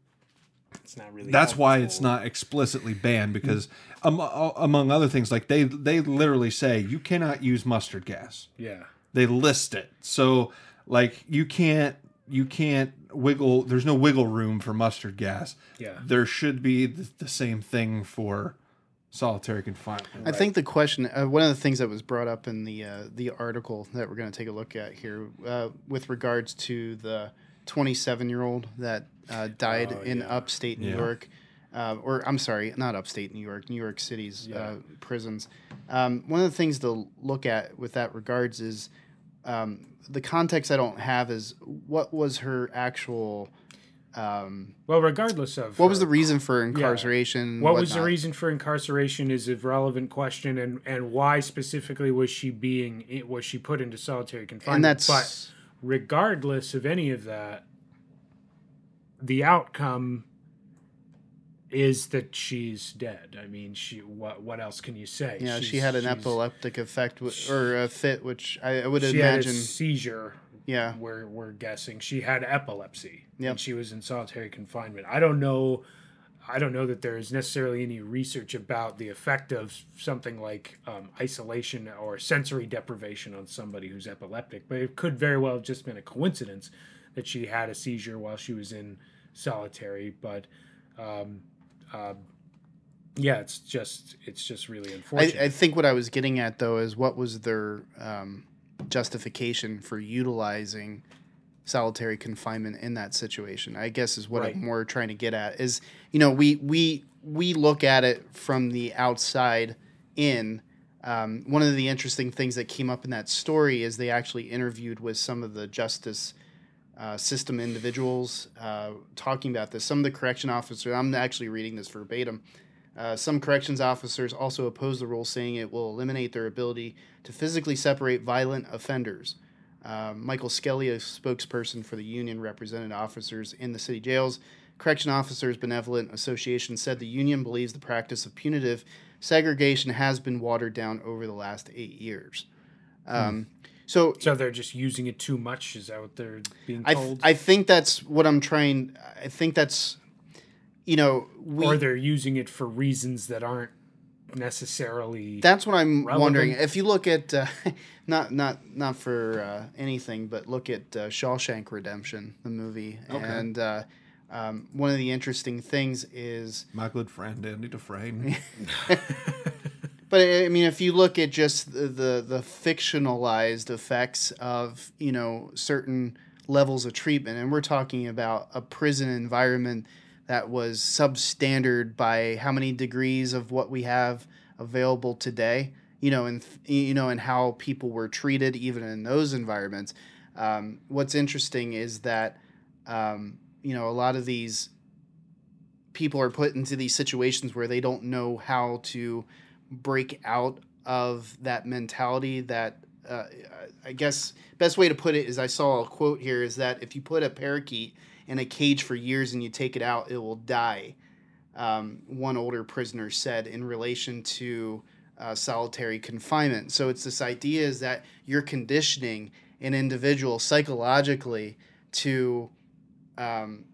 Speaker 2: It's not really.
Speaker 1: that's why it's not explicitly banned because um, among other things, like they they literally say you cannot use mustard gas.
Speaker 2: Yeah.
Speaker 1: They list it. So like you can't you can't wiggle. There's no wiggle room for mustard gas.
Speaker 2: Yeah.
Speaker 1: There should be the, the same thing for solitary confinement.
Speaker 3: I think the question, uh, one of the things that was brought up in the uh, the article that we're going to take a look at here, uh, with regards to the 27 year old that uh, died
Speaker 2: Oh,
Speaker 3: in
Speaker 2: yeah.
Speaker 3: upstate New
Speaker 1: Yeah.
Speaker 3: York, uh, or I'm sorry, not upstate New York, New York City's
Speaker 2: Yeah.
Speaker 3: uh, prisons. Um, one of the things to look at with that regards is um, the context I don't have is what was her actual. Um,
Speaker 2: Well, regardless of
Speaker 3: what was the reason for incarceration?
Speaker 2: What was the reason for incarceration is a relevant question, and and why specifically was she being was she put into solitary confinement?
Speaker 3: And that's
Speaker 2: but regardless of any of that, the outcome is that she's dead. I mean, she what what else can you say?
Speaker 3: Yeah, she had an epileptic effect w- or a fit, which I, I would
Speaker 2: She
Speaker 3: imagine.
Speaker 2: had a seizure.
Speaker 3: yeah,
Speaker 2: We're we're guessing she had epilepsy.
Speaker 3: Yep.
Speaker 2: And she was in solitary confinement. I don't know. I don't know that there is necessarily any research about the effect of something like um, isolation or sensory deprivation on somebody who's epileptic, but it could very well have just been a coincidence that she had a seizure while she was in solitary. But um, uh, yeah, it's just it's just really
Speaker 3: I,
Speaker 2: unfortunate.
Speaker 3: I think what I was getting at though is what was their um, justification for utilizing solitary confinement in that situation. I guess is what
Speaker 2: Right.
Speaker 3: I'm more trying to get at is you know we we we look at it from the outside in. Um, one of the interesting things that came up in that story is they actually interviewed with some of the justice uh, system individuals uh, talking about this. Some of the correction officers, I'm actually reading this verbatim. Uh, some corrections officers also oppose the rule, saying it will eliminate their ability to physically separate violent offenders. Uh, Michael Skelly, a spokesperson for the union, represented officers in the city jails. Correction Officers Benevolent Association said the union believes the practice of punitive segregation has been watered down over the last eight years. Um, So
Speaker 2: so they're just using it too much. Is that what they're being
Speaker 3: I,
Speaker 2: told?
Speaker 3: I think that's what I'm trying. I think that's, you know, we.
Speaker 2: or they're using it for reasons that aren't necessarily
Speaker 3: That's what I'm
Speaker 2: relevant.
Speaker 3: wondering. If you look at uh, not not not for uh, anything, but look at uh, Shawshank Redemption, the movie,
Speaker 1: Okay.
Speaker 3: and uh, um, one of the interesting things is,
Speaker 1: My good friend Andy Dufresne.
Speaker 3: but I mean, if you look at just the the, the fictionalized effects of you know certain levels of treatment, and we're talking about a prison environment that was substandard by how many degrees of what we have available today you know and you know and how people were treated even in those environments. Um, what's interesting is that um, you know a lot of these people are put into these situations where they don't know how to break out of that mentality that uh, i guess best way to put it is i saw a quote here is that if you put a parakeet in a cage for years and you take it out it will die um, one older prisoner said in relation to uh, solitary confinement. So it's this idea is that you're conditioning an individual psychologically to um,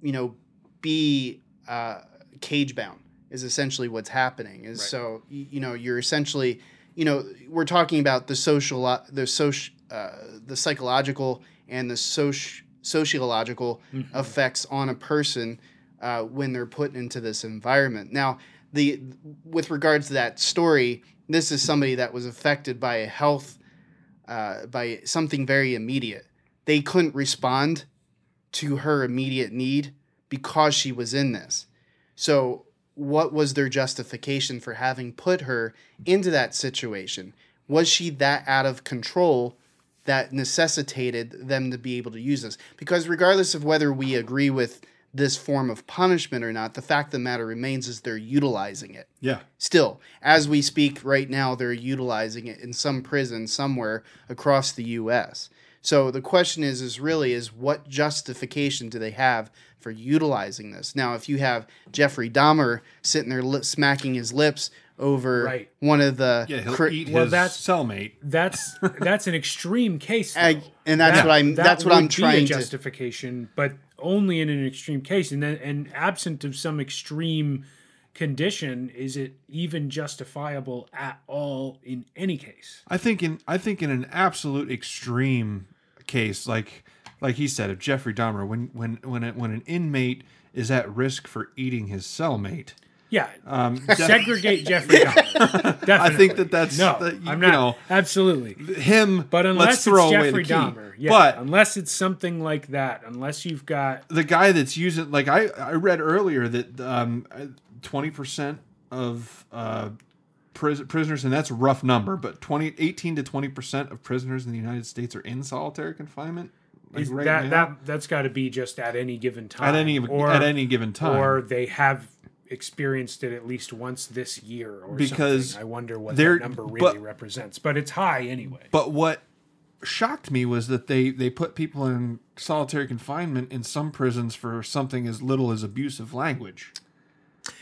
Speaker 3: you know be uh, cage bound is essentially what's happening is
Speaker 2: Right.
Speaker 3: so you know you're essentially you know we're talking about the social the social uh, the psychological and the social sociological effects on a person uh, when they're put into this environment now the with regards to that story this is somebody that was affected by a health uh, by something very immediate they couldn't respond to her immediate need because she was in this. So, what was their justification for having put her into that situation? Was she that out of control that necessitated them to be able to use this? Because, regardless of whether we agree with this form of punishment or not. The fact of the matter remains is they're utilizing it.
Speaker 1: Yeah.
Speaker 3: Still, as we speak right now, they're utilizing it in some prison somewhere across the U.S. So the question is, is really is what justification do they have for utilizing this? Now, if you have Jeffrey Dahmer sitting there li- smacking his lips over
Speaker 2: Right.
Speaker 3: one of the
Speaker 1: Yeah, he'll
Speaker 3: cri-
Speaker 1: eat
Speaker 2: Well,
Speaker 1: his
Speaker 2: that's-
Speaker 1: cellmate.
Speaker 2: That's that's an extreme case. though.
Speaker 3: Ag- and that's
Speaker 2: That-
Speaker 3: what I'm
Speaker 2: that
Speaker 3: that's what I'm
Speaker 2: would be a
Speaker 3: trying to
Speaker 2: justification, but only in an extreme case, and then and absent of some extreme condition, is it even justifiable at all in any case?
Speaker 1: I think in I think in an absolute extreme case, like like he said, of Jeffrey Dahmer, when when when it, when an inmate is at risk for eating his cellmate,
Speaker 2: Yeah,
Speaker 1: um,
Speaker 2: segregate Jeffrey Dahmer. Definitely.
Speaker 1: I think that that's
Speaker 2: no.
Speaker 1: that, you
Speaker 2: I'm not
Speaker 1: know
Speaker 2: absolutely.
Speaker 1: him.
Speaker 2: But unless
Speaker 1: let's throw
Speaker 2: it's
Speaker 1: away
Speaker 2: Jeffrey
Speaker 1: the.
Speaker 2: Dahmer, yeah,
Speaker 1: But
Speaker 2: unless it's something like that, unless you've got
Speaker 1: the guy that's using like I I read earlier that um twenty percent of uh pris- prisoners and that's a rough number but 20 18 to 20 percent of prisoners in the United States are in solitary confinement like right
Speaker 2: that
Speaker 1: now,
Speaker 2: that that's got to be just at any given time
Speaker 1: at any
Speaker 2: or,
Speaker 1: at any given time
Speaker 2: or they have experienced it at least once this year or
Speaker 1: Because
Speaker 2: something. I wonder what
Speaker 1: they're-
Speaker 2: that number really
Speaker 1: but-
Speaker 2: represents. But it's high anyway.
Speaker 1: But what shocked me was that they they put people in solitary confinement in some prisons for something as little as abusive language.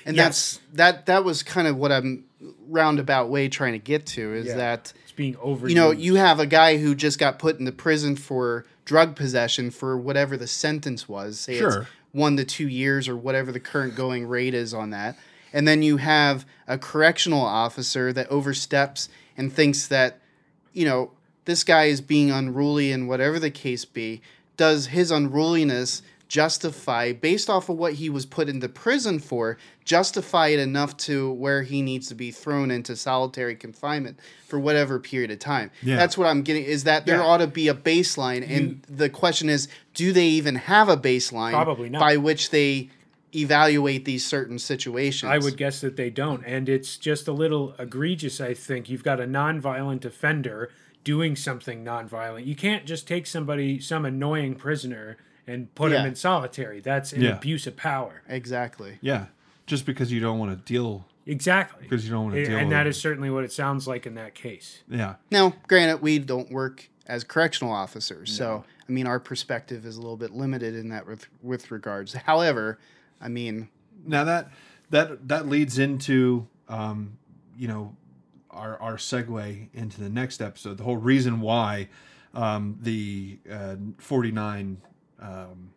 Speaker 3: and
Speaker 2: Yes.
Speaker 3: that's that that was kind of what I'm roundabout way trying to get to is
Speaker 2: Yeah.
Speaker 3: that
Speaker 2: It's being over.
Speaker 3: you know you have a guy who just got put into prison for drug possession for whatever the sentence was say
Speaker 1: Sure.
Speaker 3: One to two years or whatever the current going rate is on that. And then you have a correctional officer that oversteps and thinks that you know this guy is being unruly and whatever the case be does his unruliness justify based off of what he was put into prison for justify it enough to where he needs to be thrown into solitary confinement for whatever period of time
Speaker 1: Yeah.
Speaker 3: that's what i'm getting is that there
Speaker 2: Yeah.
Speaker 3: ought to be a baseline and the question is do they even have a baseline
Speaker 2: Probably not.
Speaker 3: by which they evaluate these certain situations
Speaker 2: I would guess that they don't, and it's just a little egregious. I think you've got a nonviolent offender doing something nonviolent. You can't just take somebody, some annoying prisoner, and put him in solitary. That's an
Speaker 1: Yeah.
Speaker 2: abuse of power.
Speaker 3: exactly
Speaker 1: Yeah, just because you don't want to deal
Speaker 2: Exactly.
Speaker 1: because you don't want to deal.
Speaker 2: and
Speaker 1: with
Speaker 2: that is certainly what it sounds like in that case.
Speaker 1: yeah.
Speaker 3: Now, granted, we don't work as correctional officers, so I mean, our perspective is a little bit limited in that with, with regards. However, I mean,
Speaker 1: Now that that that leads into um, you know our our segue into the next episode. The whole reason why um, the uh, forty nine. Um,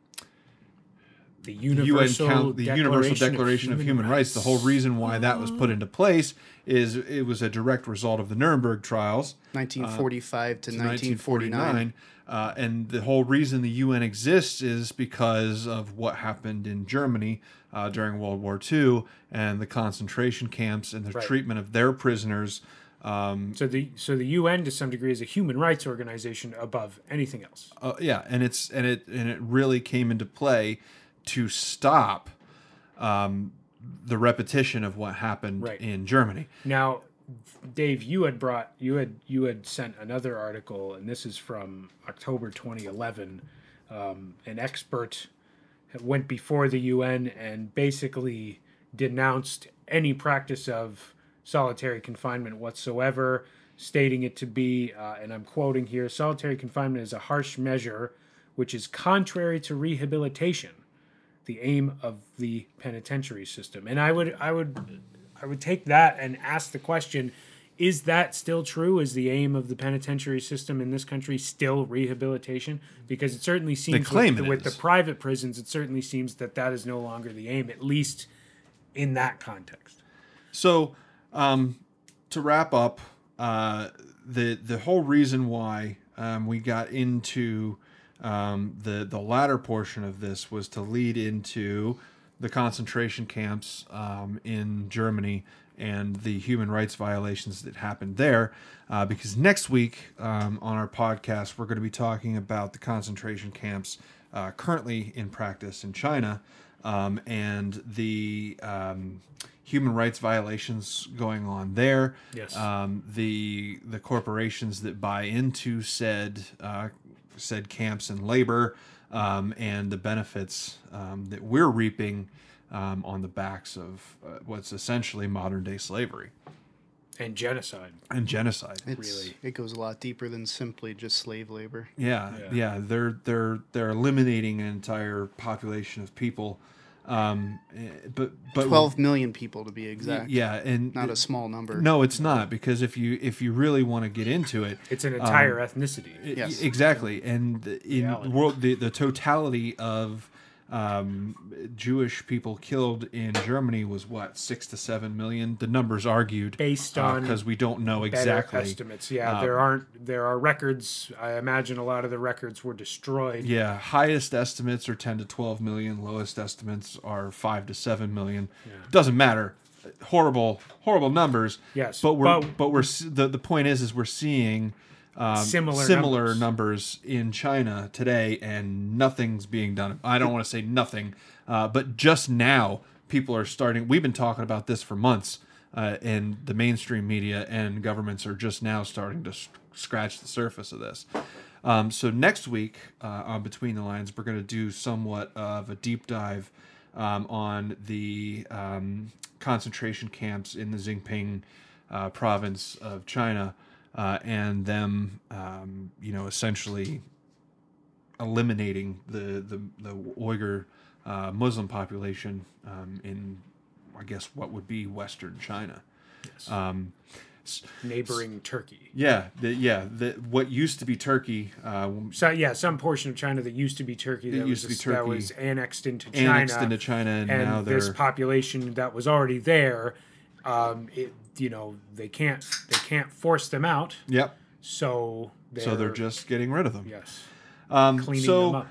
Speaker 2: The
Speaker 1: UN
Speaker 2: universal,
Speaker 1: count, the Universal Declaration of Human, Rights. The whole reason why that was put into place is it was a direct result of the Nuremberg trials,
Speaker 3: 1945 to
Speaker 1: to
Speaker 3: 1949.
Speaker 1: 1949. Uh, and the whole reason the UN exists is because of what happened in Germany uh, during World War II and the concentration camps and the
Speaker 2: Right.
Speaker 1: treatment of their prisoners. Um,
Speaker 2: So the so the UN to some degree is a human rights organization above anything else.
Speaker 1: uh, yeah, and it's and it and it really came into play to stop um, the repetition of what happened
Speaker 2: Right.
Speaker 1: in Germany.
Speaker 2: Now, Dave, you had brought you had you had sent another article, and this is from October 2011. Um, an expert went before the UN and basically denounced any practice of solitary confinement whatsoever, stating it to be, uh, and I'm quoting here: "Solitary confinement is a harsh measure which is contrary to rehabilitation." the aim of the penitentiary system. And I would I would I would take that and ask the question is that still true? Is the aim of the penitentiary system in this country still rehabilitation? Because it certainly seems
Speaker 1: claim
Speaker 2: with,
Speaker 1: it
Speaker 2: with the private prisons, it certainly seems that that is no longer the aim, at least in that context.
Speaker 1: So, um, to wrap up, uh, the the whole reason why um, we got into um, the the latter portion of this was to lead into the concentration camps um, in Germany and the human rights violations that happened there. Uh, because next week um, on our podcast, we're going to be talking about the concentration camps uh, currently in practice in China um, and the um, human rights violations going on there.
Speaker 2: Yes.
Speaker 1: Um, the the corporations that buy into said uh, said camps and labor um, and the benefits um, that we're reaping um, on the backs of uh, what's essentially modern day slavery
Speaker 2: and genocide.
Speaker 1: and genocide.
Speaker 3: It's,
Speaker 2: Really.
Speaker 3: It goes a lot deeper than simply just slave labor.
Speaker 1: Yeah,
Speaker 2: Yeah.
Speaker 1: yeah, they're they're they're eliminating an entire population of people, um, eh, but but
Speaker 3: 12 million people to be exact.
Speaker 1: Yeah, and
Speaker 3: Not a small number.
Speaker 1: No, it's not because if you if you really want to get into it,
Speaker 2: It's an entire
Speaker 1: Um,
Speaker 2: ethnicity.
Speaker 1: I-
Speaker 3: Yes.
Speaker 1: exactly. And in
Speaker 2: Reality.
Speaker 1: world, the, the totality of um, Jewish people killed in Germany was what six to seven million. The numbers argued
Speaker 2: Based on
Speaker 1: because we don't know exactly.
Speaker 2: estimates. Yeah,
Speaker 1: Um,
Speaker 2: there aren't there are records. I imagine a lot of the records were destroyed.
Speaker 1: Yeah, highest estimates are ten to twelve million. Lowest estimates are five to seven million. Doesn't matter. Horrible, horrible numbers.
Speaker 2: Yes,
Speaker 1: but we're
Speaker 2: but-
Speaker 1: but, we're the the point is is we're seeing um,
Speaker 2: Similar
Speaker 1: similar
Speaker 2: numbers.
Speaker 1: numbers. in China today, and nothing's being done. I don't want to say nothing, uh, but just now people are starting. We've been talking about this for months, uh, and the mainstream media and governments are just now starting to s- scratch the surface of this. Um, so next week uh, on Between the Lines, we're going to do somewhat of a deep dive um, on the um, concentration camps in the Xinjiang uh, province of China uh, and them, um, you know, essentially eliminating the the, the Uyghur uh, Muslim population um, in, I guess, what would be Western China.
Speaker 2: Yes.
Speaker 1: Um,
Speaker 2: Neighboring Turkey.
Speaker 1: yeah, the, yeah, the, what used to be Turkey, uh,
Speaker 2: So yeah, some portion of China that used to be Turkey that,
Speaker 1: used
Speaker 2: was,
Speaker 1: to be
Speaker 2: that
Speaker 1: Turkey.
Speaker 2: was annexed into China.
Speaker 1: annexed into China, and,
Speaker 2: and
Speaker 1: now they're
Speaker 2: this population that was already there, um, it, you know, they can't they can't force them out.
Speaker 1: yep.
Speaker 2: So they're,
Speaker 1: So they're just getting rid of them.
Speaker 2: yes
Speaker 1: Um,
Speaker 2: cleaning
Speaker 1: so
Speaker 2: them up.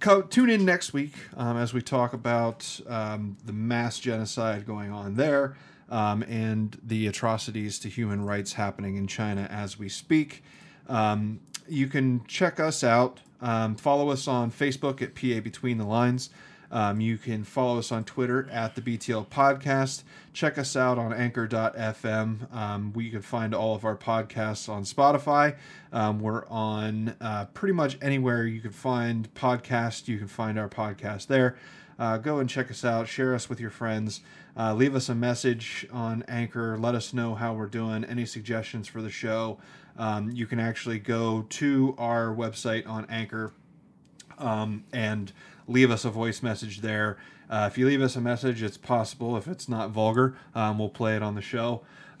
Speaker 1: co- tune in next week um, as we talk about um, the mass genocide going on there um, and the atrocities to human rights happening in China as we speak. Um, you can check us out. Um, follow us on Facebook at PA Between the Lines. Um, you can follow us on Twitter at the BTL Podcast. Check us out on anchor.fm. Um, we can find all of our podcasts on Spotify. Um, we're on uh, pretty much anywhere you can find podcasts. You can find our podcast there. Uh, go and check us out. Share us with your friends. Uh, leave us a message on Anchor. Let us know how we're doing. Any suggestions for the show. Um, you can actually go to our website on Anchor um, and leave us a voice message there. Uh, if you leave us a message, it's possible. If it's not vulgar, um, we'll play it on the show.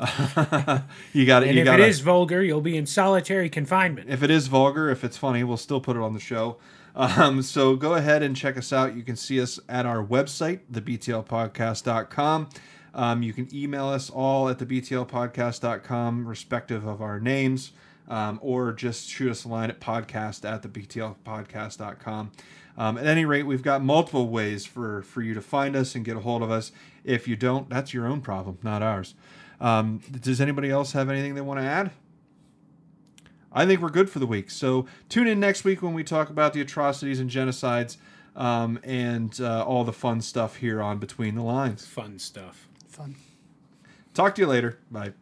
Speaker 1: you got
Speaker 2: And
Speaker 1: You
Speaker 2: if
Speaker 1: got
Speaker 2: it is vulgar, you'll be in solitary confinement.
Speaker 1: if it is vulgar, if it's funny, we'll still put it on the show. Um, so go ahead and check us out. You can see us at our website, thebtlpodcast.com. Um, you can email us all at thebtlpodcast.com, respective of our names, um, or just shoot us a line at podcast at thebtlpodcast.com. Um, at any rate, we've got multiple ways for, for you to find us and get a hold of us. If you don't, that's your own problem, not ours. Um, does anybody else have anything they want to add? I think we're good for the week. So tune in next week when we talk about the atrocities and genocides um, and uh, all the fun stuff here on Between the Lines.
Speaker 2: Fun stuff.
Speaker 3: Fun.
Speaker 1: Talk to you later. Bye.